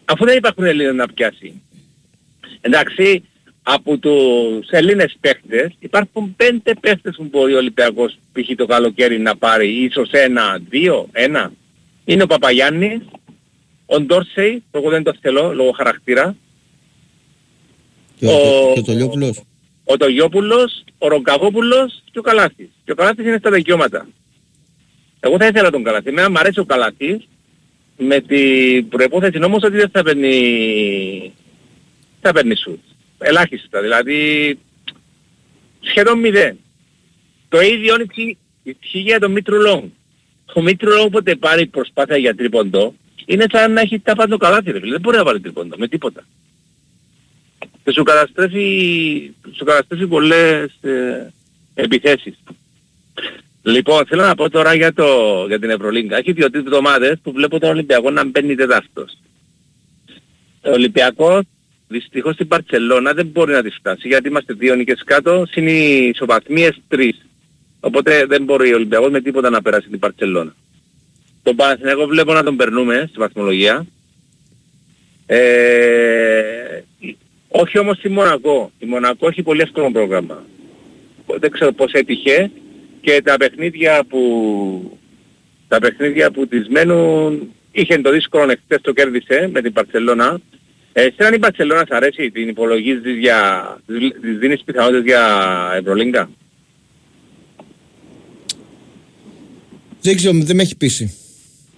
Αφού δεν υπάρχουν Έλληνες να πιάσει. Εντάξει, από τους Έλληνες παίχτες υπάρχουν πέντε παίχτες που μπορεί ο Ολυμπιακός π.χ. το καλοκαίρι να πάρει. Ίσως ένα, δύο, ένα. Είναι ο Παπαγιάννης, ο Ντόρσεϊ, που εγώ δεν το θέλω λόγω χαρακτήρα. Και, Ο- ο... και το Λιόπουλο. ο Τολιόπουλος, ο Ρογκαβόπουλος και ο Καλάθης. Και ο Καλάθης είναι στα δικαιώματα. Εγώ θα ήθελα τον Καλάθη. Εμένα μου αρέσει ο Καλάθης με την προϋπόθεση όμως ότι δεν θα παίρνει, θα παίρνει σουτ. Ελάχιστα. Δηλαδή σχεδόν μηδέν. Το ίδιο ισχύει- ισχύει για τον Μήτρου Λονγκ. Ο Μήτρου Λονγκ όποτε πάρει προσπάθεια για τρίποντο είναι σαν να έχει τα πάντα καλάθι. ρε φίλε. Δεν μπορεί να πάρει τρίποντο με τίποτα και σου καταστρέφει, σου καταστρέφει πολλές ε, επιθέσεις. Λοιπόν, θέλω να πω τώρα για, το, για την Ευρωλίγκα. Έχει δύο-τρεις εβδομάδες που βλέπω τον Ολυμπιακό να μπαίνει τετάρτος. Ο Ολυμπιακός δυστυχώς στην Παρτσελώνα δεν μπορεί να τη φτάσει γιατί είμαστε δύο νίκες κάτω, συν οι ισοπαθμίες τρεις. Οπότε δεν μπορεί ο Ολυμπιακός με τίποτα να περάσει την Παρτσελώνα. Τον Παναθηναϊκό βλέπω να τον περνούμε στη βαθμολογία. Ε, όχι όμως η Μονακό. Η Μονακό έχει πολύ εύκολο πρόγραμμα. Δεν ξέρω πώς έτυχε και τα παιχνίδια που τα παιχνίδια που της μένουν είχε το δύσκολο εχθές το κέρδισε με την Παρσελώνα. Ε, σε η Παρσελώνα σ' αρέσει, την υπολογίζεις για, της δίνεις πιθανότητες για Ευρωλίγκα; Δεν ξέρω, δεν με έχει πείσει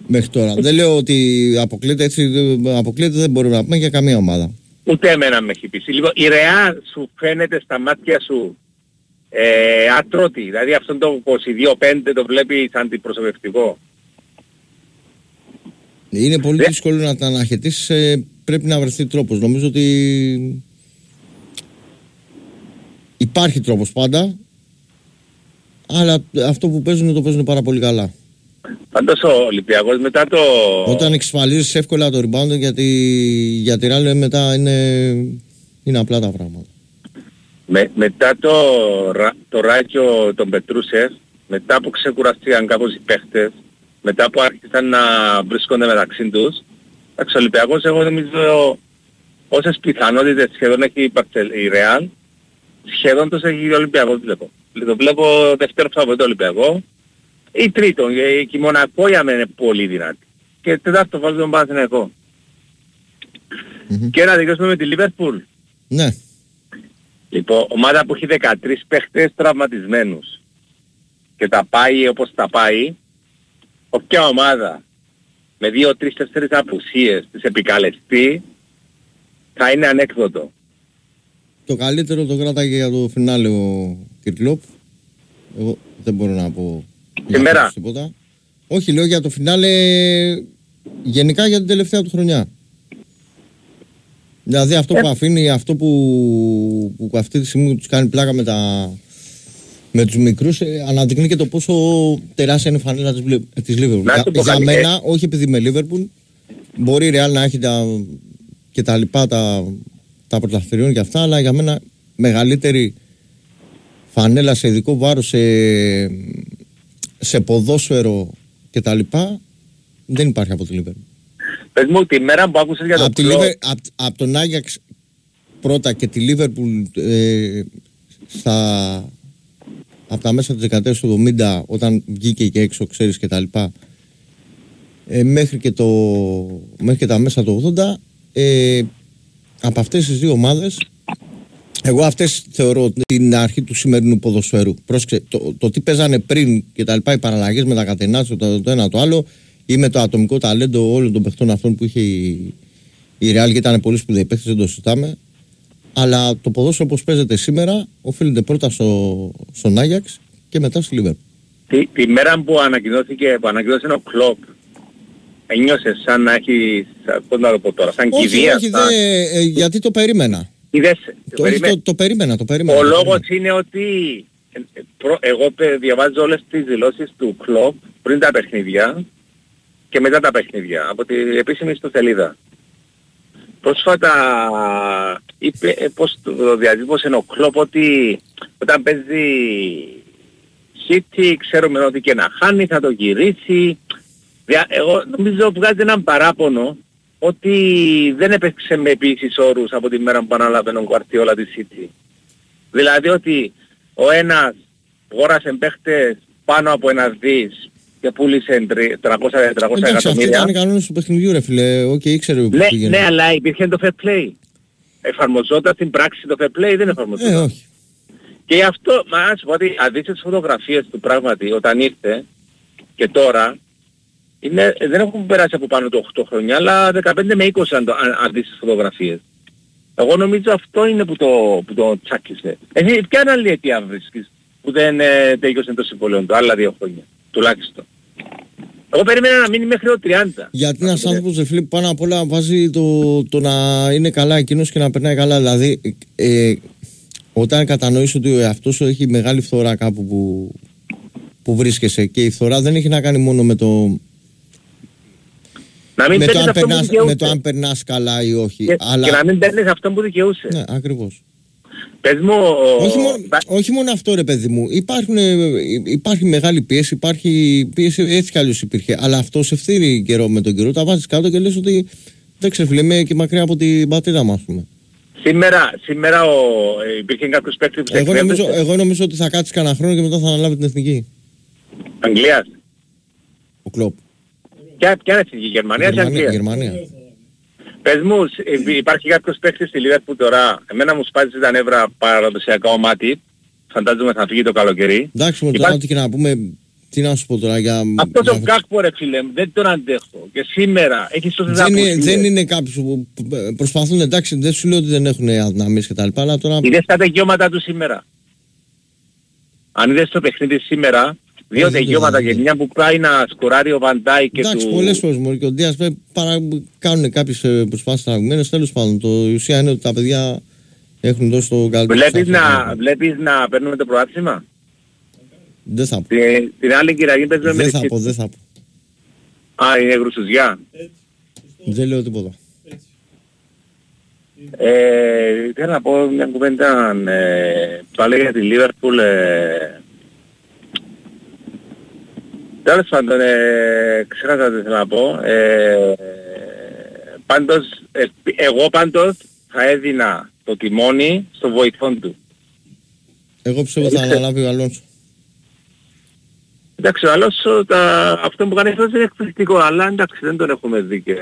μέχρι τώρα. δεν λέω ότι αποκλείεται έτσι, δεν- αποκλείεται δεν μπορούμε να πούμε για καμία ομάδα. Ούτε εμένα με έχει πείσει. Λοιπόν, η Ρεάλ σου φαίνεται στα μάτια σου ε, ατρώτη. Δηλαδή αυτόν το 22-5 το βλέπει σαν αντιπροσωπευτικό. Είναι πολύ δύσκολο να τα αναχαιτήσεις, ε, πρέπει να βρεθεί τρόπος. Νομίζω ότι υπάρχει τρόπος πάντα, αλλά αυτό που παίζουν το παίζουν πάρα πολύ καλά. Πάντως ο Ολυμπιακός μετά το... Όταν εξασφαλίζεις εύκολα το rebound γιατί για τη Real μετά είναι, είναι απλά τα πράγματα. Με, μετά το, ρα- το ράκιο των Πετρούσεφ, μετά που ξεκουραστήκαν κάπως οι παίχτες, μετά που άρχισαν να βρίσκονται μεταξύ τους, εντάξει, ο Ολυμπιακός εγώ νομίζω όσες πιθανότητες σχεδόν έχει η, Παρτσελ, η Ρεάλ, σχεδόν τους έχει ο Ολυμπιακός βλέπω. Το βλέπω δεύτερο φαβορito Ολυμπιακό ή τρίτο, ε, και η Μονακό για μένα είναι πολύ δυνατή. Και τετάρτο βάζω τον Παναθηναϊκό. Και να δικαιώσουμε με τη Λίβερπουλ. Ναι. Λοιπόν, ομάδα που έχει 13 παίχτες τραυματισμένους και τα πάει όπως τα πάει, όποια ομάδα με 2-3-4 απουσίες της επικαλεστεί θα είναι ανέκδοτο. το καλύτερο το κράταγε για το φινάλε ο Κυρκλόπ. Εγώ δεν μπορώ να πω για Σήμερα. φέτος τίποτα. Όχι, λέω για το φινάλε γενικά για την τελευταία του χρονιά. Δηλαδή αυτό που αφήνει, αυτό που, που αυτή τη στιγμή τους κάνει πλάκα με, τα, με τους μικρούς ε, αναδεικνύει και το πόσο τεράστια είναι η φανέλα της, Μπλε- της Liverpool. Να Για, σου πω για κάτι, ε. μένα, όχι επειδή είμαι Liverpool, μπορεί η Real να έχει τα, και τα λοιπά τα, τα πρωταθλητριών και αυτά, αλλά για μένα μεγαλύτερη φανέλα σε ειδικό βάρος, σε, σε ποδόσφαιρο και τα λοιπά, δεν υπάρχει από τη Liverpool. Πες μου τη μέρα που άκουσες για το Από, τη κλόπ, Liver- απ- απ' τον Άγιαξ πρώτα και τη Λίβερπουλ ε, στα, από τα μέσα της δεκαετίας του 70 όταν βγήκε και έξω ξέρεις και τα λοιπά ε, μέχρι, και το, μέχρι και τα μέσα του 80 ε, από αυτές τις δύο ομάδες εγώ αυτές θεωρώ την αρχή του σημερινού ποδοσφαίρου. Πρόσεξε, το, το τι παίζανε πριν και τα λοιπά, οι παραλλαγές με τα κατενάτσια, το, το ένα το άλλο, ή με το ατομικό ταλέντο όλων των παιχτών αυτών που είχε η, η Real και ήταν πολύ σπουδαίοι παίχτες, δεν το συζητάμε. Αλλά το ποδόσφαιρο όπως παίζεται σήμερα οφείλεται πρώτα στο, στον Άγιαξ και μετά στη Λίβερ. τη, τη μέρα που ανακοινώθηκε, που ανακοινώθηκε ο κλόπ, ένιωσες σαν να έχει, πώς να το πω τώρα, σαν Όχι, κηδεία. όχι, σαν- δε, ε, γιατί το περίμενα. Είδες, Το, όχι, περίμενε. το, το περίμενα, το περίμενα. Ο το λόγος είναι ότι ε, ε, προ- εγώ πε- διαβάζω όλες τις δηλώσεις του κλόπ πριν τα παιχνίδια και μετά τα παιχνίδια από την επίσημη του σελίδα. Πρόσφατα είπε ε, πως το διατύπωσε ο κλόπ ότι όταν παίζει City ξέρουμε ότι και να χάνει θα το γυρίσει. Δια- Εγώ νομίζω βγάζει έναν παράπονο ότι δεν έπαιξε με επί ίσοις όροις από τη μέρα που ανάλαβε ο Γκουαρντιόλα τη City. Δηλαδή ότι ο ένας αγόρασε παίχτες πάνω από ένα δις και πούλησε 300-400 Εντάξει, αυτοί εκατομμύρια. ήταν οι κανόνες του παιχνιδιού, ρε φίλε. Οκ, ήξερε που Ναι, πήγαινε. ναι, αλλά υπήρχε το fair play. Εφαρμοζόταν στην πράξη το fair play, δεν εφαρμοζόταν. Ε, όχι. Και γι' αυτό, μα να σου πω ότι αν δεις τις φωτογραφίες του πράγματι όταν ήρθε και τώρα, είναι, δεν έχουν περάσει από πάνω το 8 χρόνια, αλλά 15 με 20 αν, το- αν, αν δεις τις φωτογραφίες. Εγώ νομίζω αυτό είναι που το, που το τσάκισε. Εσύ ποια άλλη αιτία βρίσκεις που δεν ε, τέλειωσε το συμβολέο του, άλλα δύο χρόνια, τουλάχιστον. Εγώ περίμενα να μείνει μέχρι το 30. Γιατί ένα άνθρωπο, ρε φίλε, πάνω απ' όλα βάζει το, το να είναι καλά εκείνος και να περνάει καλά. Δηλαδή, ε, όταν κατανοήσει ότι ο εαυτός σου έχει μεγάλη φθορά κάπου που, που βρίσκεσαι και η φθορά δεν έχει να κάνει μόνο με το. Να μην με, το παίρνεις αν αυτό που περνάς, δικαιούσε. με το αν περνάς καλά ή όχι. Και, αλλά... και να μην παίρνεις αυτό που δικαιούσε. Ναι, ακριβώς. Πες μου... Όχι μόνο, όχι μόνο αυτό ρε παιδί μου. Υπάρχουν, ε, υπάρχει μεγάλη πίεση, υπάρχει πίεση έτσι κι αλλιώς υπήρχε. Αλλά αυτό σε ευθύνει καιρό με τον καιρό. Τα βάζεις κάτω και λες ότι δεν ξέρω φίλε, είμαι και μακριά από την πατρίδα μου ας πούμε. Σήμερα, σήμερα ο, ε, υπήρχε κάποιος παίκτης που σε Εγώ νομίζω, εκπαίδευσε. εγώ νομίζω ότι θα κάτσεις κανένα χρόνο και μετά θα αναλάβει την εθνική. Αγγλίας. Ο Κλόπ. Ποια, ποια είναι εθνική, Γερμανία ή Γερμανία. Αγγλία; Γερμανία. Πες μου, σ- ε, υπάρχει κάποιος παίκτης στη Λίβερπουλ τώρα, εμένα μου σπάζεις τα νεύρα παραδοσιακά ο Μάτι, φαντάζομαι θα φύγει το καλοκαίρι. Εντάξει, μου τώρα Υπάρχει- ό,τι και να πούμε, τι να σου πω τώρα για. Αυτός ο για- Γκάκπο ρε φίλε, μου, δεν τον αντέχω. Και σήμερα έχει τόσες δεν, είναι, απουσίες. δεν είναι κάποιοι που προσπαθούν, εντάξει, δεν σου λέω ότι δεν έχουν αδυναμίες και τα λοιπά, αλλά τώρα. Είδες τα τελειώματα του σήμερα; Αν είδες το παιχνίδι σήμερα, δύο Ε, δεν το τελειώματα είδα, και δεν μια που πάει να σκοράρει ο Βαντάι και Εντάξει, του... πολλές φορές μου και ο Δίας πρέπει παρά κάνουν κάποιες ε, προσπάθειες τραγουμένες, τέλος πάντων. Το, η ουσία είναι ότι τα παιδιά έχουν δώσει το καλύτερο. Βλέπεις σε να, αυτό. βλέπεις να παίρνουμε το πρωτάθλημα. Δεν θα πω. Την, την άλλη Κυριακή παίζουμε με Δεν τη θα City. πω, δεν θα πω. Α, είναι γρουσουζιά. Δεν λέω τίποτα. Ε, θέλω να πω μια κουβέντα ε, πάλι για τη Λίβερπουλ. Ε, Τέλος πάντων, ε, ξέχασα τι θέλω να πω. Ε, πάντως, ε, εγώ πάντως θα έδινα το τιμόνι στο βοηθό του. Εγώ πιστεύω θα Ρίξε. αναλάβει ο Αλόνσο. Εντάξει, ο άλλος ο, τα, αυτό που κάνει αυτός είναι εκπληκτικό, αλλά εντάξει δεν τον έχουμε δει και...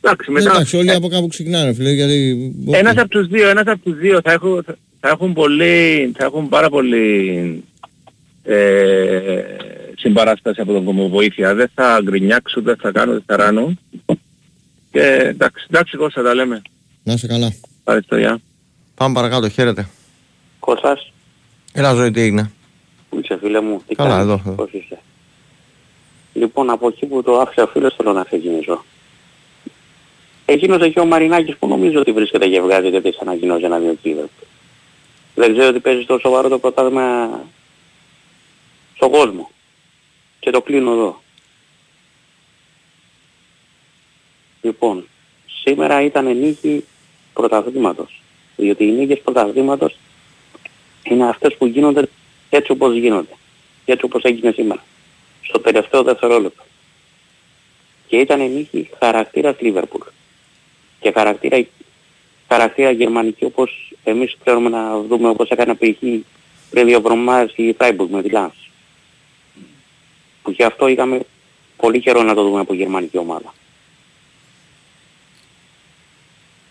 Εντάξει, μετά... Εντάξει, όλοι από κάπου ξεκινάνε, φίλε, γιατί... Ένας από τους δύο, ένας από τους δύο θα έχουν, θα, θα έχουν πολύ, θα έχουν πάρα πολύ ε, συμπαράσταση από τον κομμοβοήθεια. Δεν θα γκρινιάξουν, δεν θα κάνουν, δεν θα ράνουν. Και εντάξει, εντάξει Κώστα τα λέμε. Να είσαι καλά. Ευχαριστώ, γεια. Πάμε παρακάτω, χαίρετε. Κώστας, Έλα ζωή τι έγινε; που είσαι φίλε μου, τι Καλά, κάνεις, εδώ, εδώ. πώς είσαι; Λοιπόν, από εκεί που το άφησε ο φίλος θέλω να ξεκινήσω. Εκείνος εκεί ο Μαρινάκης που νομίζω ότι βρίσκεται και βγάζει γιατί έχει ανακοινώσει ένα δύο κύβερ. Δεν ξέρω ότι παίζει τόσο σοβαρό το πρωτάθλημα στον κόσμο. Και το κλείνω εδώ. Λοιπόν, σήμερα ήταν νίκη πρωταθλήματος. Διότι οι νίκες πρωταθλήματος είναι αυτές που γίνονται έτσι όπως γίνονται. Και έτσι όπως έγινε σήμερα. Στο τελευταίο δευτερόλεπτο. Και ήταν η νίκη χαρακτήρας Λίβερπουλ. Και χαρακτήρα, χαρακτήρα γερμανική όπως εμείς ξέρουμε να δούμε όπως έκανε π.χ. πριν δύο εβδομάδες η Freiburg με τη Lens. Που και αυτό είχαμε πολύ καιρό να το δούμε από γερμανική ομάδα.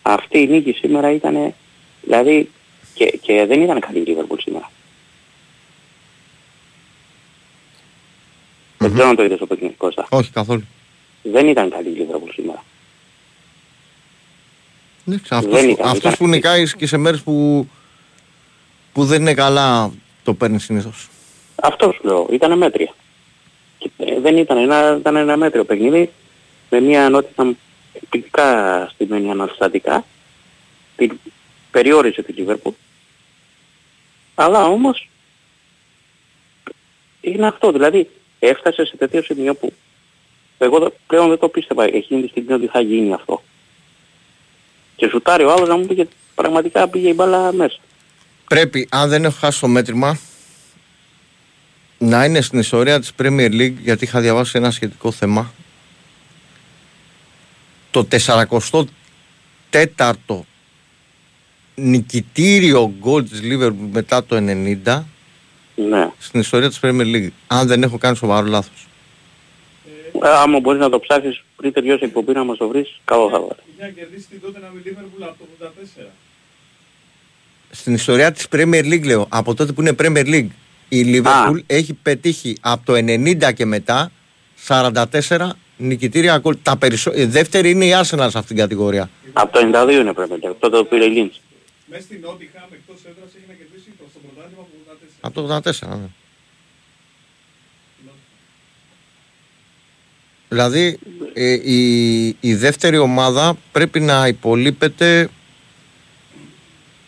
Αυτή η νίκη σήμερα ήταν, δηλαδή, και, και δεν ήταν καλή η Liverpool σήμερα. Δεν ξέρω αν το είδες το παιχνίδι Κώστα. Όχι καθόλου. Δεν ήταν καλή η Liverpool σήμερα. Ναι, αυτός, Δεν που- ήταν, αυτός ήταν- που νικάει και σε μέρες που, που δεν είναι καλά το παίρνει συνήθως. Αυτός σου λέω, ήταν μέτρια. Και, ε, δεν ήταν ένα, ήταν ένα μέτριο παιχνίδι με μια ενότητα εκπληκτικά στημένη αναστατικά. Την περιόρισε την Liverpool. Αλλά όμως είναι αυτό, δηλαδή έφτασε σε τέτοιο σημείο που εγώ το- πλέον δεν το πίστευα εκείνη τη στιγμή ότι θα γίνει αυτό. Και σουτάρει ο άλλος να μου πει και πραγματικά πήγε η μπάλα μέσα. Πρέπει, αν δεν έχω χάσει το μέτρημα, να είναι στην ιστορία της Premier League, γιατί είχα διαβάσει ένα σχετικό θέμα, το 44ο νικητήριο γκολ της Liverpool μετά το 90 Ναι. στην ιστορία της Premier League. Αν δεν έχω κάνει σοβαρό λάθος. Ε, άμα μπορείς να το ψάξεις πριν τελειώσει η εκπομπή να μας το βρεις, καλό θα βάλει. Είχε κερδίσει την τότε να με Liverpool από το 84. Στην ιστορία της Premier League λέω, από τότε που είναι Premier League, η Liverpool έχει πετύχει από το 90 και μετά 44 νικητήρια γκολ. Τα περισσο... η δεύτερη είναι η Arsenal σε αυτήν την κατηγορία. Από το 92 είναι πρέπει και αυτό το πήρε η Λίντς. Μέσα στην Nottingham εκτός έδρας έχει να κερδίσει προς το πρωτάθλημα από το 84. Από το 84, ναι. Δηλαδή ε, η, η δεύτερη ομάδα πρέπει να υπολείπεται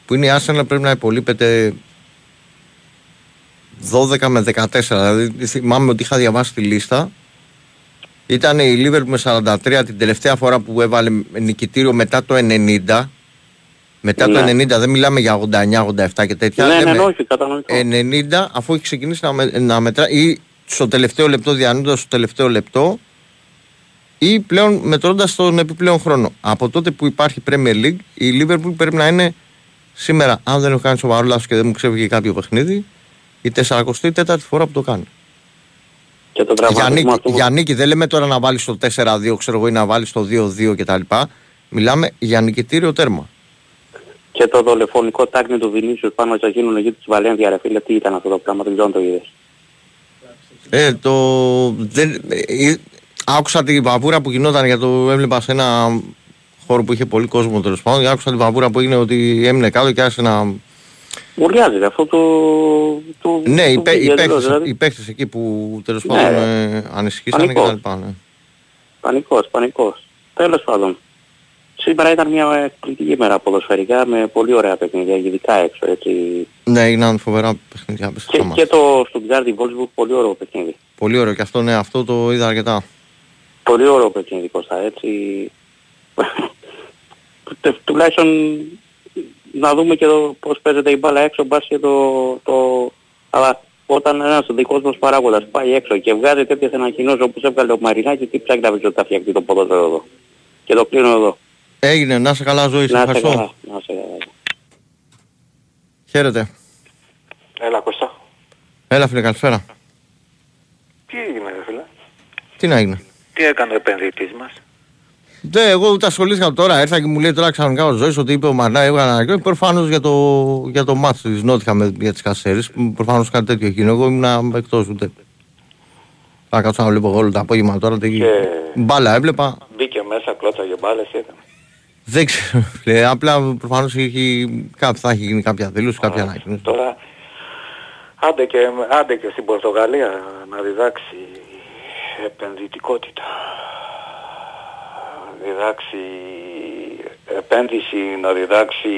που είναι η Arsenal πρέπει να υπολείπεται 12 με 14 δηλαδή θυμάμαι ότι είχα διαβάσει τη λίστα ήταν η Liverpool με 43 την τελευταία φορά που έβαλε νικητήριο μετά το 90 μετά το Ναι. 90 δεν μιλάμε για 89-87 και τέτοια Ναι, ναι, λέμε ναι, όχι, κατανοητό. 90 αφού έχει ξεκινήσει να, με, να μετρά ή στο τελευταίο λεπτό διανύοντας στο τελευταίο λεπτό ή πλέον μετρώντας τον επιπλέον χρόνο. Από τότε που υπάρχει Premier League η Liverpool πρέπει να είναι σήμερα αν δεν έχω κάνει σοβαρό λάθος και δεν μου ξέφυγε κάποιο παιχνίδι η 44η φορά που το κάνει. Και το Για τραυματισμό νίκη, αυτού. για νίκη δεν λέμε τώρα να βάλεις στο 4-2 ξέρω εγώ ή να βάλεις στο 2-2 κτλ. Μιλάμε για νικητήριο τέρμα. Και το δολοφονικό τάκνι του Βινίσιους πάνω σε εκείνον εκεί της Βαλένθια ρε φίλε, τι ήταν αυτό το πράγμα, δεν ξέρω αν το είδες. Ε, το, δεν, ε, άκουσα την βαβούρα που γινόταν για το έβλεπα σε ένα χώρο που είχε πολύ κόσμο τέλος πάντων. Άκουσα την βαβούρα που έγινε ότι έμεινε κάτω και άρχισε να. Ουρλιάζει ρε, αυτό το... το Ναι, οι, το παί- οι, βίντεο, παίκτες, δηλαδή. οι παίκτες εκεί που τέλος Ναι, πάντων ρε. ε, ανησυχήσανε Πανικός. κτλ. Ναι. Πανικός, πανικός. Τέλος πάντων. Σήμερα ήταν μια εκπληκτική μέρα ποδοσφαιρικά με πολύ ωραία παιχνίδια, ειδικά έξω έτσι. ναι, έγιναν φοβερά παιχνίδια. πες Και, το μας. και το Stuttgart Wolfsburg πολύ ωραίο παιχνίδι. Πολύ ωραίο και αυτό, ναι, αυτό το είδα αρκετά. Πολύ ωραίο παιχνίδι Κώστα, έτσι. Τε- τουλάχιστον να δούμε και το πώς παίζεται η μπάλα έξω, μπας και το, το... Αλλά όταν ένας δικός μας παράγοντας πάει έξω και βγάζει τέτοιες ανακοινώσεις όπως έβγαλε ο Μαρινάκης, τι ψάχνει να βρει ότι θα φτιαχτεί το ποδόσφαιρο εδώ. Και το κλείνω εδώ. Έγινε, να σε καλά ζωή, σε Να είστε ευχαριστώ. καλά. Να είστε καλά. Χαίρετε. Έλα Κώστα. Έλα φίλε, καλησπέρα. Τι έγινε ρε φίλε; Τι να έγινε; Τι έκανε ο επενδυτής μας; Ναι, εγώ ούτε ασχολήθηκα τώρα. Έρθα και μου λέει τώρα ξαφνικά ο Ζωής ότι είπε ο Μαρνά, έβγαλε ανακοίνωση. Προφανώς για το, για το μάτι της Νότιχα με, για τις κασέρες. Προφανώς κάτι τέτοιο έγινε. Εγώ ήμουν εκτός ούτε. Θα κάτσω να βλέπω όλο το απόγευμα τώρα. Τι... Και- Μπάλα έβλεπα. Μπήκε μέσα, κλώτσαγε μπάλες, τι έκανε. Δεν ξέρω. φίλε, απλά προφανώς έχει, κά- θα έχει γίνει κάποια δήλωση, κάποια ανακοίνωση. Τώρα, άντε και, άντε και στην Πορτογαλία να διδάξει επενδυτικότητα. Διδάξει επένδυση, να διδάξει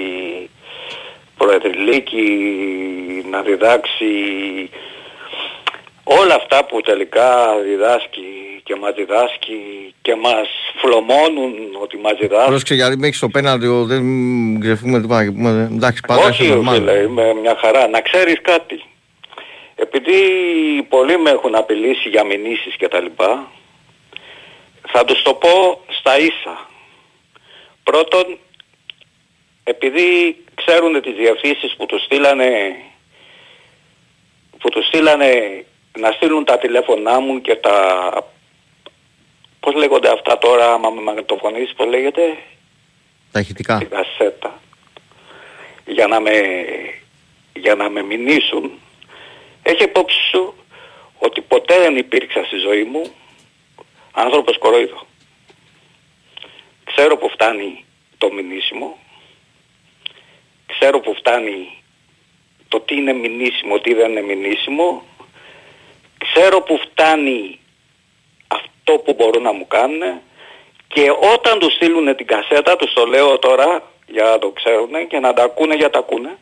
προεδρυλίκη, να διδάξει όλα αυτά που τελικά διδάσκει και μας διδάσκει και μας φλωμώνουν ότι μας διδάσκει. Πρόσεξε γιατί μέχρι στο πέναλτι εγώ δεν γκρεφούμε τίποτα και πούμε εντάξει πάντα Όχι, είσαι normal. φίλε, είμαι μια χαρά. Να ξέρεις κάτι. Επειδή πολλοί με έχουν απειλήσει για μηνύσεις και τα λοιπά, θα τους το πω στα ίσα. Πρώτον, επειδή ξέρουν τις διευθύνσεις που τους στείλανε που τους στείλανε να στείλουν τα τηλέφωνά μου και τα πώς λέγονται αυτά τώρα άμα με μαγνητοφωνήσεις πώς λέγεται; Τα ηχητικά. την κασέτα για να με, για να με μηνύσουν έχει υπόψη σου ότι ποτέ δεν υπήρξα στη ζωή μου άνθρωπος κορόιδο. Ξέρω που φτάνει το μηνύσιμο, ξέρω που φτάνει το τι είναι μηνύσιμο, τι δεν είναι μηνύσιμο, ξέρω που φτάνει αυτό που μπορούν να μου κάνουν και όταν τους στείλουν την κασέτα, τους το λέω τώρα για να το ξέρουν και να τα ακούνε για τα ακούνε,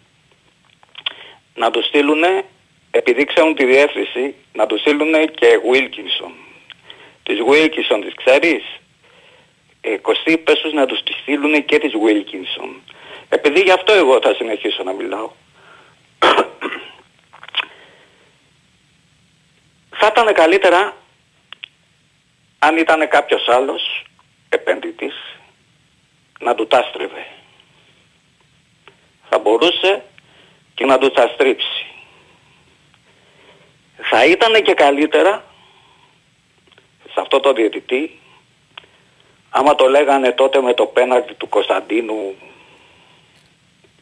να τους στείλουν, επειδή ξέρουν τη διεύθυνση, να τους στείλουν και Wilkinson. Τις Wilkinson τις ξέρεις; Ε, Κωστή πες τους να τους τις στείλουν και τις Wilkinson. Επειδή γι' αυτό εγώ θα συνεχίσω να μιλάω. θα ήταν καλύτερα αν ήταν κάποιος άλλος επενδυτής να του τα στρίβε. Θα μπορούσε και να του τα στρίψει. Θα ήταν και καλύτερα σε αυτό το διαιτητή άμα το λέγανε τότε με το πέναλτι του Κωνσταντίνου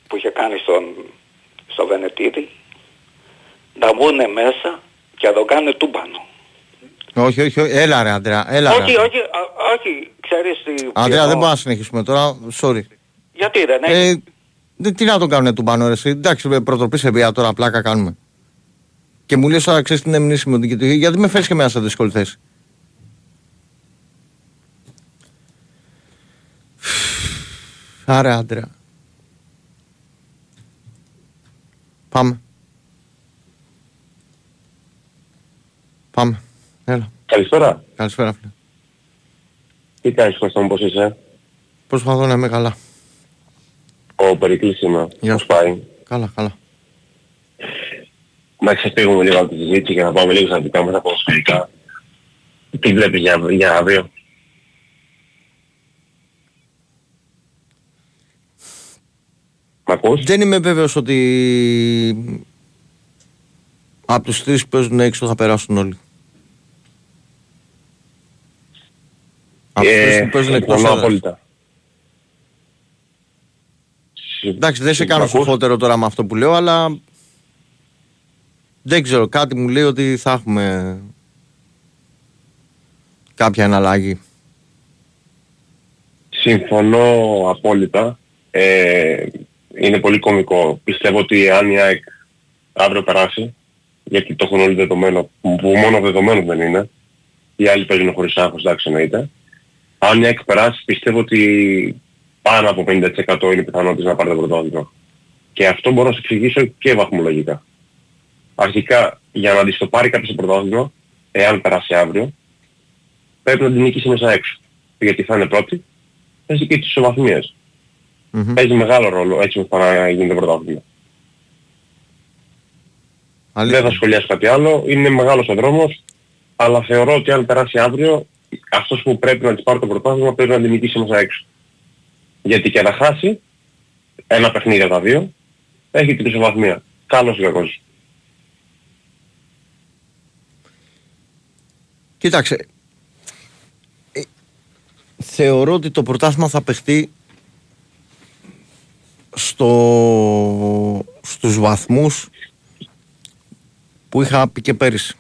που είχε κάνει στον, στο Βενετίδη να μπουν μέσα και να το κάνουν τούμπανο. Όχι, όχι, όχι, έλα ρε Αντρέα, έλα ρε. όχι, όχι, α- όχι, ξέρεις τι... τι Αντρέα δεν εννοώ. μπορούμε να συνεχίσουμε τώρα, sorry. Γιατί δεν έχει. Ε, δεν- τι να τον κάνουν του πάνω ρε εσύ. Εντάξει, με προτροπή σε βία τώρα πλάκα κάνουμε. Και μου λες τώρα ξέρεις τι είναι μνήσιμο την κοιτή. Γιατί με φέρεις και μέσα σε δύσκολη θέση. Άρα Αντρέα. Πάμε. Πάμε. Έλα. Καλησπέρα. Καλησπέρα φίλε. Τι κάνεις Κώστα μου, πώς είσαι; Προσπαθώ να είμαι καλά. Ο Περικλής είμαι. Γεια Πώς πάει; Καλά, καλά. Να ξεφύγουμε λίγο από τη συζήτηση και να πάμε λίγο στα δικά μας τα ποδοσφαιρικά. Τι βλέπεις για, για αύριο; Μ' ακούς; Δεν είμαι βέβαιος ότι από τους τρεις που παίζουν έξω θα περάσουν όλοι. Από τους τρεις που παίζουν εκτός συμφωνώ έδρας. απόλυτα. Εντάξει, δεν σε κάνω Μ' ακούς; σοφότερο τώρα με αυτό που λέω, αλλά δεν ξέρω, κάτι μου λέει ότι θα έχουμε κάποια εναλλαγή. Συμφωνώ απόλυτα. Ε, είναι πολύ κωμικό. Πιστεύω ότι αν η ΑΕΚ αύριο περάσει, γιατί το έχουν όλοι δεδομένο, που μόνο δεδομένο δεν είναι, οι άλλοι παίζουν χωρίς άγχος, εντάξει εννοείται. Αν η ΑΕΚ περάσει, πιστεύω ότι πάνω από 50% είναι πιθανότητες να πάρει το πρωτάθλημα. Και αυτό μπορώ να σου εξηγήσω και βαθμολογικά. Αρχικά, για να της το πάρει κάποιος το πρωτάθλημα, εάν περάσει αύριο, πρέπει να την νικήσει μέσα έξω. Γιατί θα είναι πρώτη, παίζει και τις ισοβαθμίες. Παίζει μεγάλο ρόλο έτσι ώστε να γίνει το πρωτάθλημα. Δεν θα σχολιάσω κάτι άλλο. Είναι μεγάλος ο δρόμος, αλλά θεωρώ ότι αν περάσει αύριο, αυτός που πρέπει να της πάρει το πρωτάθλημα πρέπει να την νικήσει μέσα έξω. Γιατί και να χάσει ένα παιχνίδι από τα δύο, έχει την ισοβαθμία. Καλός ή κακός. Κοίταξε, ε, θεωρώ ότι το πρωτάθλημα θα παιχτεί στο, στους βαθμούς που είχα πει και πέρυσι.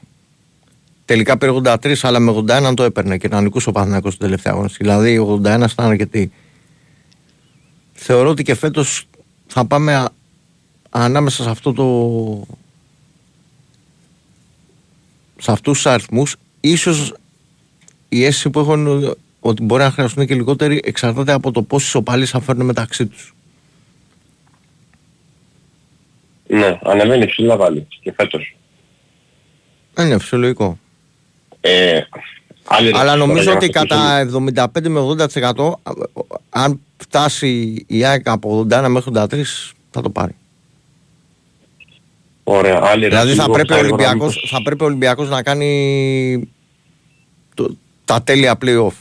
Τελικά πήρε 83, αλλά με 81 το έπαιρνε και να νικούσε ο Παναθηναϊκός στην τελευταία αγωνιστική. Δηλαδή 81 ήταν αρκετή. θεωρώ ότι και φέτος θα πάμε α- ανάμεσα σε αυτό το σε αυτούς τους αριθμούς ίσως η αίσθηση που έχουν είναι ότι μπορεί να χρειαστούν και λιγότεροι εξαρτάται από το πόσοι ισοπαλίες θα φέρουν μεταξύ τους. Ναι, ανεβαίνει ψηλά πάλι και φέτος. Δεν είναι φυσιολογικό. Ε, άλλη Αλλά ερώτηση νομίζω τώρα ότι για να κατά 75 με 80% α, αν φτάσει η ΑΕΚ από 81 μέχρι 83 θα το πάρει. Ωραία, άλλη Δηλαδή ερώτηση θα λίγο πρέπει, ο γρήγορα, Ολυμπιακός, μήπως- θα πρέπει ο Ολυμπιακός να κάνει το, τα τέλεια play-off.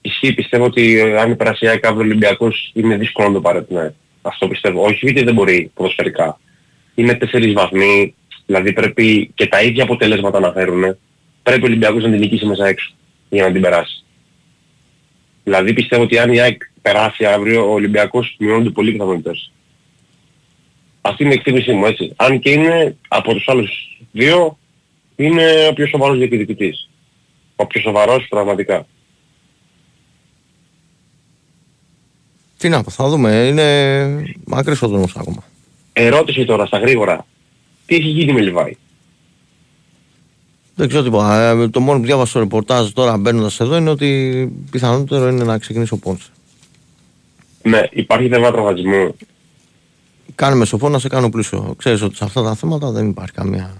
Ισχύει, πιστεύω ότι αν περάσει η ΑΕΚ αύριο ο Ολυμπιακός είναι δύσκολο να το πάρει την ΑΕΚ. Αυτό πιστεύω. Όχι γιατί δεν μπορεί ποδοσφαιρικά. Είναι τέσσερις βαθμοί, δηλαδή πρέπει και τα ίδια αποτελέσματα να φέρουν. Πρέπει ο Ολυμπιακός να την νικήσει μέσα έξω για να την περάσει. Δηλαδή πιστεύω ότι αν η ΑΕΚ περάσει αύριο ο Ολυμπιακός μειώνονται πολύ πιθανότητες. Αυτή είναι η εκτίμησή μου έτσι. Αν και είναι από τους άλλους δύο είναι ο πιο σοβαρός διεκδικητής. Ο πιο σοβαρός πραγματικά. Τι να πω, θα δούμε. Είναι μακρύς ο δρόμος ακόμα. Ερώτηση τώρα στα γρήγορα. Τι έχει γίνει με Λιβάη; Δεν ξέρω τίποτα. Ε, Το μόνο που διάβασα στο ρεπορτάζ τώρα μπαίνοντας εδώ είναι ότι πιθανότερο είναι να ξεκινήσει ο Πόνσε. Ναι, υπάρχει θέμα τραυματισμού. Κάνουμε σοφό να σε κάνω πλούσιο. Ξέρεις ότι σε αυτά τα θέματα δεν υπάρχει καμία...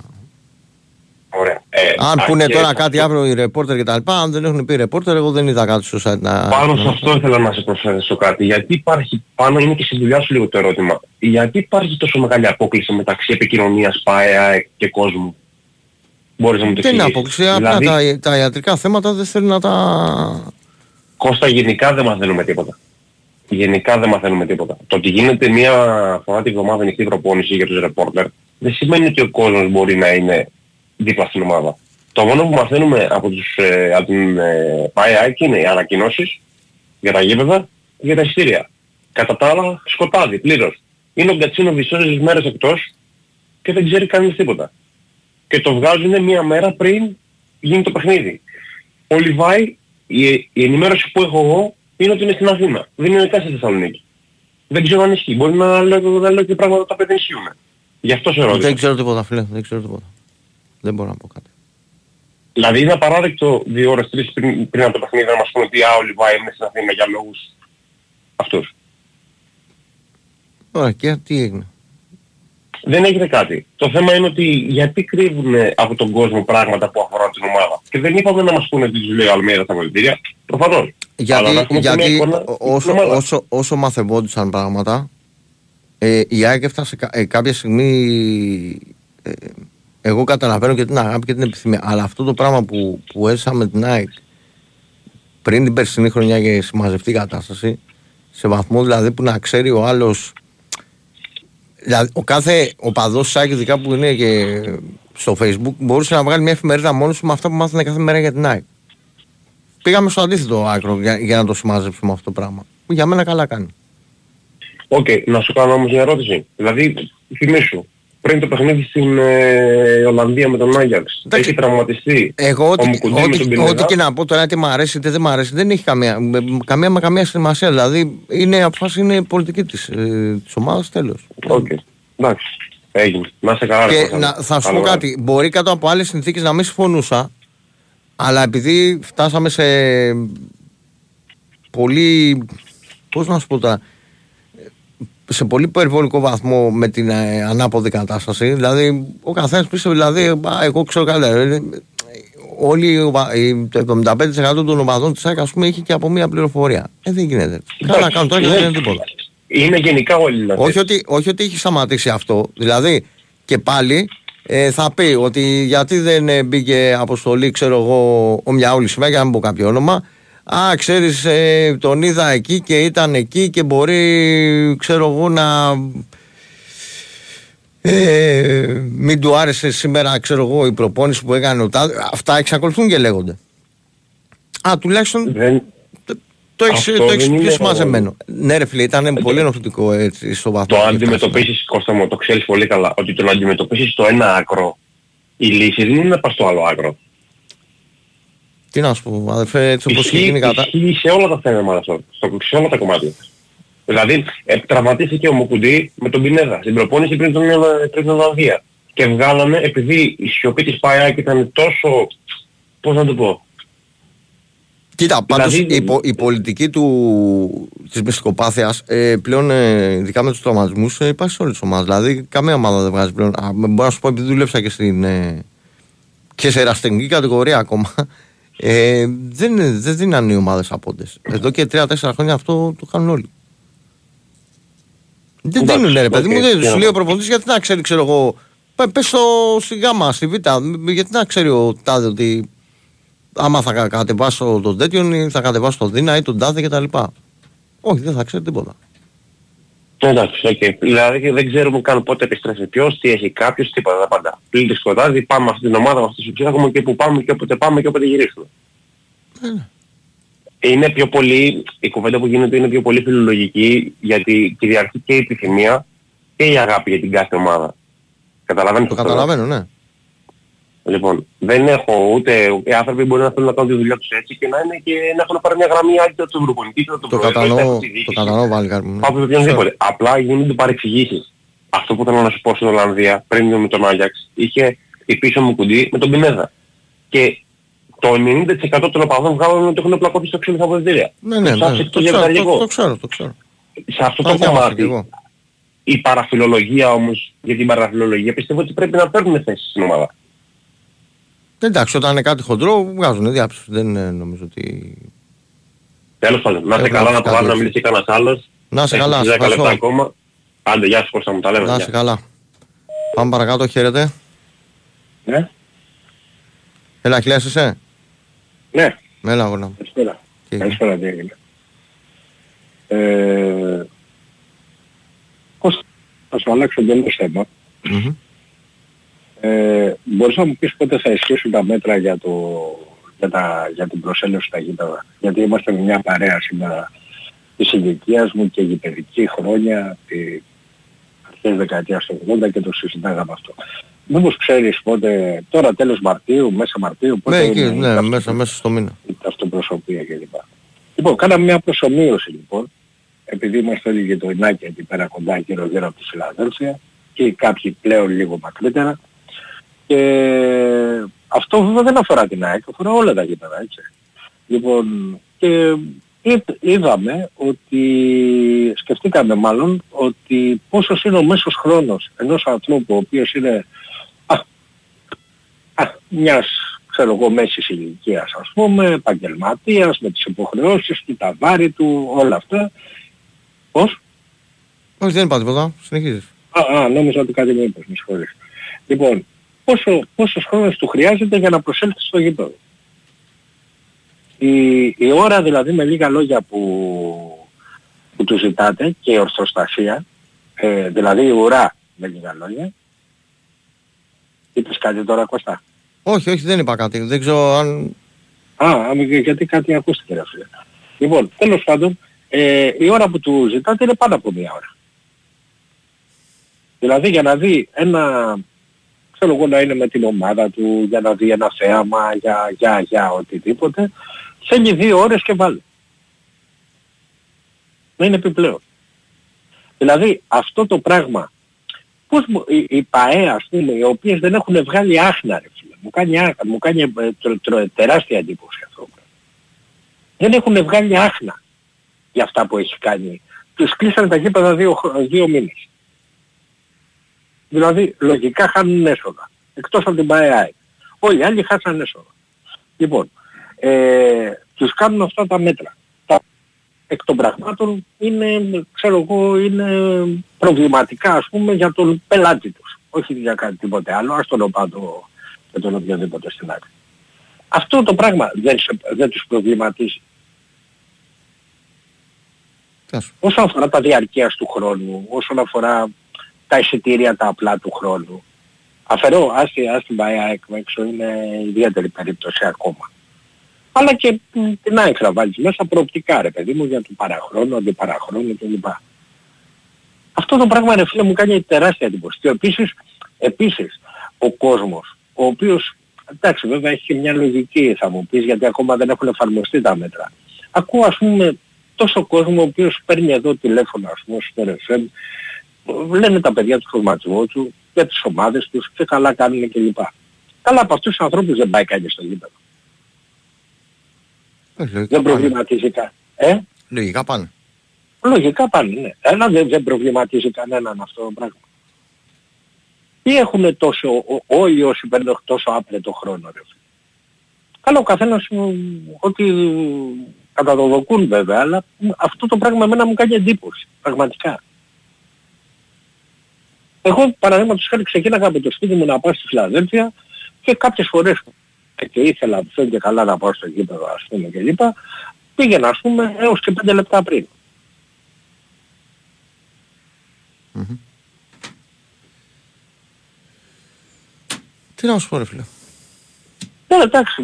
Ωραία. Ε, αν α, πούνε και τώρα σε κάτι αυτό- αύριο οι ρεπόρτερ και τα λοιπά, αν δεν έχουν πει ρεπόρτερ, εγώ δεν είδα κάτι στο site να... Πάνω σε να- αυτό ήθελα να σε προσθέσω κάτι. Γιατί υπάρχει, πάνω είναι και στη δουλειά σου λίγο το ερώτημα. Γιατί υπάρχει τόσο μεγάλη απόκληση μεταξύ επικοινωνίας, ΠΑΕΑ και κόσμου; Μπορείς να μου το Δεν είναι εξηγήσεις. απόκληση. Απλά Δηλαδή, τα, τα ιατρικά θέματα δεν θέλουν να τα... Κώστα, γενικά δεν μαθαίνουμε τίποτα. Γενικά δεν μαθαίνουμε τίποτα. Το ότι γίνεται μία φορά τη βδομάδα ανοιχτή προπόνηση για τους ρεπόρτερ δεν σημαίνει ότι ο κόσμος μπορεί να είναι δίπλα στην ομάδα. Το μόνο που μαθαίνουμε από, τους, ε, από την ε, ΠΑΕΑΚ είναι οι ανακοινώσεις για τα γήπεδα και για τα εισιτήρια. Κατά τα άλλα σκοτάδι πλήρως. Είναι ο Γκατσίνο τόσες μέρες εκτός και δεν ξέρει κανείς τίποτα. Και το βγάζουν μία μέρα πριν γίνει το παιχνίδι. Ο Λιβάη, η, η ενημέρωση που έχω εγώ είναι ότι είναι στην Αθήνα. Δεν είναι καν στη Θεσσαλονίκη. Δεν ξέρω αν ισχύει. Μπορεί να λέω, να λέω και πράγματα τα οποία δεν ισχύουν. Γι' αυτό σε ρώτησα. Δεν ξέρω τίποτα, φίλε. Δεν ξέρω τίποτα. Δεν μπορώ να πω κάτι. Δηλαδή είναι απαράδεκτο δύο ώρες, τρεις πριν, πριν από το παιχνίδι να μας πούνε ότι α, ο Λιβάη είναι στην Αθήνα για λόγους αυτούς. Ωραία, και τι έγινε; Δεν έγινε κάτι. Το θέμα είναι ότι γιατί κρύβουν από τον κόσμο πράγματα που αφορούν την ομάδα. Και δεν είπαμε να μας πούνε τι τους λέει ο Αλμέιδα στα πολιτήρια. Προφανώς. Αλλά να Γιατί, έχουμε και μια γιατί εικόνα ό- στην όσο, ομάδα. όσο, όσο μαθευόντουσαν πράγματα, ε, η ΑΕΚ έφτασε κα- ε, κάποια στιγμή. Ε, εγώ καταλαβαίνω και την αγάπη και την επιθυμία. Αλλά αυτό το πράγμα που, που έζησα με την ΑΕΚ πριν την περσινή χρονιά για συμμαζευτή κατάσταση, σε βαθμό δηλαδή που να ξέρει ο άλλος. Δηλαδή, ο κάθε οπαδός της ΑΕΚ, ειδικά που είναι και στο facebook, μπορούσε να βγάλει μια εφημερίδα μόνος του με αυτά που μάθανε κάθε μέρα για την ΑΕΚ. Πήγαμε στο αντίθετο άκρο για, για να το συμμαζέψουμε αυτό το πράγμα. Που για μένα καλά κάνει. Οκ, να σου κάνω όμως μια ερώτηση. Δηλαδή, θυμίσου, πριν το παιχνίδι στην ε, Ολλανδία με τον Άγιαξ, έχει τραυματιστεί Εγώ ο ό,τι, Μουκουντή με ό,τι, τον Πινέδα. ό,τι και να πω τώρα, είτε μου αρέσει είτε δεν μου αρέσει, δεν έχει καμία, με- καμία με καμία σημασία. Δηλαδή, είναι, απόφαση είναι πολιτική της, ε, της ομάδας, τέλος. Οκ, εντάξει, έγινε. Να 'σαι καλά. ρε Και Κώστα. να, θα σου πω Καλό κάτι, μπορεί κάτω από άλλες συνθήκες να μην συμφωνούσα, αλλά επειδή φτάσαμε σε πολύ, πώς να σου πω τώρα, σε πολύ υπερβολικό βαθμό με την ε, ανάποδη κατάσταση. Δηλαδή, ο καθένας πίστευε, δηλαδή, «Α, εγώ ξέρω καλύτερα. Ε, Όλοι, οι οπα- οι- το 75% των οπαδών της ΑΕΚ, ας πούμε, είχε και από μία πληροφορία. Ε, δεν γίνεται. Καλά κάνουν τώρα και δεν ναι. γίνεται τίποτα. Είναι γενικά όλοι να Όχι ότι, όχι ότι έχει σταματήσει αυτό. Δηλαδή και πάλι ε, θα πει ότι γιατί δεν ε, μπήκε αποστολή, ξέρω εγώ, ο Μιαούλης σήμερα, για να μην πω κάποιο όνομα. Α, ξέρεις, ε, τον είδα εκεί και ήταν εκεί και μπορεί, ξέρω εγώ, να... Ε, μην του άρεσε σήμερα, ξέρω εγώ, η προπόνηση που έκανε ο Τάδε. Αυτά εξακολουθούν και λέγονται. Α, τουλάχιστον το έχεις, Αυτό το έχεις δεν πιο είναι- σημαζεμένο. Ναι ρε φίλε, ήταν πολύ ενοχλητικό έτσι στο βαθμό. Το που έφτασε. αντιμετωπίσεις, Κώστα μου, το ξέρεις πολύ καλά, ότι το να αντιμετωπίσεις το ένα άκρο, η λύση δεν είναι να πας στο άλλο άκρο. Τι να σου πω, αδερφέ, έτσι όπως έχει Ισχύει, γίνει κατά... ισχύει σε όλα τα θέματα αυτό, στο- σε όλα τα κομμάτια. Δηλαδή, ε, τραυματίστηκε ο Μουκουντή με τον Πινέδα στην προπόνηση πριν τον, πριν την Ολλανδία. Και βγάλανε, επειδή η σιωπή της ΠΑΕΑΚ ήταν τόσο, πώς να το πω, Κοίτα, πάντως Δηλαδή- η, πο- η πολιτική του, της μυστικοπάθειας ε, πλέον ε, ειδικά με τους τραυματισμούς ε, υπάρχει σε όλες τις ομάδες. Δηλαδή καμία ομάδα δεν βγάζει πλέον. Α, μπορώ να σου πω επειδή δούλεψα και, στην, ε, και σε ερασιτεχνική κατηγορία ακόμα. Ε, δεν, δεν δίνανε οι ομάδες απόντες. Εδώ και 3-4 χρόνια αυτό το κάνουν όλοι. Δεν Εντάξει, δίνουν ρε παιδί μου, οκ, δεν τι σου να λέει ο πω. προπονητής γιατί να ξέρει ξέρω εγώ πε- Πες στο στη γάμα, στη β, γιατί να ξέρει ο τάδε ότι άμα θα κα- κατεβάσω τον τέτοιον ή θα κατεβάσω τον Δίνα ή τον τάδε κτλ. Όχι, δεν θα ξέρει τίποτα. Εντάξει, οκ. Δηλαδή δεν ξέρουμε καν πότε επιστρέφει ποιος, τι έχει κάποιος, τίποτα τα πάντα. Πλην της σκοτάδι, πάμε με αυτή την ομάδα, με αυτή την ψυχαγωγή και που πάμε και όποτε πάμε και όποτε γυρίσουμε. Είναι πιο πολύ, η κουβέντα που γίνεται είναι πιο πολύ φιλολογική γιατί κυριαρχεί και η επιθυμία και η αγάπη για την κάθε ομάδα. Καταλαβαίνεις Το αυτό, ε; καταλαβαίνω, ναι. Λοιπόν, δεν έχω ούτε... Οι άνθρωποι μπορεί να θέλουν να κάνουν τη δουλειά τους έτσι και να είναι και να έχουν πάρει μια γραμμή άκρη του προπονητή του, του Το προέδρου, είτε κατανοώ, από τη το διοίκηση. κατανοώ Βάλγαρ μου. ναι. Από οποιονδήποτε. Απλά γίνονται παρεξηγήσεις. Αυτό που θέλω να σου πω στην Ολλανδία πριν με τον Άγιαξ είχε η πίσω μου κουντί με τον Πινέδα. Και το 90% των οπαδών βγάλουν ότι έχουν πλακώσει στο ξύλο στα αποδητήρια. Ναι, ναι, Τους ναι, άφησε το, το ξέρω, ζευγαριικό. το, το ξέρω, το ξέρω. Σε αυτό Το το διάβασα κι εγώ. κομμάτι η παραφιλολογία όμως για την παραφιλολογία πιστεύω ότι πρέπει να παίρνουν θέση στην ομάδα. Εντάξει, όταν είναι κάτι χοντρό βγάζουν διάψεις. Δεν ε, νομίζω ότι... Τέλος πάντων, να είστε Έχω καλά, να κάτι προβάλλω να έτσι. μιλήσει κανένας άλλος. Να είσαι Έχουμε καλά, 10 σε λεπτά ευχαριστώ. ακόμα. Άντε, γεια σου Κώστα μου, τα λέμε. Να γεια. είσαι καλά. Πάμε παρακάτω, χαίρετε. Ναι. Έλα, Χιλιάς είσαι; Ναι. Έλα, αγώνα μου. Καλησπέρα. Τι έγινε; Καλησπέρα, τι έγινε. Ε, πώς θα σου αλλάξω εντελώς θέμα. Μμμ. Ε, μπορείς να μου πεις πότε θα ισχύσουν τα μέτρα για, το, για, τα, για την προσέλευση στα γήπεδα; Γιατί είμαστε με μια παρέα σήμερα της ηλικίας μου και γηπαιδική χρόνια, τη αρχές δεκαετίας του 80 και το συζητάγαμε αυτό. Μήπως ξέρεις πότε, τώρα τέλος Μαρτίου, μέσα Μαρτίου, πότε Ναι, εκεί, είναι η ναι, ταυτο- μέσα, μέσα στο μήνα. η ταυτοπροσωπία κλπ. Λοιπόν, κάναμε μια προσωμείωση λοιπόν, επειδή είμαστε όλοι γειτονάκια εκεί πέρα κοντά γύρω γύρω από τη Φιλαδέλφια και κάποιοι πλέον λίγο μακρύτερα. Και αυτό βέβαια δεν αφορά την ΑΕΚ, αφορά όλα τα γήπεδα, έτσι. Λοιπόν, και είδ- είδαμε ότι, σκεφτήκαμε μάλλον, ότι πόσος είναι ο μέσος χρόνος ενός ανθρώπου ο οποίος είναι α, α, μιας ξέρω εγώ μέσης ηλικίας ας πούμε, επαγγελματίας με τις υποχρεώσεις του, τα βάρη του, όλα αυτά. Πώς; Όχι, δεν είπα τίποτα. Συνεχίζεις. Α, α, νόμιζα ότι κάτι μου είπες, με συγχωρείς. Λοιπόν, πόσο, πόσος χρόνος του χρειάζεται για να προσέλθει στο γήπεδο. Η, η ώρα δηλαδή με λίγα λόγια που, που του ζητάτε και η ορθοστασία, ε, δηλαδή η ουρά με λίγα λόγια, είπες κάτι τώρα Κώστα; Όχι, όχι, δεν είπα κάτι. Δεν ξέρω αν... Α, α, γιατί κάτι ακούστηκε ρε φίλε. Λοιπόν, τέλος πάντων, ε, η ώρα που του ζητάτε είναι πάνω από μία ώρα. Δηλαδή για να δει ένα, ξέρω εγώ να είναι με την ομάδα του, για να δει ένα θέαμα, για, για, για οτιδήποτε, θέλει δύο ώρες και βάλει. Να είναι επιπλέον. Δηλαδή αυτό το πράγμα, πώς μου- οι, οι ΠαΕ ας πούμε, οι οποίες δεν έχουν βγάλει άχνα ρε φίλε, μου κάνει, άχνα, μου κάνει ε, τρο- τρο- τεράστια εντύπωση αυτό. Δεν έχουν βγάλει άχνα για αυτά που έχει κάνει. Τους κλείσανε τα γήπεδα δύο, χρο- δύο μήνες. Δηλαδή λογικά χάνουν έσοδα. Εκτός από την ΠαΕΑΕ. Όλοι οι άλλοι χάσαν έσοδα. Λοιπόν, ε, τους κάνουν αυτά τα μέτρα. Τα εκ των πραγμάτων είναι, ξέρω εγώ, είναι προβληματικά ας πούμε για τον πελάτη τους. Όχι για κάτι τίποτε άλλο, ας τον οπάτο και τον οποιοδήποτε στην άκρη. Αυτό το πράγμα δεν, σε, δεν τους προβληματίζει. Όσον αφορά τα διαρκείας του χρόνου, όσον αφορά τα εισιτήρια τα απλά του χρόνου. Αφαιρώ, ας, τη- ας την πάει ΑΕΚ έξω, είναι ιδιαίτερη περίπτωση ακόμα. Αλλά και μ, την ΑΕΚ να βάλεις μέσα προοπτικά ρε παιδί μου για το παραχρόνο, αντιπαραχρόνο κλπ. Αυτό το πράγμα ρε φίλε μου κάνει τεράστια εντύπωση. Και επίσης, επίσης ο κόσμος, ο οποίος, εντάξει βέβαια έχει και μια λογική θα μου πεις γιατί ακόμα δεν έχουν εφαρμοστεί τα μέτρα. Ακούω ας πούμε τόσο κόσμο ο οποίος παίρνει εδώ τηλέφωνο ας πούμε στο RFM, λένε τα παιδιά τους φορματισμού τους για τις ομάδες τους και καλά κάνουν κλπ. Καλά από αυτούς τους ανθρώπους δεν πάει κανείς στο γήπεδο. Δεν προβληματίζει κανένα. Ε; Λογικά πάνε. Λογικά πάνε, ναι. Ένα δεν, δεν προβληματίζει κανέναν αυτό το πράγμα. Τι έχουν τόσο, ό- όλοι όσοι παίρνουν τόσο άπλετο χρόνο ρε. φίλε. Καλά ο καθένας μου, ότι καταδοδοκούν βέβαια, αλλά αυτό το πράγμα εμένα μου κάνει εντύπωση, πραγματικά. Εγώ παραδείγματος χάρη ξεκίναγα από το σπίτι μου να πάω στη Φιλαδέλφια και κάποιες φορές και ήθελα αυτό και καλά να πάω στο γήπεδο ας πούμε και λοιπά, πήγαινα ας πούμε έως και πέντε λεπτά πριν. Τι να σου πω ρε φίλε. Ναι, εντάξει,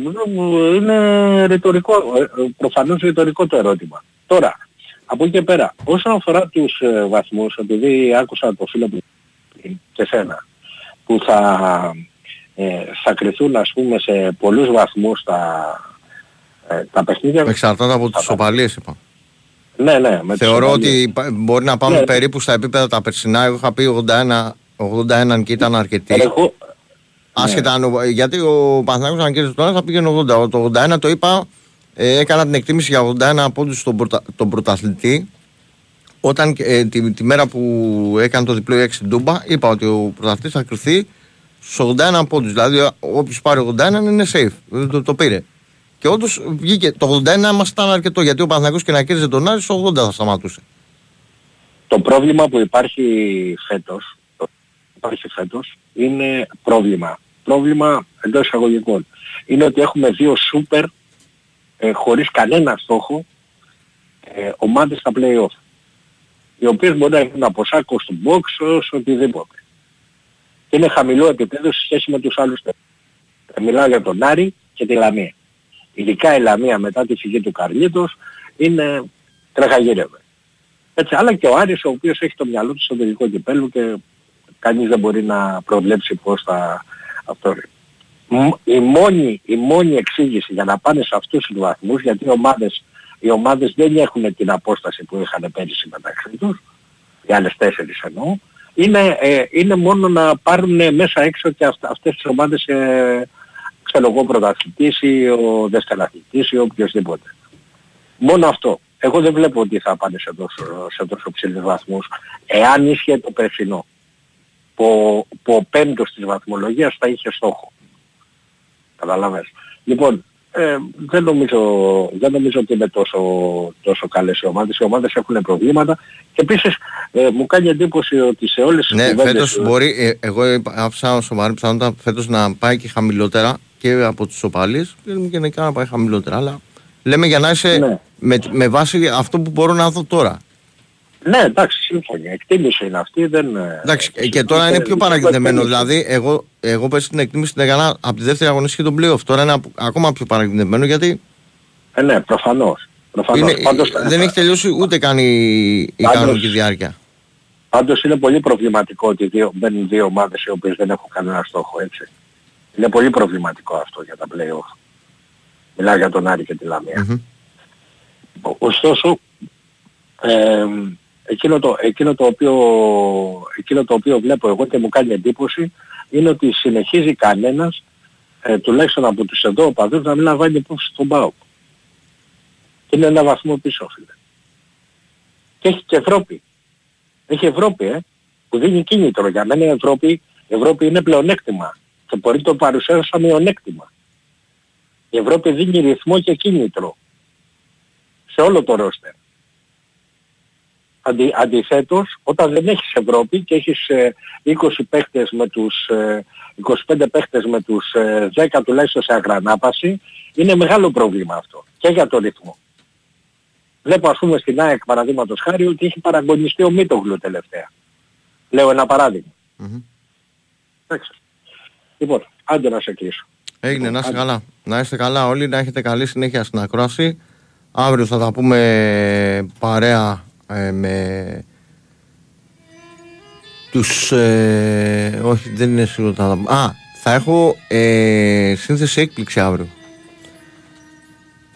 είναι ρητορικό, ε, ε, προφανώς ρητορικό το ερώτημα. Τώρα, από εκεί και πέρα, όσον αφορά τους ε, βαθμούς, επειδή άκουσα το φίλο μου και σένα, που θα, ε, θα κρυθούν ας πούμε σε πολλούς βαθμούς τα, ε, τα παιχνίδια. Εξαρτάται από τις σοπαλίες είπα. Ναι, ναι. Με τις Θεωρώ σοπαλίες. ότι υπά- μπορεί να πάμε Ναι. περίπου στα επίπεδα τα περσινά. Εγώ είχα πει 81, 81 και ήταν αρκετή. Εγώ, Άσχετα αν ο- γιατί ο Παναθηναϊκός αν κέρδισε τώρα θα πήγαινε 80. Το 81 το είπα, ε, έκανα την εκτίμηση για 81 πόντους στον πρωτα, τον πρωταθλητή. Όταν ε, τη, τη μέρα που έκανε το διπλό η έξι Ντούμπα, είπα ότι ο πρωταθλητής θα κρυθεί στους 81 πόντους. Δηλαδή όποιος πάρει 81 είναι safe. Δεν Το, το πήρε. Και όντως βγήκε. Το 81 μας ήταν αρκετό γιατί ο Παναθηναϊκός και να κέρδιζε τον Άρη στο 80 θα σταματούσε. Το πρόβλημα που υπάρχει φέτος, το υπάρχει φέτος, είναι πρόβλημα. Πρόβλημα εντός εισαγωγικών. Είναι ότι έχουμε δύο σούπερ ε, χωρίς κανένα στόχο ε, ομάδες στα play-off. Οι οποίες μπορεί να έχουν από σάκο του box ως οτιδήποτε. Και είναι χαμηλό επίπεδο σε σχέση με τους άλλους τέσσερις. Ε, Μιλάω για τον Άρη και τη Λαμία. Ειδικά η Λαμία μετά τη φυγή του Καρλίτος είναι τρεχαγύρευε. Έτσι, αλλά και ο Άρης ο οποίος έχει το μυαλό του στο τελικό κυπέλου και κανείς δεν μπορεί να προβλέψει πώς θα αυτό. Μ- Η μόνη, η μόνη εξήγηση για να πάνε σε αυτούς τους βαθμούς, γιατί οι ομάδες, οι ομάδες δεν έχουν την απόσταση που είχαν πέρυσι μεταξύ τους, οι άλλες τέσσερις εννοώ, είναι, ε, είναι μόνο να πάρουν μέσα έξω και αυτα, αυτές τις ομάδες, ε, ξέρω εγώ, πρωταθλητής ή ο δευτεραθλητής ή οποιοδήποτε. Μόνο αυτό. Εγώ δεν βλέπω ότι θα πάνε σε τόσο, σε τόσο ψηλούς βαθμούς. Εάν ίσχυε το περσινό, που, ο- που ο πέμπτος της βαθμολογίας θα είχε στόχο. Καταλαβες. Λοιπόν, ε, δεν, νομίζω, δεν νομίζω ότι είναι τόσο, τόσο καλές οι ομάδες. Οι ομάδες έχουν προβλήματα και επίσης ε, μου κάνει εντύπωση ότι σε όλες τις Ναι, κουβέντες, φέτος μπορεί, ε, εγώ είπα- άφησα σοβαρή πιθανότητα φέτος να πάει και χαμηλότερα και από τους οπαλίε και γενικά να πάει χαμηλότερα. Αλλά λέμε για να είσαι Ναι. με, με βάση αυτό που μπορώ να δω τώρα. Ναι, εντάξει, σύμφωνοι. Εκτίμηση είναι αυτή. Δεν, ε, Εντάξει, ε, και τώρα είναι πιο παρακινδεμένο. Δηλαδή, εγώ, εγώ πέσει την εκτίμηση την έκανα από τη δεύτερη αγωνιστική των playoff. Τώρα είναι απο- ακόμα πιο παρακινδεμένο γιατί Ε, ναι, προφανώς. προφανώς. είναι, Πάντως, δεν έχει τελειώσει ούτε καν η, η Πάντως- κανονική διάρκεια. Πάντως είναι πολύ προβληματικό ότι δύο, μπαίνουν δύο ομάδες οι οποίες δεν έχουν κανένα στόχο, έτσι. Είναι πολύ προβληματικό αυτό για τα play-off. Μιλάω για τον Άρη και τη Λαμία. Ο- Ωστόσο, ε, εκείνο, το, εκείνο, το οποίο, εκείνο το οποίο βλέπω εγώ και μου κάνει εντύπωση είναι ότι συνεχίζει κανένας, ε, τουλάχιστον από τους εδώ οπαδούς, να μην λαμβάνει υπόψη στον ΠΑΟΚ. Και είναι ένα βαθμό πίσω, φίλε. Και έχει και Ευρώπη. Έχει Ευρώπη, ε, που δίνει κίνητρο. Για μένα η Ευρώπη, η Ευρώπη είναι πλεονέκτημα και μπορεί να το παρουσιάσει σαν μειονέκτημα. Η Ευρώπη δίνει ρυθμό και κίνητρο σε όλο το ρόστερ. Αντι, αντιθέτως, όταν δεν έχεις Ευρώπη και έχεις ε, 20 παίχτες με τους, ε, 25 παίχτες με τους ε, 10 τουλάχιστον σε αγρανάπαση, είναι μεγάλο πρόβλημα αυτό και για το ρυθμό. Βλέπω ας πούμε στην ΑΕΚ παραδείγματος χάρη ότι έχει παραγωνιστεί ο Μίτογλου τελευταία. Λέω ένα παράδειγμα. Εντάξει. Λοιπόν, άντε να σε κλείσω. Έγινε, να είστε καλά. Να είστε καλά όλοι, να έχετε καλή συνέχεια στην ακρόαση. Αύριο θα τα πούμε παρέα ε, με τους... ε, όχι, δεν είναι σίγουρο ότι θα τα πούμε. Α, θα έχω ε, σύνθεση έκπληξη αύριο.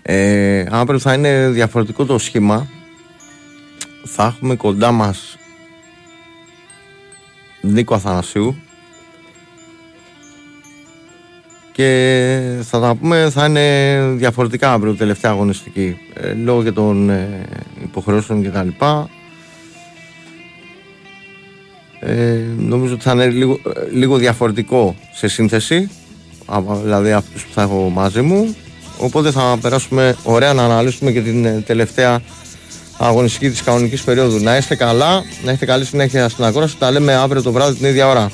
Ε, αύριο θα είναι διαφορετικό το σχήμα. θα έχουμε κοντά μας Νίκο Αθανασίου και θα τα πούμε θα είναι διαφορετικά αύριο τελευταία αγωνιστική ε, λόγω και των ε, υποχρεώσεων και τα λοιπά. Ε, νομίζω ότι θα είναι λίγο, ε, λίγο διαφορετικό σε σύνθεση από- δηλαδή αυτούς που θα έχω μαζί μου. Οπότε θα περάσουμε ωραία να αναλύσουμε και την ε, τελευταία αγωνιστική της κανονικής περίοδου. Να είστε καλά, να έχετε καλή συνέχεια στην ακρόαση τα λέμε αύριο το βράδυ την ίδια ώρα